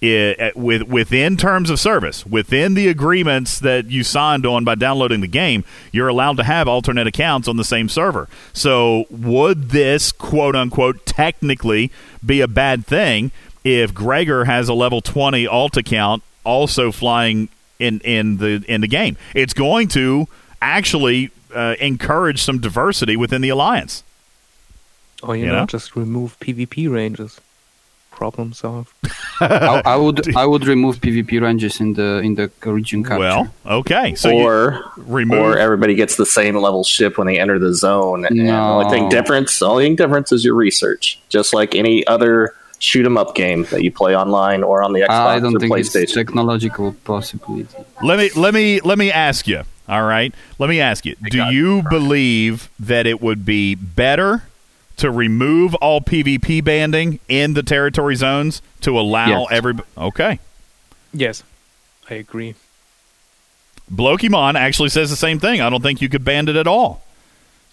it, with within terms of service, within the agreements that you signed on by downloading the game, you're allowed to have alternate accounts on the same server. So, would this quote unquote technically be a bad thing if Gregor has a level 20 alt account also flying in in the in the game? It's going to actually uh, encourage some diversity within the alliance. Or you, You know, know? just remove PvP ranges. Problem solved. I, I would I would remove PvP ranges in the in the region capture. Well, okay. So or remove- or everybody gets the same level ship when they enter the zone. And the only thing difference, the only thing difference is your research. Just like any other shoot 'em up game that you play online or on the Xbox I don't or think it's PlayStation. technological possibility. Let me let me let me ask you. All right, let me ask you. Do you believe that it would be better to remove all PvP banding in the territory zones to allow Yes. every? Okay, Yes, I agree. Blokimon actually says the same thing. I don't think you could band it at all.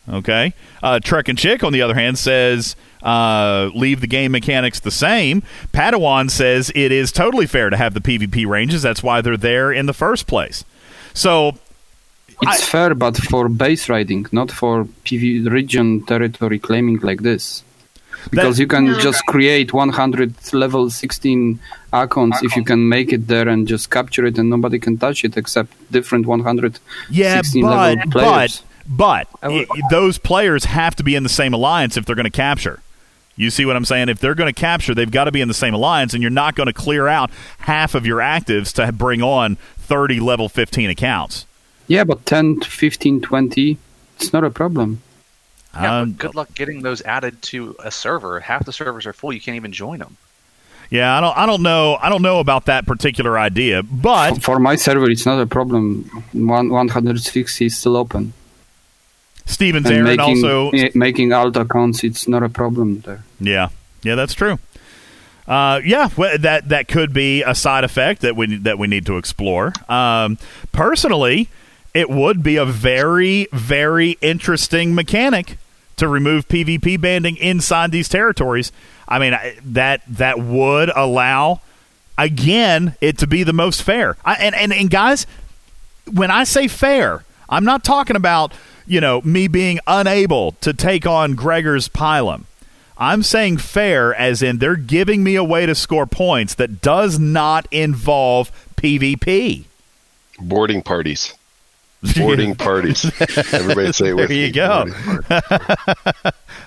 Okay. Uh, Trek and Chick, on the other hand, says uh, leave the game mechanics the same. Padawan says it is totally fair to have the PvP ranges. That's why they're there in the first place. So It's fair, but for base riding, not for PV region territory claiming like this. Because you can No. just create 100 level 16 accounts if you can make it there and just capture it and nobody can touch it except different 100 Yeah, 16 but level players. but but i- those players have to be in the same alliance if they're going to capture. You see what I'm saying? If they're going to capture, they've got to be in the same alliance, and you're not going to clear out half of your actives to bring on 30 level 15 accounts. Yeah, but 10, 15, 20, it's not a problem. Yeah, Um, good luck getting those added to a server. Half the servers are full. You can't even join them. Yeah, I don't, I don't know, I don't know about that particular idea, but For my server, it's not a problem. One, 160 is still open. Stevens And Aaron making, also eh, making alt accounts, it's not a problem there. Yeah, yeah, that's true. Uh, yeah, well, that that could be a side effect that we that we need to explore. Um, personally, it would be a very very interesting mechanic to remove PvP banding inside these territories, I mean that that would allow again it to be the most fair. I, and, and and guys, when I say fair, I'm not talking about you know me being unable to take on Gregor's Pylum. I'm saying fair as in they're giving me a way to score points that does not involve PvP. Boarding parties. Boarding parties. Everybody say it there you me. go.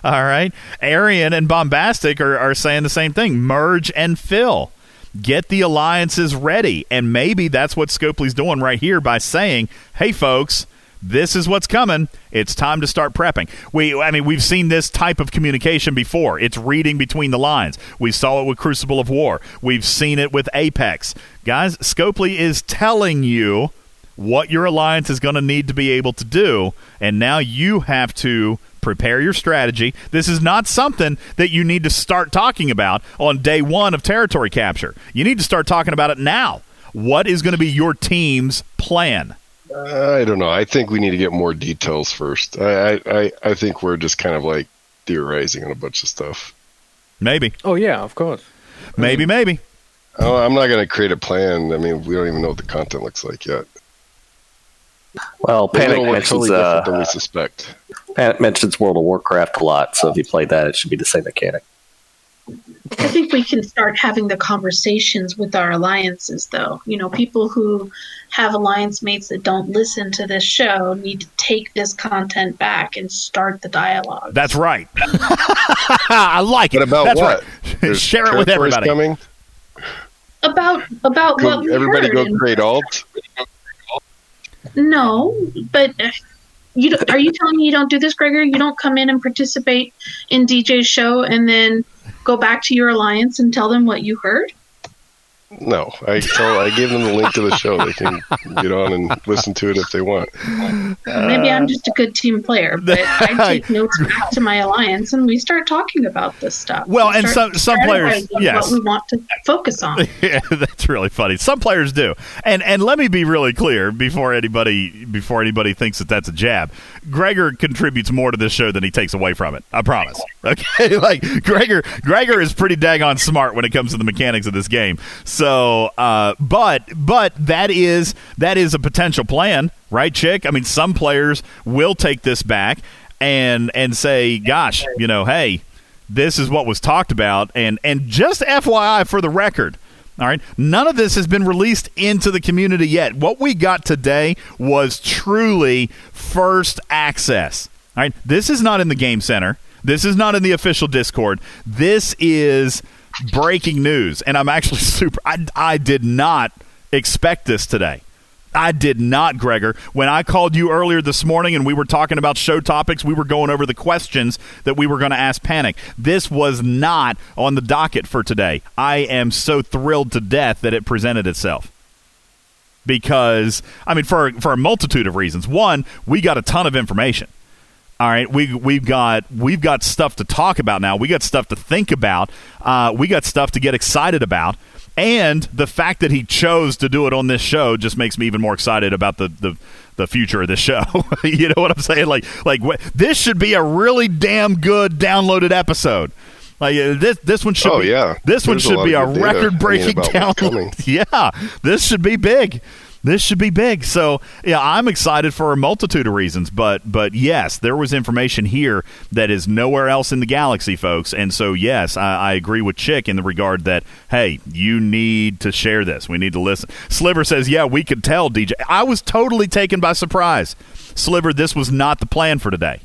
All right. Arian and Bombastic are, are saying the same thing. Merge and fill. Get the alliances ready. And maybe that's what Scopely's doing right here by saying, hey, folks, this is what's coming. It's time to start prepping. We, I mean, we've seen this type of communication before. It's reading between the lines. We saw it with Crucible of War. We've seen it with Apex. Guys, Scopely is telling you what your alliance is going to need to be able to do, and now you have to prepare your strategy. This is not something that you need to start talking about on day one of territory capture. You need to start talking about it now. What is going to be your team's plan? I don't know. I think we need to get more details first. I, I, I, I think we're just kind of like theorizing on a bunch of stuff. Maybe. Oh yeah, of course. Maybe, maybe. Oh, I'm not going to create a plan. I mean, we don't even know what the content looks like yet. Well, Maybe Panic mentions totally different than uh, we suspect. Panic mentions World of Warcraft a lot. So if you played that, it should be the same mechanic. I think we can start having the conversations with our alliances, though. You know, people who have alliance mates that don't listen to this show need to take this content back and start the dialogue. That's right. I like it. What about That's what? right. There's Share it with everybody. Coming? About about Go- what we everybody heard. go and- create alt. No, but uh, you are you telling me you don't do this, Gregor? You don't come in and participate in DJ's show and then go back to your alliance and tell them what you heard? No, I tell, I gave them the link to the show. They can get on and listen to it if they want. Maybe I'm uh, just a good team player, but I take notes back to my alliance and we start talking about this stuff. Well, We and start some- some players- strategizing yes. what we want to focus on. yeah, that's really funny. Some players do, and and let me be really clear before anybody before anybody thinks that that's a jab. Gregor contributes more to this show than he takes away from it. I promise. Okay, like Gregor, Gregor is pretty daggone smart when it comes to the mechanics of this game. So, uh, but but that is that is a potential plan, right, Chick? I mean, some players will take this back and and say, "Gosh, you know, hey." this is what was talked about and and just FYI for the record all right none of this has been released into the community yet what we got today was truly first access all right this is not in the game center this is not in the official discord this is breaking news and i'm actually super i, I did not expect this today I did not, Gregor. When I called you earlier this morning and we were talking about show topics, we were going over the questions that we were going to ask Panic. This was not on the docket for today. I am so thrilled to death that it presented itself. Because, I mean, for, for a multitude of reasons. One, we got a ton of information. All right, we we've got we've got stuff to talk about now. We got stuff to think about. Uh, we got stuff to get excited about. And the fact that he chose to do it on this show just makes me even more excited about the the, the future of this show. you know what I'm saying? Like like wh- this should be a really damn good downloaded episode. Like uh, this this one should Oh, be yeah. this one There's a should lot be a of good data, record breaking I mean, about what's coming. download. Yeah, this should be big. This should be big. So yeah, I'm excited for a multitude of reasons, but but yes, there was information here that is nowhere else in the galaxy, folks. And so yes, I, I agree with Chick in the regard that hey, you need to share this. We need to listen. Sliver says, yeah, we could tell DJ. I was totally taken by surprise. Sliver, this was not the plan for today,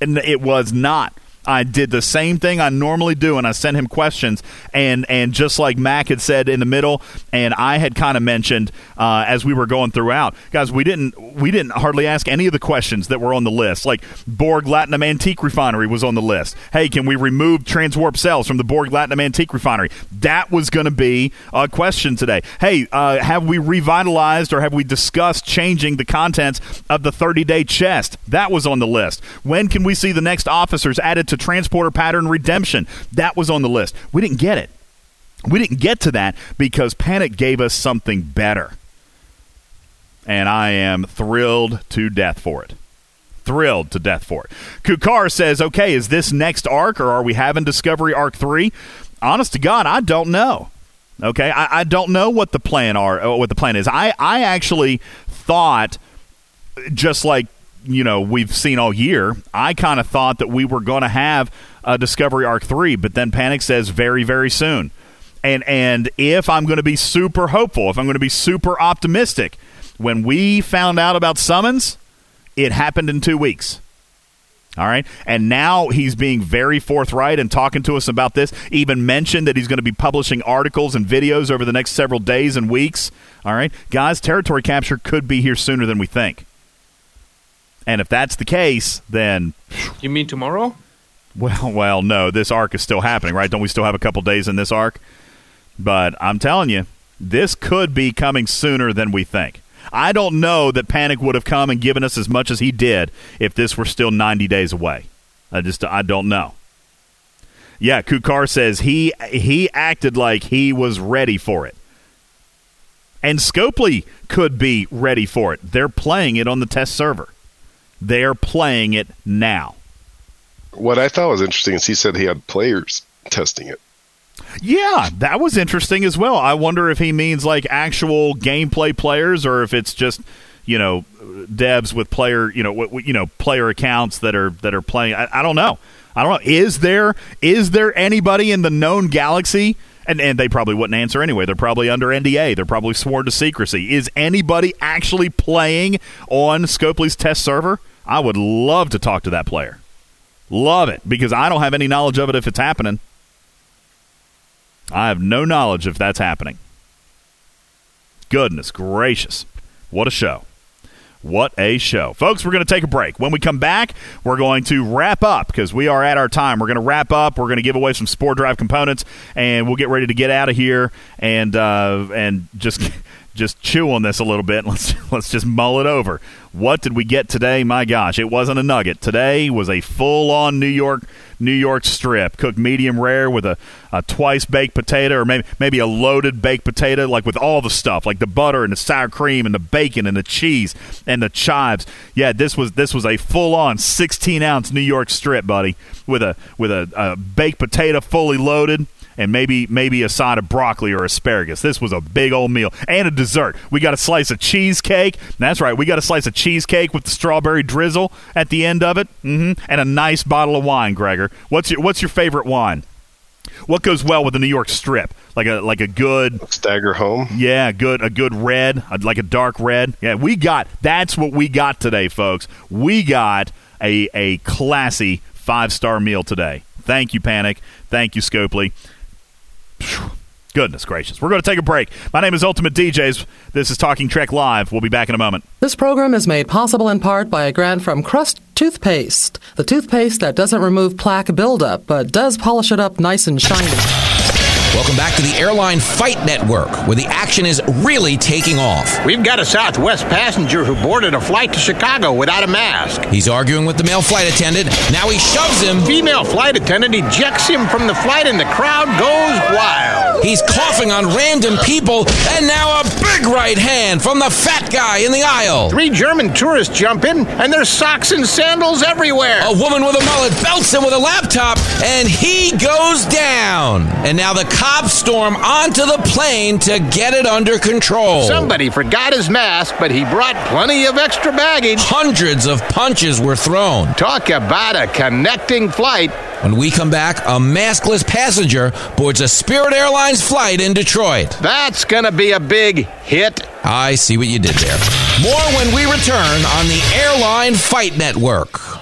and it was not. I did the same thing I normally do, and I sent him questions. And and just like Mac had said in the middle, and I had kind of mentioned uh, as we were going throughout, guys, we didn't we didn't hardly ask any of the questions that were on the list. Like Borg Latinum Antique Refinery was on the list. Hey, can we remove transwarp cells from the Borg Latinum Antique Refinery? That was going to be a question today. Hey, uh, have we revitalized or have we discussed changing the contents of the 30 day chest? That was on the list. When can we see the next officers added to transporter pattern redemption? That was on the list. We didn't get it. We didn't get to that because Panic gave us something better. And I am thrilled to death for it. Thrilled to death for it. Kukar says, okay, is this next arc or are we having Discovery Arc 3? Honest to God, I don't know. Okay, I, I don't know what the plan are. What the plan is? I I actually thought, just like you know we've seen all year, I kind of thought that we were going to have a Discovery Arc three, but then Panic says very very soon. And and if I'm going to be super hopeful, if I'm going to be super optimistic, when we found out about summons, it happened in two weeks. All right. And now he's being very forthright and talking to us about this. Even mentioned that he's going to be publishing articles and videos over the next several days and weeks. All right. Guys, territory capture could be here sooner than we think. And if that's the case, then You mean tomorrow? well, well, no, this arc is still happening, right? Don't we still have a couple days in this arc? But I'm telling you, this could be coming sooner than we think. I don't know that Panic would have come and given us as much as he did if this were still 90 days away. I just I don't know. Yeah, Kukar says he he acted like he was ready for it. And Scopely could be ready for it. They're playing it on the test server. They're playing it now. What I thought was interesting is he said he had players testing it. Yeah, that was interesting as well. I wonder if he means like actual gameplay players or if it's just you know devs with player you know w- you know player accounts that are that are playing. I, I don't know. I don't know. Is there is there anybody in the known galaxy? And, and they probably wouldn't answer anyway. They're probably under NDA. They're probably sworn to secrecy. Is anybody actually playing on Scopely's test server? I would love to talk to that player. Love it because I don't have any knowledge of it if it's happening. I have no knowledge if that's happening. Goodness gracious. What a show. What a show. Folks, we're going to take a break. When we come back, we're going to wrap up because we are at our time. We're going to wrap up. We're going to give away some Sport Drive components, and we'll get ready to get out of here and uh, and just just chew on this a little bit. Let's let's just mull it over. What did we get today? My gosh, it wasn't a nugget. Today was a full-on New York New York strip, cooked medium rare with a, a twice baked potato, or maybe maybe a loaded baked potato, like with all the stuff, like the butter and the sour cream and the bacon and the cheese and the chives. Yeah, this was this was a full-on 16-ounce New York strip, buddy, with a with a, a baked potato fully loaded and maybe maybe a side of broccoli or asparagus. This was a big old meal and a dessert. We got a slice of cheesecake. That's right, we got a slice of cheesecake with the strawberry drizzle at the end of it, hmm and a nice bottle of wine. Gregor, what's your what's your favorite wine? What goes well with the New York Strip? Like a like a good stagger home. Yeah, good a good red, like a dark red. Yeah, we got that's what we got today, folks. We got a a classy five star meal today. Thank you, Panic. Thank you, Scopely. Goodness gracious. We're going to take a break. My name is Ultimate DJs. This is Talking Trek Live. We'll be back in a moment. This program is made possible in part by a grant from Crust Toothpaste, the toothpaste that doesn't remove plaque buildup but does polish it up nice and shiny. Welcome back to the Airline Fight Network, where the action is really taking off. We've got a Southwest passenger who boarded a flight to Chicago without a mask. He's arguing with the male flight attendant. Now he shoves him. Female flight attendant ejects him from the flight, and the crowd goes wild. He's coughing on random people, and now a big right hand from the fat guy in the aisle. Three German tourists jump in, and there's socks and sandals everywhere. A woman with a mullet belts him with a laptop, and he goes down. And now the cops storm onto the plane to get it under control. Somebody forgot his mask, but he brought plenty of extra baggage. Hundreds of punches were thrown. Talk about a connecting flight. When we come back, a maskless passenger boards a Spirit Airlines flight in Detroit. That's going to be a big hit. I see what you did there. More when we return on the Airline Fight Network.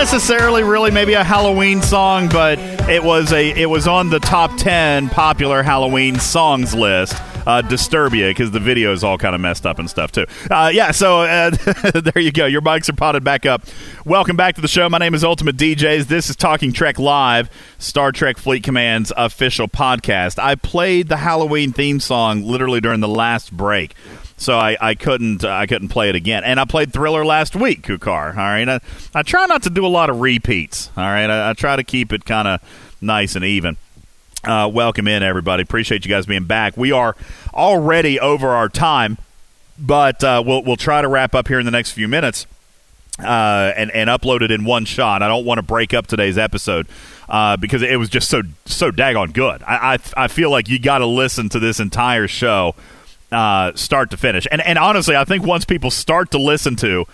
Necessarily really maybe a Halloween song, but it was a it was on the top ten popular Halloween songs list. Uh, Disturbia because the video is all kind of messed up and stuff too. Uh, yeah, so uh, there you go. Your mics are potted back up. Welcome back to the show. My name is Ultimate DJs. This is Talking Trek Live, Star Trek Fleet Command's official podcast. I played the Halloween theme song literally during the last break so I, I couldn't uh, I couldn't play it again. And I played Thriller last week, Kukar. All right, I, I try not to do a lot of repeats. All right, I, I try to keep it kind of nice and even. Uh, welcome in, everybody. Appreciate you guys being back. We are already over our time, but uh, we'll we'll try to wrap up here in the next few minutes. Uh, and and upload it in one shot. I don't want to break up today's episode uh, because it was just so so daggone good. I I, I feel like you got to listen to this entire show uh, start to finish. And and honestly, I think once people start to listen to,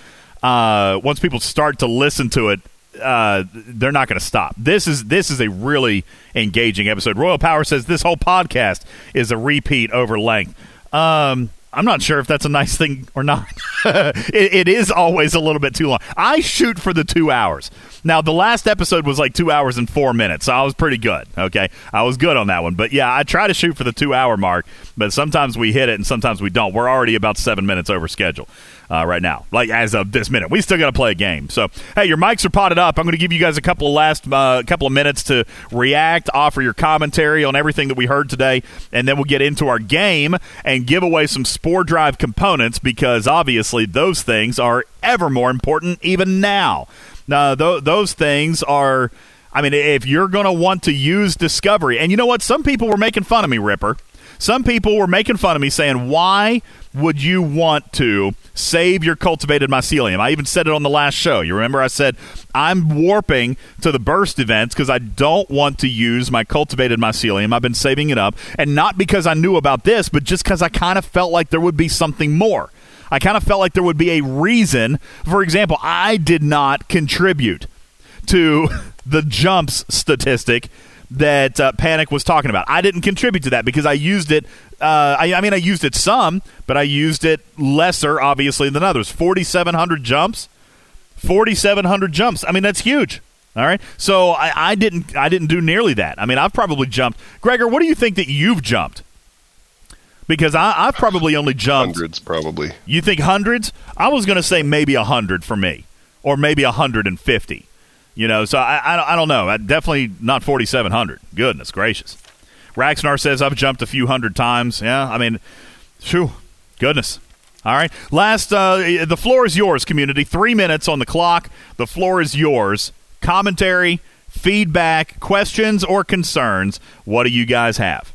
uh, once people start to listen to it, uh, they're not going to stop. This is this is a really engaging episode. Royal Power says this whole podcast is a repeat over length. Um, I'm not sure if that's a nice thing or not. it, it is always a little bit too long. I shoot for the two hours. Now, the last episode was like two hours and four minutes, so I was pretty good. Okay, I was good on that one. But yeah, I try to shoot for the two hour mark, but sometimes we hit it and sometimes we don't. We're already about seven minutes over schedule uh, right now, like as of this minute. We still got to play a game. So, hey, your mics are potted up. I'm going to give you guys a couple of last uh, couple of minutes to react, offer your commentary on everything that we heard today, and then we'll get into our game and give away some Spore Drive components because obviously those things are ever more important even now. Now, th- those things are. I mean, if you're going to want to use Discovery, and you know what? Some people were making fun of me, Ripper. Some people were making fun of me saying, why would you want to save your cultivated mycelium? I even said it on the last show. You remember I said, I'm warping to the burst events because I don't want to use my cultivated mycelium. I've been saving it up. And not because I knew about this, but just because I kind of felt like there would be something more. I kind of felt like there would be a reason. For example, I did not contribute to the jumps statistic that uh, Panic was talking about. I didn't contribute to that because I used it. Uh, I, I, mean, I used it some, but I used it lesser, obviously, than others. 4,700 jumps. 4,700 jumps. I mean, that's huge. All right, so I, I didn't. I didn't do nearly that. I mean, I've probably jumped. Gregor, what do you think that you've jumped? Because I, have probably only jumped hundreds. Probably. You think hundreds? I was going to say maybe a hundred for me, or maybe a hundred and fifty. You know, so I, I, I don't know. I, definitely not 4,700. Goodness gracious. Raxnar says I've jumped a few hundred times. Yeah, I mean, phew, goodness. All right. Last, uh, the floor is yours, community. Three minutes on the clock. The floor is yours. Commentary, feedback, questions, or concerns. What do you guys have?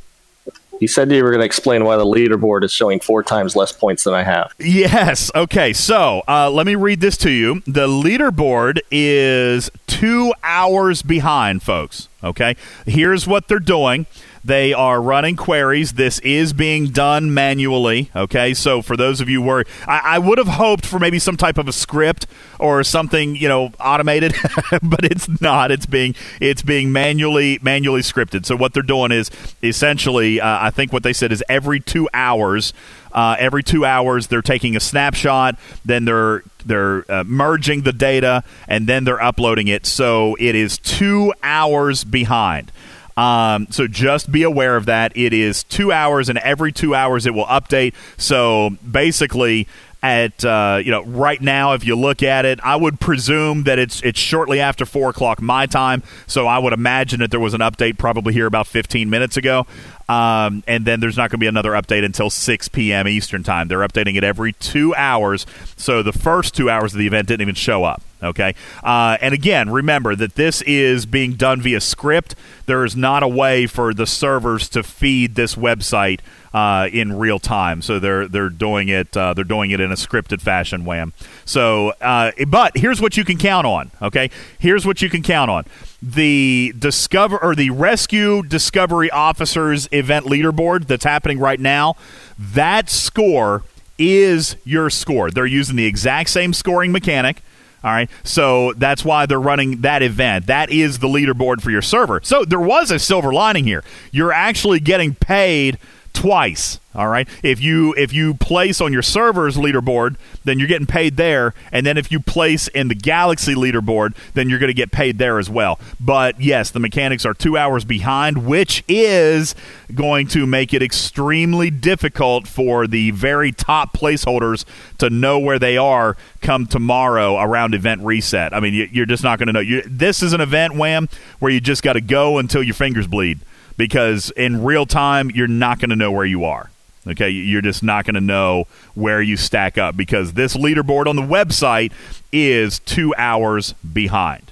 You said you were going to explain why the leaderboard is showing four times less points than I have. Yes. Okay. So uh, let me read this to you. The leaderboard is two hours behind, folks. Okay. Here's what they're doing. They are running queries. This is being done manually. Okay, so for those of you who I, I would have hoped for maybe some type of a script or something, you know, automated, but it's not. It's being it's being manually manually scripted. So what they're doing is essentially, uh, I think what they said is every two hours. Uh, every two hours, they're taking a snapshot, then they're they're uh, merging the data, and then they're uploading it. So it is two hours behind. Um, so just be aware of that. It is two hours, and every two hours it will update. So basically, at uh, you know right now, if you look at it, I would presume that it's it's shortly after four o'clock my time. So I would imagine that there was an update probably here about 15 minutes ago. Um, and then there's not going to be another update until 6 p.m. Eastern time. They're updating it every two hours. So the first two hours of the event didn't even show up. Okay. Uh, and again, remember that this is being done via script. There is not a way for the servers to feed this website uh, in real time. So they're they're doing it uh, they're doing it in a scripted fashion. Wham. So, uh, but here's what you can count on. Okay. Here's what you can count on the discover or the rescue discovery officers event leaderboard that's happening right now that score is your score. They're using the exact same scoring mechanic all right? So that's why they're running that event. That is the leaderboard for your server. So there was a silver lining here. You're actually getting paid twice. All right. If you if you place on your server's leaderboard, then you're getting paid there, and then if you place in the Galaxy leaderboard, then you're going to get paid there as well. But yes, the mechanics are two hours behind, which is going to make it extremely difficult for the very top placeholders to know where they are come tomorrow around event reset. I mean, you- you're just not going to know. You, this is an event, wham, where you just got to go until your fingers bleed because in real time you're not going to know where you are. Okay, you're just not going to know where you stack up because this leaderboard on the website is two hours behind.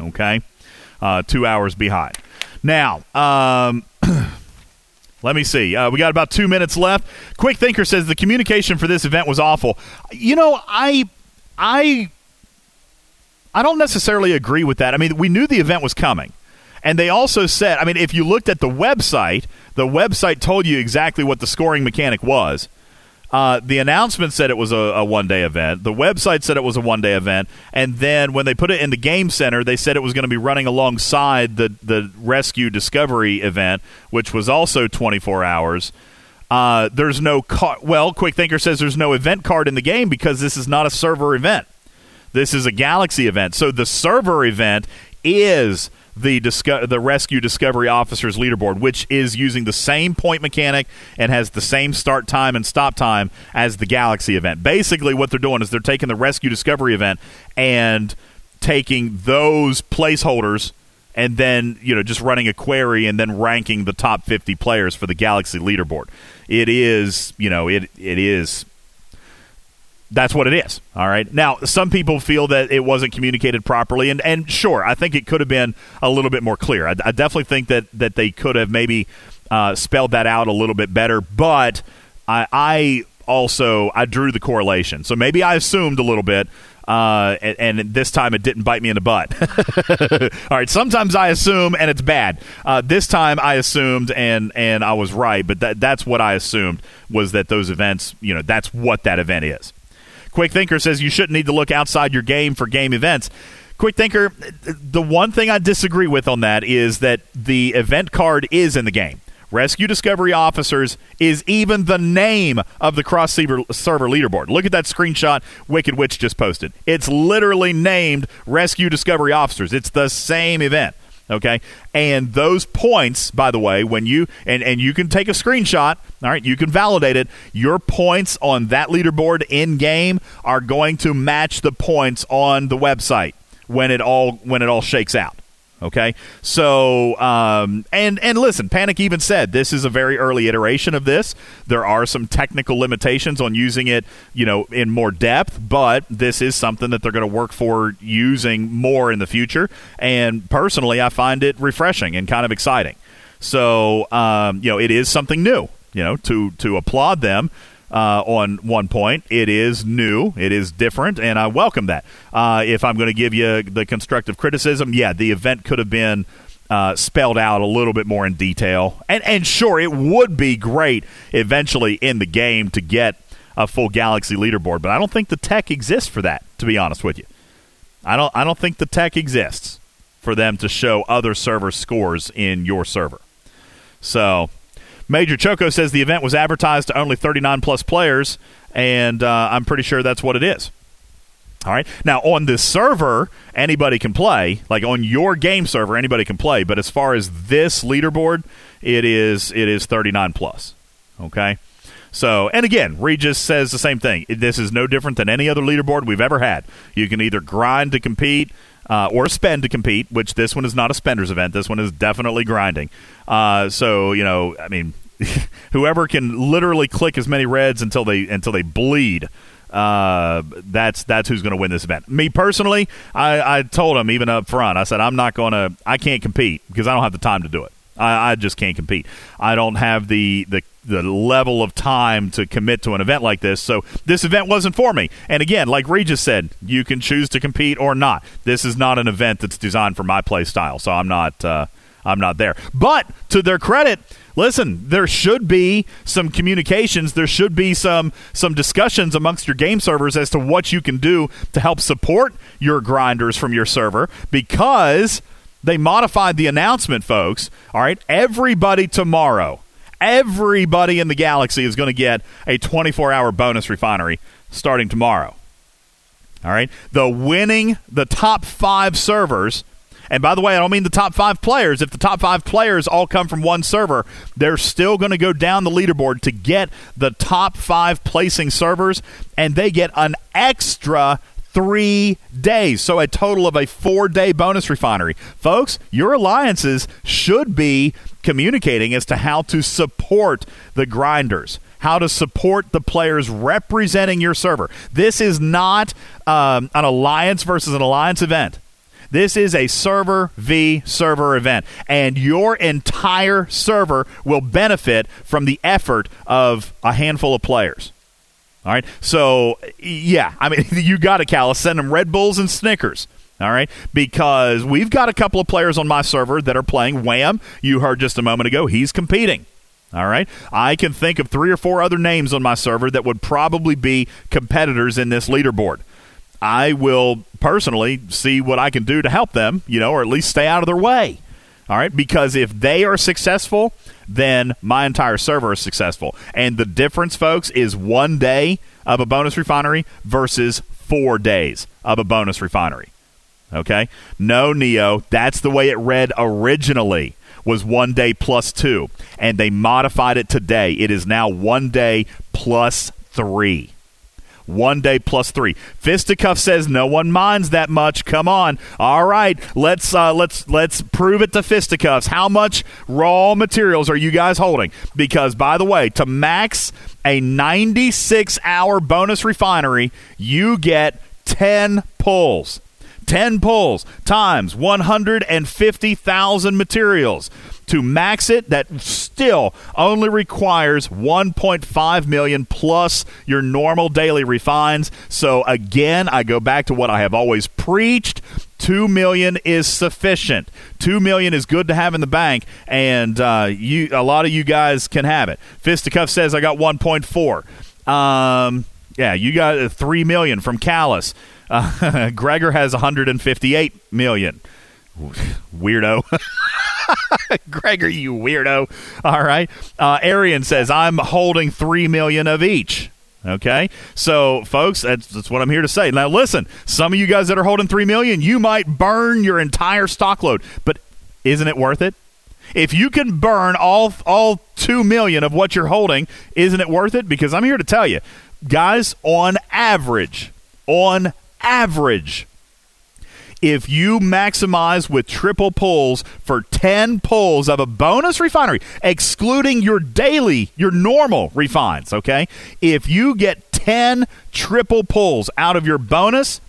Okay, uh, two hours behind. Now, um, let me see. Uh, we got about two minutes left. Quick Thinker says the communication for this event was awful. You know, I, I, I don't necessarily agree with that. I mean, we knew the event was coming. And they also said, I mean, if you looked at the website, the website told you exactly what the scoring mechanic was. Uh, the announcement said it was a, a one day event. The website said it was a one day event. And then when they put it in the game center, they said it was going to be running alongside the, the Rescue Discovery event, which was also 24 hours. Uh, there's no well, Quick Thinker says there's no event card in the game because this is not a server event. This is a Galaxy event. So the server event is the disco- the Rescue Discovery Officers leaderboard, which is using the same point mechanic and has the same start time and stop time as the Galaxy event. Basically, what they're doing is they're taking the Rescue Discovery event and taking those placeholders and then you know just running a query and then ranking the top 50 players for the Galaxy leaderboard. It is, you know, it it is that's what it is. All right. Now, some people feel that it wasn't communicated properly, and, and sure, I think it could have been a little bit more clear. I, I definitely think that, that they could have maybe uh, spelled that out a little bit better, but I, I also I drew the correlation, so maybe I assumed a little bit. Uh, and, and this time it didn't bite me in the butt. All right, sometimes I assume and it's bad. Uh, this time I assumed and and I was right, but that that's what I assumed was that those events, you know, that's what that event is. Quick Thinker says you shouldn't need to look outside your game for game events. Quick Thinker, the one thing I disagree with on that is that the event card is in the game. Rescue Discovery Officers is even the name of the cross server leaderboard. Look at that screenshot Wicked Witch just posted. It's literally named Rescue Discovery Officers. It's the same event. Okay, and those points, by the way, when you and and you can take a screenshot. All right, you can validate it. Your points on that leaderboard in game are going to match the points on the website when it all when it all shakes out. Okay, so um, and and listen, Panic even said this is a very early iteration of this. There are some technical limitations on using it, you know, in more depth, but this is something that they're going to work for using more in the future. And personally, I find it refreshing and kind of exciting. So um, you know, it is something new. You know, to to applaud them uh, on one point. It is new, it is different, and I welcome that. Uh, if I'm going to give you the constructive criticism, yeah, the event could have been. Uh, spelled out a little bit more in detail, and and sure, it would be great eventually in the game to get a full Galaxy leaderboard, but I don't think the tech exists for that. To be honest with you, I don't I don't think the tech exists for them to show other server scores in your server. So Major Choco says the event was advertised to only 39 plus players, and uh, I'm pretty sure that's what it is. All right. Now, on this server, anybody can play. Like on your game server, anybody can play. But as far as this leaderboard, it is it is 39 plus. Okay. So, and again, Regis says the same thing. This is no different than any other leaderboard we've ever had. You can either grind to compete uh, or spend to compete, which this one is not a spenders event. This one is definitely grinding. Uh, so, you know, I mean, whoever can literally click as many reds until they until they bleed. Uh, that's that's who's going to win this event. Me personally, I, I told him even up front. I said I'm not going to. I can't compete because I don't have the time to do it. I, I just can't compete. I don't have the, the the level of time to commit to an event like this. So this event wasn't for me. And again, like Regis said, you can choose to compete or not. This is not an event that's designed for my play style. So I'm not uh, I'm not there. But to their credit, listen, there should be some communications. There should be some some discussions amongst your game servers as to what you can do to help support your grinders from your server because they modified the announcement, folks. All right, everybody tomorrow, Everybody in the galaxy is going to get a 24 hour bonus refinery starting tomorrow. All right. The winning, the top five servers, and by the way, I don't mean the top five players. If the top five players all come from one server, they're still going to go down the leaderboard to get the top five placing servers, and they get an extra three days. So a total of a four day bonus refinery. Folks, your alliances should be communicating as to how to support the grinders. How to support the players representing your server. This is not um, an alliance versus an alliance event. This is a server v server event, and your entire server will benefit from the effort of a handful of players. All right. So, yeah, I mean, you got to, Callus, send them Red Bulls and Snickers. All right. Because we've got a couple of players on my server that are playing Wham. You heard just a moment ago. He's competing. All right. I can think of three or four other names on my server that would probably be competitors in this leaderboard. I will personally see what I can do to help them, you know, or at least stay out of their way. All right. Because if they are successful, then my entire server is successful. And the difference, folks, is one day of a bonus refinery versus four days of a bonus refinery. Okay? No, Neo, that's the way it read originally was one day plus two, and they modified it today. It is now one day plus three. One day plus three. Fisticuff says no one minds that much. Come on. All right, let's uh, let's let's prove it to Fisticuffs. How much raw materials are you guys holding? Because by the way, to max a 96 hour bonus refinery, you get 10 pulls. 10 pulls times 150,000 materials. To max it, that still only requires 1.5 million plus your normal daily refines. So again, I go back to what I have always preached. 2 million is sufficient. 2 million is good to have in the bank and uh, you a lot of you guys can have it. Fisticuff says I got 1.4. Um, yeah, you got 3 million from Callus. Uh, Gregor has 158 million. Weirdo. Gregor, you weirdo. All right. Uh, Arian says, I'm holding 3 million of each. Okay, so folks, that's, that's what I'm here to say. Now, listen, some of you guys that are holding three million, you might burn your entire stock load, but isn't it worth it? If you can burn all all two million of what you're holding, isn't it worth it? Because I'm here to tell you, guys, on average, on average, if you maximize with triple pulls for 10 pulls of a bonus refinery, excluding your daily, your normal refines, okay? If you get 10 triple pulls out of your bonus,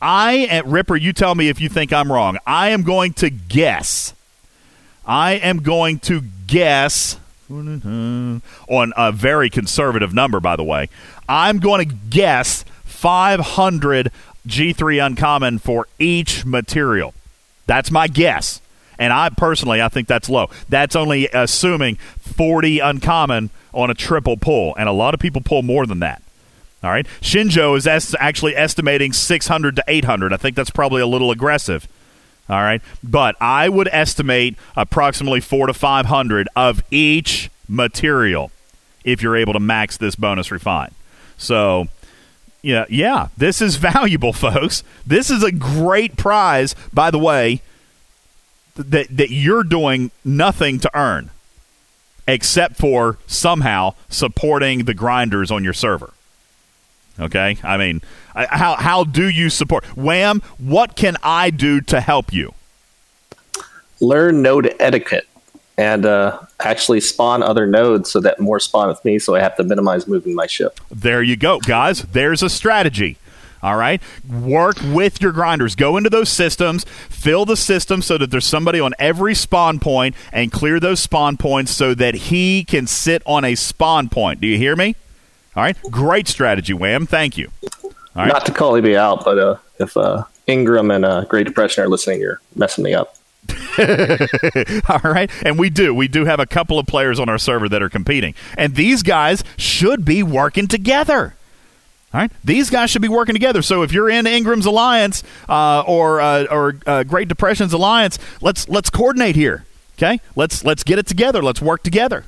I, at Ripper, you tell me if you think I'm wrong. I am going to guess. I am going to guess on a very conservative number, by the way. I'm going to guess 500 G3 uncommon for each material. That's my guess. And I personally, I think that's low. That's only assuming 40 uncommon on a triple pull. And a lot of people pull more than that. All right. Shinjo is actually estimating 600 to 800. I think that's probably a little aggressive. All right. But I would estimate approximately 4 to 500 of each material if you're able to max this bonus refine. So yeah, yeah, this is valuable, folks. This is a great prize, by the way, that that you're doing nothing to earn except for somehow supporting the grinders on your server. Okay? I mean, how how do you support Wham? What can I do to help you? Learn node etiquette and uh, actually spawn other nodes so that more spawn with me so I have to minimize moving my ship. There you go, guys. There's a strategy. All right. Work with your grinders. Go into those systems, fill the system so that there's somebody on every spawn point and clear those spawn points so that he can sit on a spawn point. Do you hear me? All right. Great strategy, Wham. Thank you. All right. Not to call anybody out, but uh, if uh, Ingram and uh, Great Depression are listening, you're messing me up. All right. And we do. We do have a couple of players on our server that are competing. And these guys should be working together. All right, these guys should be working together. So if you're in Ingram's alliance uh, or uh, or uh, Great Depression's alliance, let's let's coordinate here. Okay, let's let's get it together. Let's work together.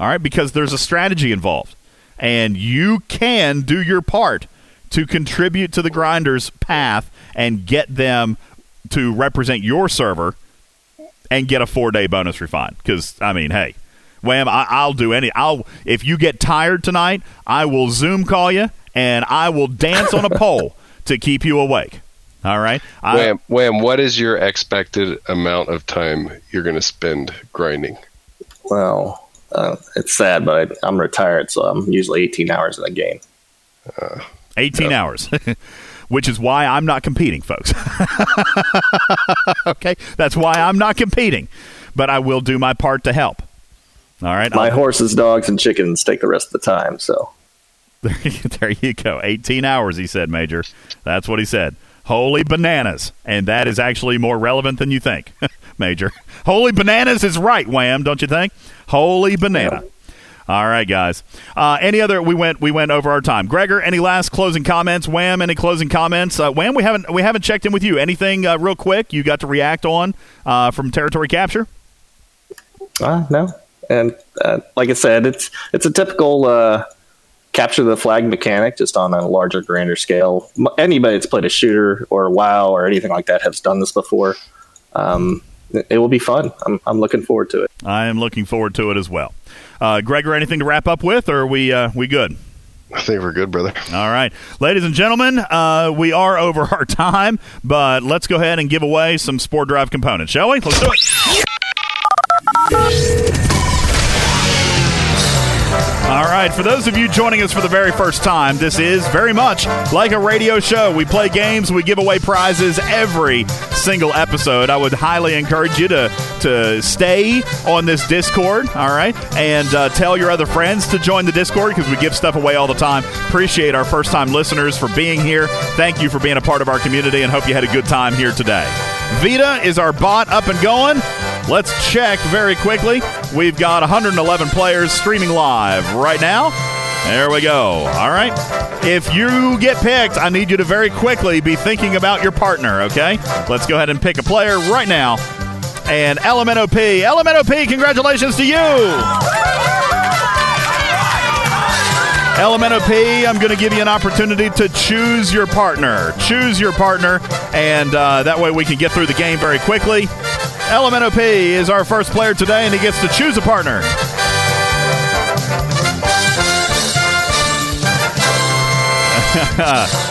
All right, because there's a strategy involved, and you can do your part to contribute to the grinders' path and get them to represent your server and get a four day bonus refund. Because I mean, hey, Wham, I, I'll do any. I'll if you get tired tonight, I will Zoom call you and I will dance on a pole to keep you awake. All right. I- Wham, wham, what is your expected amount of time you're going to spend grinding? Well, uh, it's sad, but I'm retired, so I'm usually 18 hours in a game. Uh, 18 hours, which is why I'm not competing, folks. okay, that's why I'm not competing, but I will do my part to help. All right, My I'll- horses, dogs, and chickens take the rest of the time. So there you go. 18 hours, he said, Major. That's what he said. Holy bananas. And that is actually more relevant than you think, Major. Holy bananas is right, Wham, don't you think? Holy banana. All right, guys. Uh, any other? We went. We went over our time. Gregor, any last closing comments? Wham, any closing comments? Uh, Wham, we haven't we haven't checked in with you. Anything uh, real quick you got to react on uh, from territory capture? Uh, no. And uh, like I said, it's it's a typical uh, capture the flag mechanic, just on a larger, grander scale. Anybody that's played a shooter or WoW or anything like that has done this before. Um, it, it will be fun. I'm, I'm looking forward to it. I am looking forward to it as well. Uh, Gregor, anything to wrap up with, or are we uh, we good? I think we're good, brother. All right. Ladies and gentlemen, uh, we are over our time, but let's go ahead and give away some Spore Drive components, shall we? Let's do it. Right, for those of you joining us for the very first time, this is very much like a radio show. We play games, we give away prizes every single episode. I would highly encourage you to to stay on this Discord, all right, and uh, tell your other friends to join the Discord because we give stuff away all the time. Appreciate our first time listeners for being here. Thank you for being a part of our community, and hope you had a good time here today. Vita is our bot up and going. Let's check very quickly. We've got 111 players streaming live right now. There we go. All right. If you get picked, I need you to very quickly be thinking about your partner, okay? Let's go ahead and pick a player right now. And LMNOP, LMNOP, congratulations to you. LMNOP, I'm going to give you an opportunity to choose your partner. Choose your partner, and uh, that way we can get through the game very quickly. LMNOP is our first player today, and he gets to choose a partner.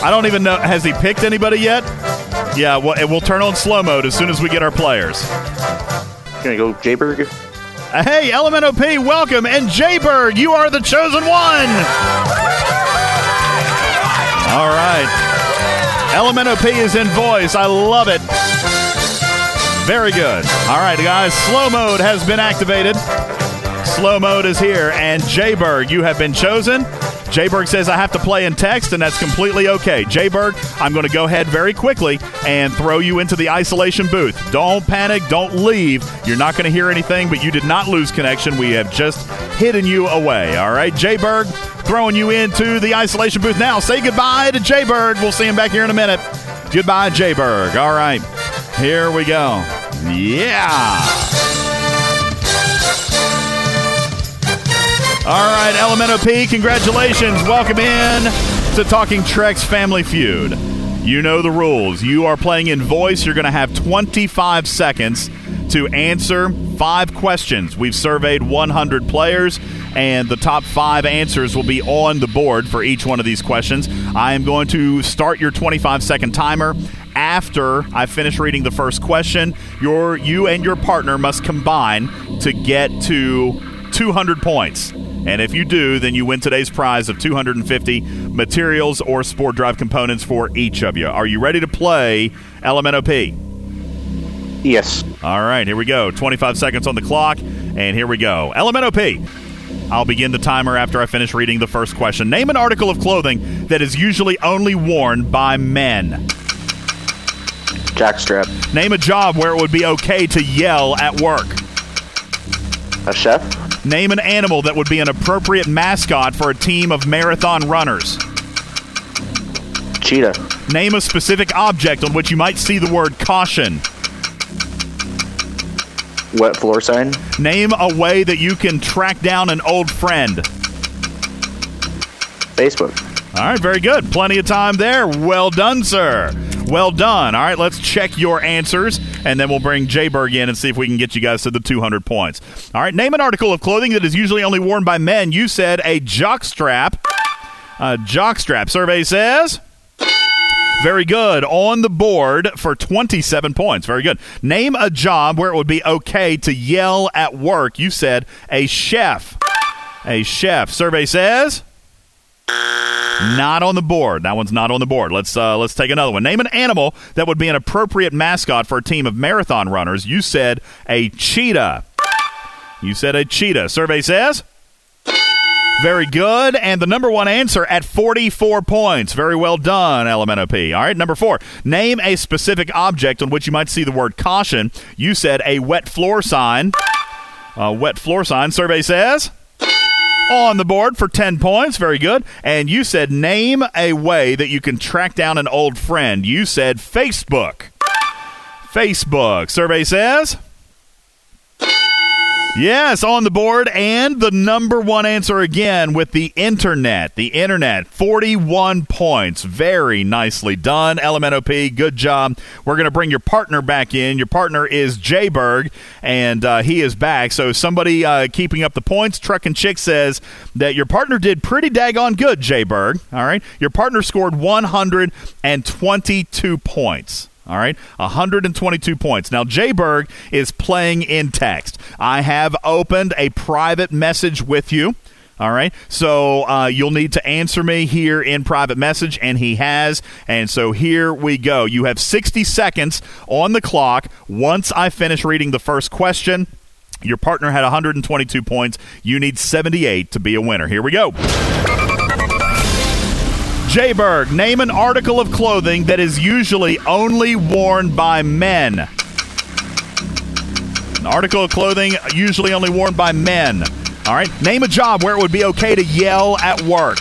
I don't even know. Has he picked anybody yet? Yeah, well, and we'll turn on slow mode as soon as we get our players. Gonna go Jayberg. Hey, LMNOP, welcome. And Jayberg, you are the chosen one. All right. LMNOP is in voice. I love it. Very good. All right, guys. Slow mode has been activated. Slow mode is here. And Jayberg, you have been chosen. Jayberg says I have to play in text, and that's completely okay. Jayberg, I'm going to go ahead very quickly and throw you into the isolation booth. Don't panic. Don't leave. You're not going to hear anything, but you did not lose connection. We have just hidden you away. All right, Jayberg, throwing you into the isolation booth now. Say goodbye to Jayberg. We'll see him back here in a minute. Goodbye, Jayberg. All right, here we go. Yeah. All right, LMNOP, congratulations. Welcome in to Talking Trek's Family Feud. You know the rules. You are playing in voice. You're going to have 25 seconds to answer five questions. We've surveyed 100 players, and the top five answers will be on the board for each one of these questions. I am going to start your 25 second timer. After I finish reading the first question, your you and your partner must combine to get to 200 points. And if you do, then you win today's prize of 250 materials or spore drive components for each of you. Are you ready to play LMNOP? Yes. All right, here we go. 25 seconds on the clock, and here we go. LMNOP. I'll begin the timer after I finish reading the first question. Name an article of clothing that is usually only worn by men. Jackstrap. Name a job where it would be okay to yell at work. A chef. Name an animal that would be an appropriate mascot for a team of marathon runners. Cheetah. Name a specific object on which you might see the word caution. Wet floor sign. Name a way that you can track down an old friend. Facebook. All right, very good. Plenty of time there. Well done, sir. Well done. All right, let's check your answers, and then we'll bring Jayberg in and see if we can get you guys to the 200 points. All right, name an article of clothing that is usually only worn by men. You said a jockstrap. A jockstrap. Survey says. Very good. On the board for 27 points. Very good. Name a job where it would be okay to yell at work. You said a chef. A chef. Survey says. Not on the board. That one's not on the board. Let's uh, let's take another one. Name an animal that would be an appropriate mascot for a team of marathon runners. You said a cheetah. You said a cheetah. Survey says. Very good. And the number one answer at 44 points. Very well done, LMNOP. All right, number four. Name a specific object on which you might see the word caution. You said a wet floor sign. A wet floor sign. Survey says on the board for 10 points. Very good. And you said name a way that you can track down an old friend. You said Facebook. Facebook. Survey says. Yes, on the board. And the number one answer again with the internet. The internet, 41 points. Very nicely done. LMNOP, good job. We're going to bring your partner back in. Your partner is Jayberg, and uh, he is back. So, somebody uh, keeping up the points, Truck and Chick says that your partner did pretty daggone good, Jayberg. All right. Your partner scored 122 points. All right, 122 points. Now, Jayberg is playing in text. I have opened a private message with you. All right, so uh, you'll need to answer me here in private message, and he has. And so here we go. You have 60 seconds on the clock. Once I finish reading the first question, your partner had 122 points. You need 78 to be a winner. Here we go. Jayberg, name an article of clothing that is usually only worn by men. An article of clothing usually only worn by men. All right. Name a job where it would be okay to yell at work.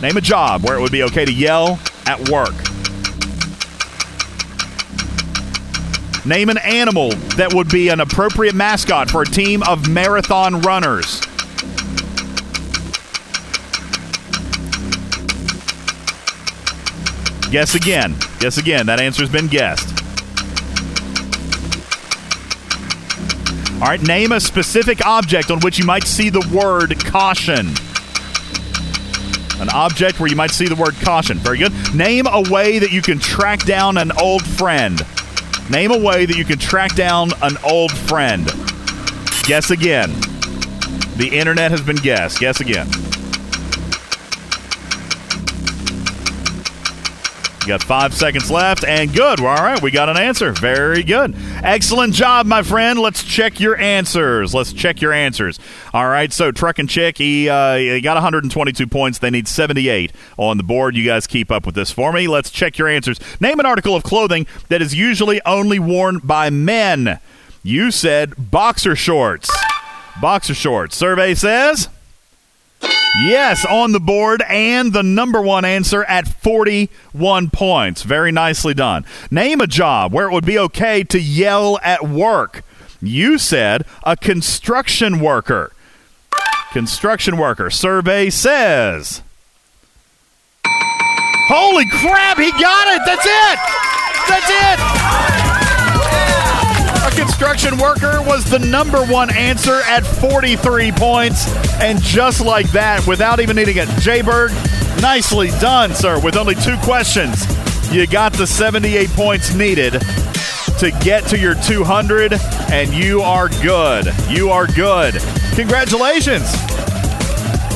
Name a job where it would be okay to yell at work. Name an animal that would be an appropriate mascot for a team of marathon runners. Guess again. Guess again. That answer's been guessed. All right, name a specific object on which you might see the word caution. An object where you might see the word caution. Very good. Name a way that you can track down an old friend. Name a way that you can track down an old friend. Guess again. The internet has been guessed. Guess again. You got five seconds left, and good. Well, all right, we got an answer. Very good. Excellent job, my friend. Let's check your answers. Let's check your answers. All right, so Truck and Chick, he, uh, he got 122 points. They need 78 on the board. You guys keep up with this for me. Let's check your answers. Name an article of clothing that is usually only worn by men. You said boxer shorts. Boxer shorts. Survey says. Yes, on the board, and the number one answer at 41 points. Very nicely done. Name a job where it would be okay to yell at work. You said a construction worker. Construction worker. Survey says. Holy crap, he got it! That's it! That's it! Construction worker was the number one answer at 43 points. And just like that, without even needing it, Jayberg, nicely done, sir. With only two questions, you got the 78 points needed to get to your 200, and you are good. You are good. Congratulations.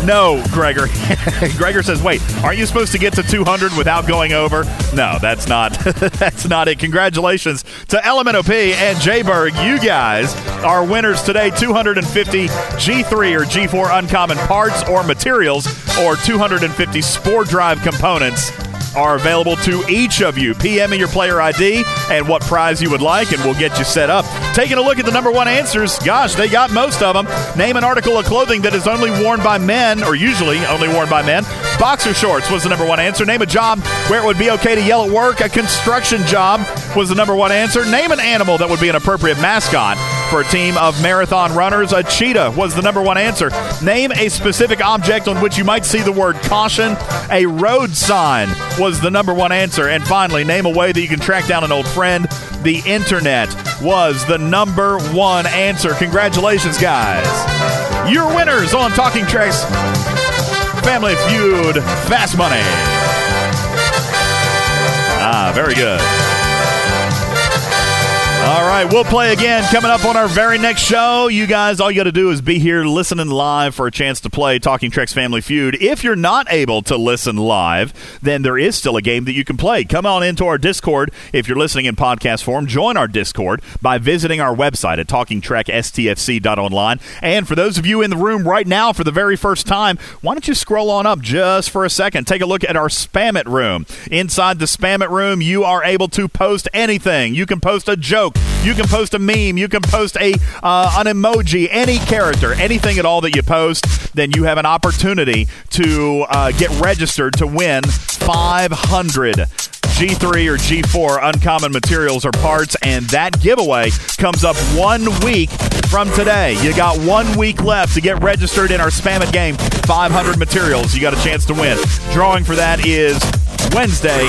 No, Gregor. Gregor says, "Wait, aren't you supposed to get to 200 without going over?" No, that's not. that's not it. Congratulations to LMNOP and Jayberg. You guys are winners today. 250 G3 or G4 uncommon parts or materials, or 250 Spore Drive components are available to each of you. PM me your player ID and what prize you would like, and we'll get you set up. Taking a look at the number one answers, gosh, they got most of them. Name an article of clothing that is only worn by men, or usually only worn by men. Boxer shorts was the number one answer. Name a job where it would be okay to yell at work. A construction job was the number one answer. Name an animal that would be an appropriate mascot. For a team of marathon runners, a cheetah was the number one answer. Name a specific object on which you might see the word caution. A road sign was the number one answer. And finally, name a way that you can track down an old friend. The internet was the number one answer. Congratulations, guys. You're winners on Talking Treks Family Feud Fast Money. Ah, very good. All right, we'll play again coming up on our very next show. You guys, all you got to do is be here listening live for a chance to play Talking Treks Family Feud. If you're not able to listen live, then there is still a game that you can play. Come on into our Discord if you're listening in podcast form. Join our Discord by visiting our website at talkingtrekstfc.online. And for those of you in the room right now for the very first time, why don't you scroll on up just for a second? Take a look at our Spam It room. Inside the Spam It room, you are able to post anything. You can post a joke. You can post a meme. You can post a uh, an emoji, any character, anything at all that you post. Then you have an opportunity to uh, get registered to win 500 G3 or G4 uncommon materials or parts, and that giveaway comes up one week from today. You got one week left to get registered in our Spam It game. 500 materials. You got a chance to win. Drawing for that is Wednesday,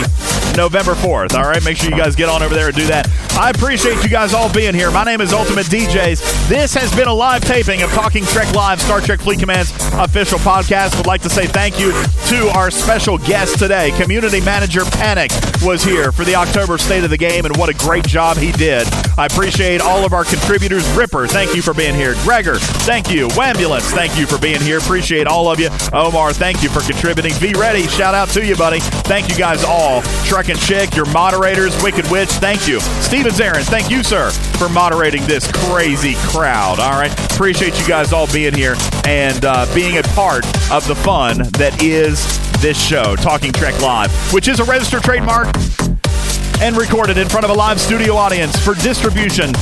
November 4th. All right, make sure you guys get on over there and do that. I appreciate you guys all being here. My name is Ultimate DJs. This has been a live taping of Talking Trek Live, Star Trek Fleet Command's official podcast. Would like to say thank you to our special guest today. Community Manager Panic was here for the October State of the Game, and what a great job he did. I appreciate all of our contributors. Ripper, thank you for being here. Gregor, thank you. Wambulance, thank you for being here. Appreciate all of you. Omar, thank you for contributing. Be ready. Shout out to you, buddy. Thank you guys all. Truck and Chick, your moderators, Wicked Witch, thank you. Stevens Aaron, thank you, sir, for moderating this crazy crowd. All right. Appreciate you guys all being here and uh, being a part of the fun that is this show, Talking Trek Live, which is a registered trademark and recorded in front of a live studio audience for distribution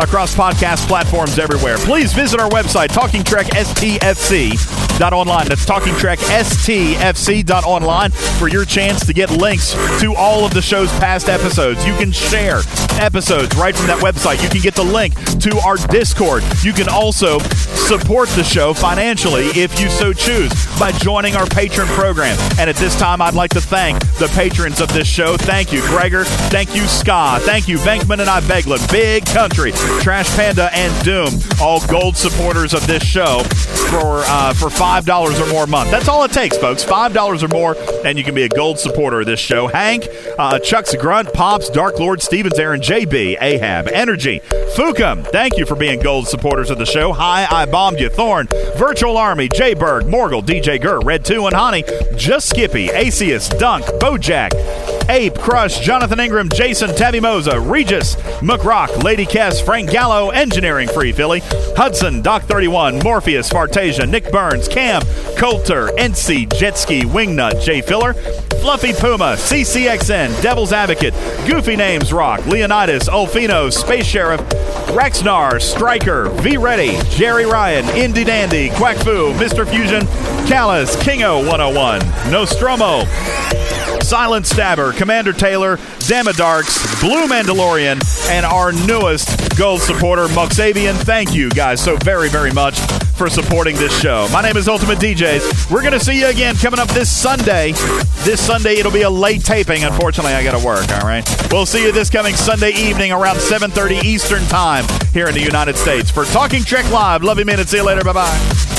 across podcast platforms everywhere. Please visit our website, talkingtrekstfc.online. That's talkingtrekstfc.online for your chance to get links to all of the show's past episodes. You can share episodes right from that website. You can get the link to our Discord. You can also support the show financially if you so choose by joining our patron program. And at this time, I'd like to thank the patrons of this show. Thank you, Gregor. Thank you, Ska. Thank you, Venkman and I Beglin, Big Country, Trash Panda, and Doom, all gold supporters of this show for uh, for five dollars or more a month. That's all it takes, folks. Five dollars or more, and you can be a gold supporter of this show. Hank, uh, Chuck's Grunt, Pops, Dark Lord, Stevens, Aaron, JB, Ahab, Energy, Fukum. Thank you for being gold supporters of the show. Hi, I bombed you, Thorn, Virtual Army, J Berg, Morgul, DJ Gurr, Red Two, and Honey. Just Skippy, Aceus, Dunk, Bojack, Ape, Crush, Jonathan Ingram, Jason, Tabby Moza, Regis, McRock, Lady Kess, Frank Gallo, Engineering Free Philly, Hudson, Doc 31, Morpheus, Fartasia, Nick Burns, Cam, Coulter, NC, Jetski, Wingnut, J Filler, Fluffy Puma, CCXN, Devil's Advocate, Goofy Names Rock, Leonidas, Olfino, Space Sheriff, Rexnar, Striker, V Ready, Jerry Ryan, Indy Dandy, Quack Fu, Mr. Fusion, Callus, Kingo 101, Nostromo, Silent Stabber, Commander Taylor, Damadarks, Blue Mandalorian, and our newest gold supporter, Muxavian. Thank you guys so very, very much for supporting this show. My name is Ultimate DJs. We're going to see you again coming up this Sunday. This Sunday, it'll be a late taping. Unfortunately, I got to work, all right? We'll see you this coming Sunday evening around 7.30 Eastern Time here in the United States. For Talking Trek Live, love you, man, and see you later. Bye-bye.